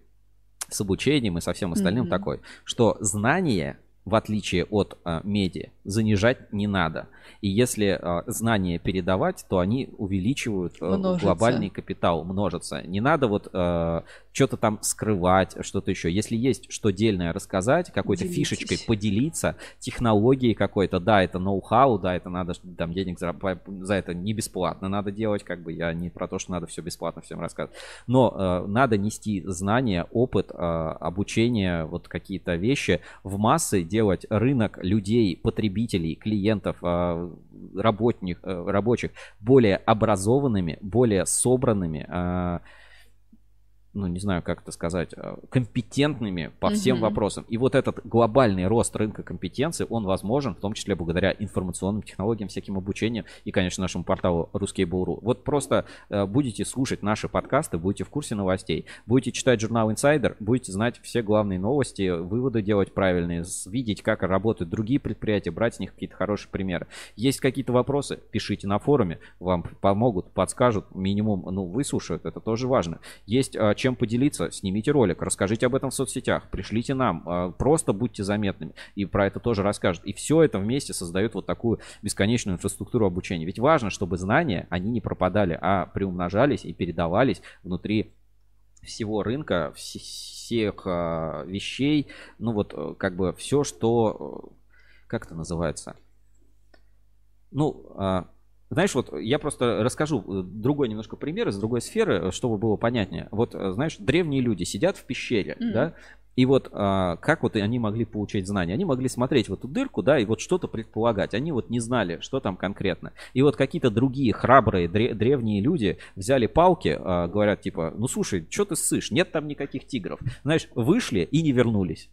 с обучением и со всем остальным Мгм. такой, что знание, в отличие от э, меди, занижать не надо. И если э, знания передавать, то они увеличивают э, глобальный капитал, множатся. Не надо вот э, что-то там скрывать, что-то еще. Если есть что дельное рассказать, какой-то Делитесь. фишечкой поделиться, технологией какой-то, да, это ноу-хау, да, это надо там денег зарабатывать, за это не бесплатно надо делать, как бы я не про то, что надо все бесплатно всем рассказывать. Но э, надо нести знания, опыт, э, обучение, вот какие-то вещи в массы, делать рынок людей, потребителей, клиентов, э, работник, э, рабочих более образованными, более собранными, э, ну, не знаю, как это сказать, э, компетентными по всем Мгм. вопросам. И вот этот глобальный рост рынка компетенций, он возможен, в том числе благодаря информационным технологиям, всяким обучениям и, конечно, нашему порталу Ruskable.ru. Вот просто э, будете слушать наши подкасты, будете в курсе новостей, будете читать журнал Insider, будете знать все главные новости, выводы делать правильные, видеть, как работают другие предприятия, брать с них какие-то хорошие примеры. Есть какие-то вопросы, пишите на форуме, вам помогут, подскажут, минимум, ну, выслушают, это тоже важно. Есть а, чем поделиться, снимите ролик, расскажите об этом в соцсетях, пришлите нам, а, просто будьте заметными, и про это тоже расскажут. И все это вместе создает вот такую бесконечную инфраструктуру обучения. Ведь важно, чтобы знания, они не пропадали, а приумножались и передавались внутри всего рынка, вс- всех а, вещей, ну вот э, как бы все, что, э, как это называется, ну, а, знаешь, вот я просто расскажу э, другой немножко пример из другой сферы, чтобы было понятнее. Вот, э, знаешь, древние люди сидят в пещере, Мгм. да, И вот а, как вот они могли получать знания? Они могли смотреть в эту дырку, да, и вот что-то предполагать. Они вот не знали, что там конкретно. И вот какие-то другие храбрые дре- древние люди взяли палки, а, говорят типа, ну слушай, что ты ссышь? Нет там никаких тигров. Знаешь, вышли и не вернулись.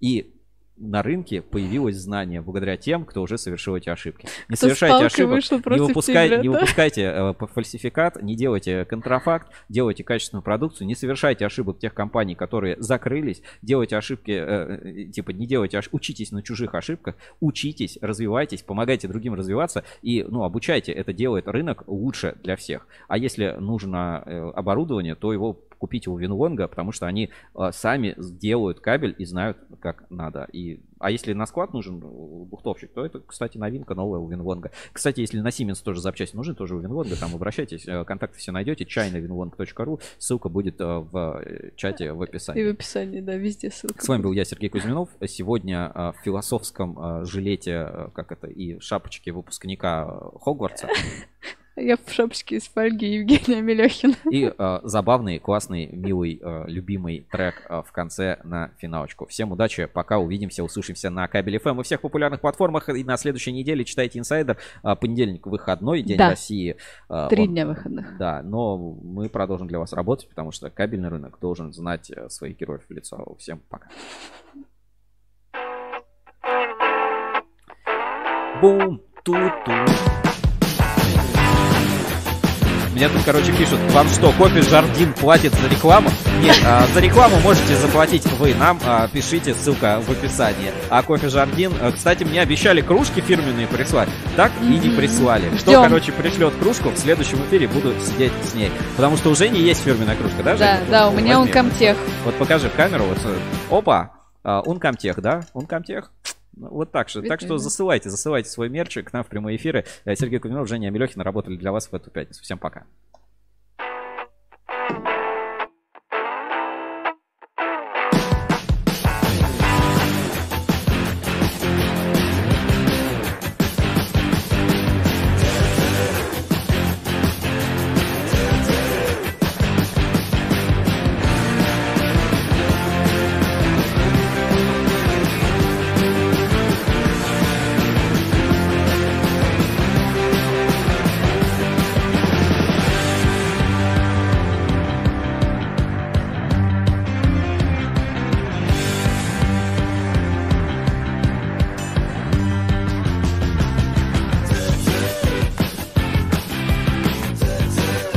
И на рынке появилось знание благодаря тем, кто уже совершил эти ошибки. Не Кто совершайте ошибок, не, выпускай- тигра, не да? выпускайте э, фальсификат, не делайте контрафакт, делайте качественную продукцию, не совершайте ошибок тех компаний, которые закрылись, делайте ошибки, э, э, типа не делайте ошибки, учитесь на чужих ошибках, учитесь, развивайтесь, помогайте другим развиваться и, ну, обучайте. Это делает рынок лучше для всех. А если нужно э, оборудование, то его купите у Винлонга, потому что они э, сами сделают кабель и знают, как надо. И, а если на склад нужен э, бухтовщик, то это, кстати, новинка новая у Винлонга. Кстати, если на Siemens тоже запчасти нужны, тоже у Винлонга, там обращайтесь, э, контакты все найдете, чайновинлонг.ру, ссылка будет э, в чате в описании. И в описании, да, везде ссылка. С вами был я, Сергей Кузьминов. Сегодня в философском жилете, как это, и шапочке выпускника Хогвартса. Я в шапочке из фольги Евгения Мелехина. И э, забавный, классный, милый, э, любимый трек э, в конце на финалочку. Всем удачи, пока увидимся, услышимся на Кабель FM и всех популярных платформах. И на следующей неделе читайте инсайдер. Э, понедельник выходной, день Да. России. Э, Три он- дня выходных. Да, но мы продолжим для вас работать, потому что кабельный рынок должен знать э, своих героев в лицо. Всем пока. Бум, ту-ту. Мне тут, короче, пишут, вам что, кофе Жардин платит за рекламу? Нет, а, за рекламу можете заплатить вы нам, а, пишите, ссылка в описании. А кофе Жардин, э, кстати, мне обещали кружки фирменные прислать, так и не прислали. Кто, Ждем. короче, пришлет кружку, в следующем эфире буду сидеть с ней. Потому что у Жени есть фирменная кружка, да, Да, Женя? да, у Вот, меня он комтех. Вот покажи в камеру, вот, э, опа, а, Ункомтех, да? Ункомтех. Ну, Вот так же. Так что засылайте, засылайте свой мерч к нам в прямые эфиры. Э, Сергей Кузьминов, Женя Амелехина работали для вас в эту пятницу. Всем пока.